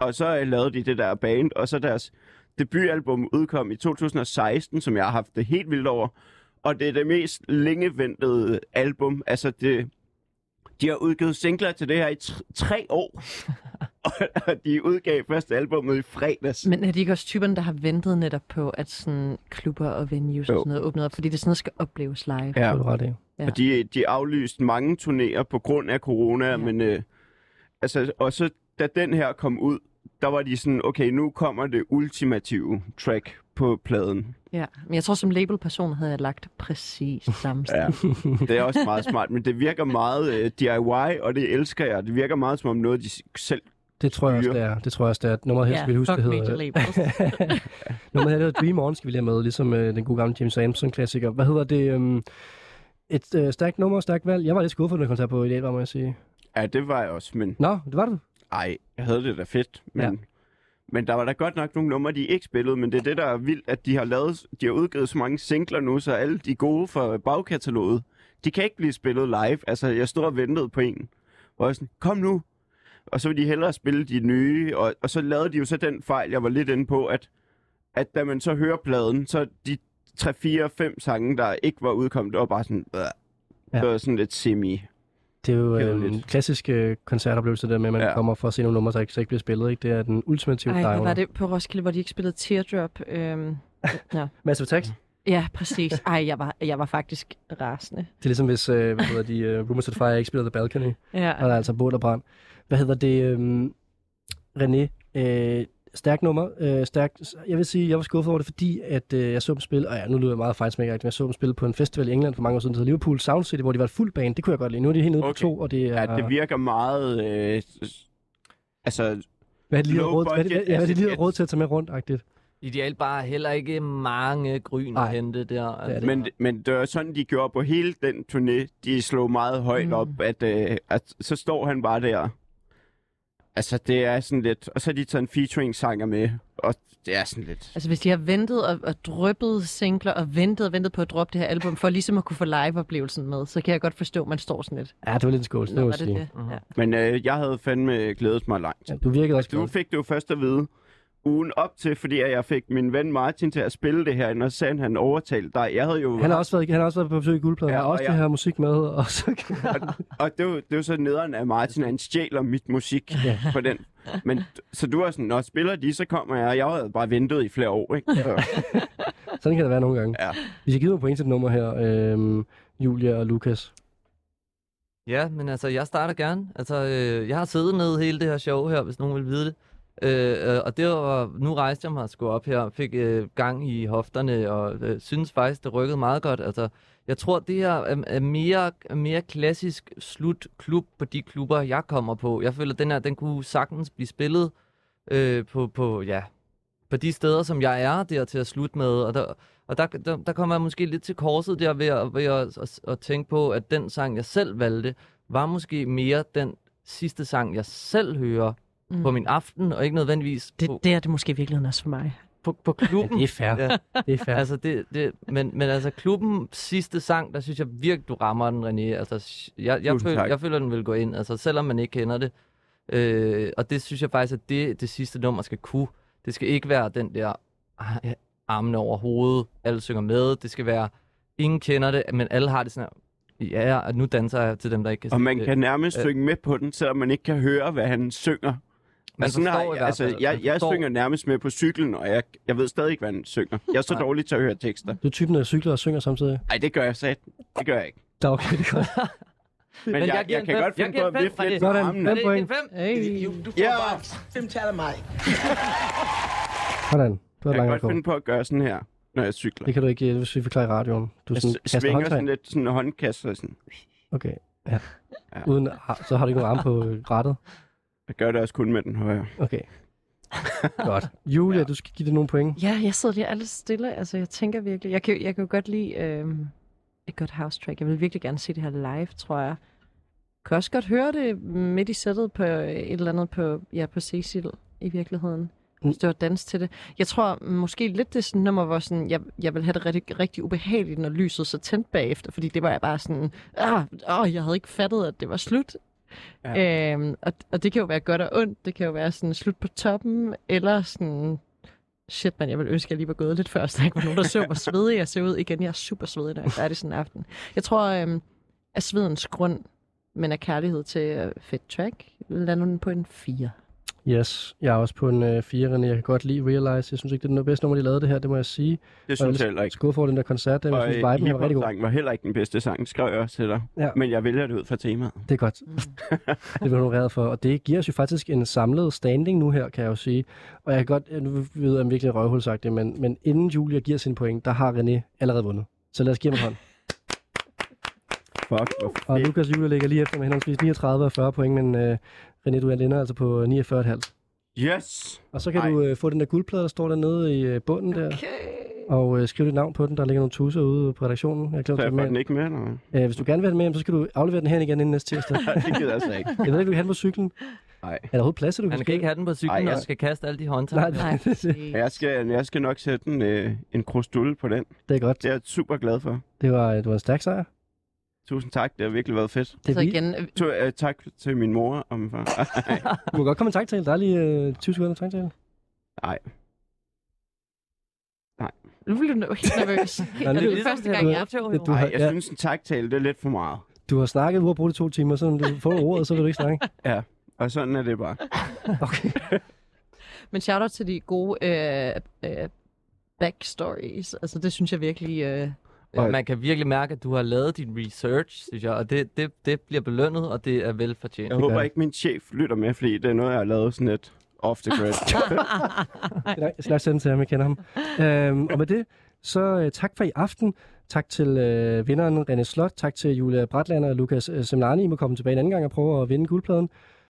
og så øh, lavede de det der band, og så deres debutalbum udkom i 2016, som jeg har haft det helt vildt over, og det er det mest længe ventede album, altså det, de har udgivet singler til det her i tr- tre år, [LAUGHS] og de udgav første albumet i fredags. Men er de ikke også typerne, der har ventet netop på, at sådan klubber og venues og Jo. sådan noget åbner op? Fordi det sådan noget skal opleves live. Ja. Det er du ret. Ja. Og de, de aflyste mange turnéer på grund af corona, ja. men øh, altså, og så da den her kom ud, der var de sådan, okay, nu kommer det ultimative track på pladen. Ja, men jeg tror som labelperson havde jeg lagt præcis samme sted. Ja, det er også meget smart, men det virker meget øh, DIY, og det elsker jeg. Det virker meget som om noget, de selv Det tror jeg også, det er. Det tror jeg også, det er. Nummeret her Ja, skal vi huske, det hedder... labels. [LAUGHS] Nummeret her hedder Dream On, skal vi lige have med, ligesom øh, den gode gamle James Anderson-klassiker. Hvad hedder det? Um, et øh, stærkt nummer, stærkt valg. Jeg var lidt skuffet, når jeg koncert på i dag, må jeg sige. Ja, det var jeg også, men... Nå, det var du. Ej, jeg havde det da fedt, men... Ja. Men der var da godt nok nogle numre, de ikke spillede, men det er det, der er vildt, at de har lavet, de har udgivet så mange singler nu, så alle de gode fra bagkataloget, de kan ikke blive spillet live. Altså, jeg stod og ventede på en, og jeg sådan, kom nu! Og så vil de hellere spille de nye, og, og så lavede de jo så den fejl, jeg var lidt inde på, at, at da man så hører pladen, så de 3, 4, 5 sange, der ikke var udkommet, det var bare sådan, øh, Ja. det var sådan lidt semi. Det er jo øh, en Kedeligt. klassisk øh, koncertoplevelse, der med, at man ja. Kommer for at se nogle numre, der ikke, så ikke bliver spillet. Ikke? Det er den ultimative Ej, downer. var det på Roskilde, hvor de ikke spillede Teardrop? Øhm, ja. [LAUGHS] Massive Attack. ja, præcis. Ej, jeg var, jeg var faktisk rasende. Det er ligesom hvis, øh, hvad hedder de, uh, Rumors at Fire ikke spiller The Balcony. Ja. Og der er altså båd og brand. Hvad hedder det, øh, René? Øh, stærk nummer. Øh, stærk, jeg vil sige, jeg var skuffet over det, fordi at, øh, jeg så dem spille, og ja, nu lyder jeg meget fejlsmækker, men jeg så dem spille på en festival i England for mange år siden, der hedder Liverpool Sound City, hvor de var et fuld band. Det kunne jeg godt lide. Nu er de helt nede okay. på to, og det er... Ja, det virker meget... Øh, altså, hvad er det lige råd, hvad, er det- budget ja, hvad er det lige råd til at tage med rundt, agtigt? Ideelt bare heller ikke mange gryn Nej. at hente der. Altså. Men, men det var sådan, de gjorde på hele den turné. De slog meget højt mm. op, at, øh, at så står han bare der. Altså, det er sådan lidt... Og så har de taget en featuring-sanger med, og det er sådan lidt... Altså hvis de har ventet og, og dryppet singler og ventet og ventet på at droppe det her album, for ligesom at kunne få live-oplevelsen med, så kan jeg godt forstå, at man står sådan lidt. Ja, det var lidt en skål, det var det det? Ja. Men øh, jeg havde fandme glædet mig langt. Ja, du virkede også Du glad. fik det jo først at vide ugen op til, fordi jeg fik min ven Martin til at spille det her, og så han, overtalte dig. Jeg havde jo... Han har også været, han har også været på besøg i guldpladen. Ja, og også jeg- det her musik med, og så Og det er, jo, det jo så nederen af Martin, han stjæler mit musik Ja. på den. Men, så du var sådan, når spiller de, så kommer jeg. Jeg havde bare ventet i flere år, ikke? Så, sådan kan det være nogle gange. Ja. Vi skal give nogle point til et nummer her, øhm, Julia og Lukas. Ja, men altså, jeg starter gerne. Altså, øh, jeg har siddet med hele det her show her, hvis nogen vil vide det. Øh, øh, og det var, nu rejste jeg mig sgu op her, fik øh, gang i hofterne, og øh, synes faktisk, det rykkede meget godt. Altså, jeg tror, det her er, er mere, mere klassisk slutklub på de klubber, jeg kommer på. Jeg føler, den her, den kunne sagtens blive spillet øh, på, på, ja, på de steder, som jeg er der til at slutte med. Og der, og der, der, der kommer jeg måske lidt til korset der ved, at, ved at, at, at tænke på, at den sang, jeg selv valgte, var måske mere den sidste sang, jeg selv hører Mm. på min aften, og ikke nødvendigvis Det, på, det er det måske i virkeligheden også for mig. på, på klubben. Det er fair. Ja. Det er fair. Altså, det, det, men, men altså, klubben sidste sang, der synes jeg virkelig, du rammer den, René. Altså, jeg, jeg, føl, jeg føler, den vil gå ind, altså, selvom man ikke kender det. Øh, og det synes jeg faktisk, at det, det sidste nummer skal kunne. Det skal ikke være den der ah, armene over hovedet, alle synger med. Det skal være, ingen kender det, men alle har det sådan her, ja, og nu danser jeg til dem, der ikke kan og man det. kan nærmest Øh, synge med på den, selvom man ikke kan høre, hvad han synger. Man Og sådan har jeg, altså, fald. jeg, Man jeg forstår. synger nærmest med på cyklen, og jeg, jeg ved stadig ikke, hvad han synger. Jeg er så dårlig til at høre tekster. Du er typen, der cykler og synger samtidig. Nej, det gør jeg sat. Det gør jeg ikke. Da okay, det er godt. Men, Men jeg, jeg jeg, jeg kan fem. godt Jeg finde på at vifte lidt Sådan, armene. fem point. fem? Hey. Du, du får Ja. bare fem tal af mig. [LAUGHS] Sådan. Det var Jeg kan godt finde på at gøre sådan her, når jeg cykler. Det kan du ikke, øh, hvis vi forklarer i radioen. Du Jeg sådan, svinger håndtag. sådan lidt sådan en og sådan. Okay, ja. Ja. Uden, så har du ikke nogen arm på øh, rattet. Jeg gør det også kun med den højre. Okay. Godt. Julia, du skal give det nogle point. Ja, jeg sidder lige lidt stille. Altså, jeg tænker virkelig... Jeg kan, jeg kan jo godt lide øhm, et godt house track. Jeg vil virkelig gerne se det her live, tror jeg. Jeg kan også godt høre det midt i sættet på et eller andet på, ja, på Cecil i virkeligheden. Hvis det var dans til det. Jeg tror måske lidt det sådan nummer, hvor sådan, jeg, jeg vil have det rigtig, rigtig ubehageligt, når lyset så tændt bagefter, fordi det var jeg bare sådan, ah, åh, jeg havde ikke fattet, at det var slut. Ja. Øhm, og, og det kan jo være godt og ondt. Det kan jo være sådan slut på toppen, eller sådan, shit man, jeg vil ønske, at jeg lige var gået lidt før, så der ikke var nogen, der så, hvor svedig jeg ser ud. Igen, jeg er super svedig, når jeg er færdig sådan en aften. Jeg tror, øhm, at svedens grund, men af kærlighed til øh, fedt track, lander den på en 4. Yes, jeg er også på en øh, 4, René. Jeg kan godt lide Realize. Jeg synes ikke, det er det bedste nummer, de lavede det her, det må jeg sige. Det synes jeg heller ikke. Skål for den der koncert, der, jeg synes, øh, viben var rigtig god. hiphop-sangen var heller ikke den bedste sang, skrev jeg også til dig. Ja. Men jeg vælger det ud fra temaet. Det er godt. [LAUGHS] det er vi honoreret for. Og det giver os jo faktisk en samlet standing nu her, kan jeg jo sige. Og jeg kan godt, nu ved jeg, om virkelig er røvhulsagtigt, men, men inden Julia giver sin point, der har René allerede vundet. Så lad os give ham en hånd. Fuck, hvor Og. Lukas Julia ligger lige efter med henholdsvis 39 og 40 point, men øh, René, du er alene altså på 49,5. Yes! Og så kan Ej. du øh, få den der guldplade, der står dernede i øh, bunden der. Og øh, skriv dit navn på den. Der ligger nogle tusser ude på redaktionen. Jeg Så glemte jeg at får den ikke med, eller hvad? Øh, hvis du gerne vil have den med, så skal du aflevere den her igen inden næste tirsdag. [LAUGHS] det gider jeg altså ikke. jeg ved ikke, du kan have den på cyklen. Nej. Er der overhovedet plads til, du Han kan kan ikke have den på cyklen, Ej, og jeg- skal kaste alle de håndtag. Nej, nej, Jeg skal, jeg skal nok sætte en, øh, en krusdulle på den. det er godt. Det er jeg super glad for. Det var, det var en stærk sejr. Tusind tak, det har virkelig været fedt. Det Så er vi. igen, øh, Tu, øh, tak til min mor og min far. Du må godt komme en tanktale. Der er lige øh, 20 sekunder tanktale. Nej. nu bliver du helt nervøs. Nej, [LAUGHS] Helt, det- det er første gang, jeg er optog. Du Du... har- Nej, jeg ja. synes en taktale, det er lidt for meget. Du har snakket, du har brugt det to timer, så når du får ordet, så vil du ikke snakke. Ja, og sådan er det bare. [LAUGHS] Okay. [LAUGHS] Men shout out til de gode øh, øh, backstories. Altså, det synes jeg virkelig... Øh, Og man kan virkelig mærke, at du har lavet din research, synes jeg, og det, det, det bliver belønnet, og det er velfortjent. Jeg håber ikke, min chef lytter med, fordi det er noget, jeg har lavet sådan lidt off the grid. [LAUGHS] [LAUGHS] Nok sende til ham, jeg kender ham. Øhm, og med det, så øh, tak for i aften. Tak til øh, vinderen René Slot. Tak til Julia Bratlander og Lukas øh, Semlani. I må komme tilbage en anden gang og prøve at vinde guldpladen.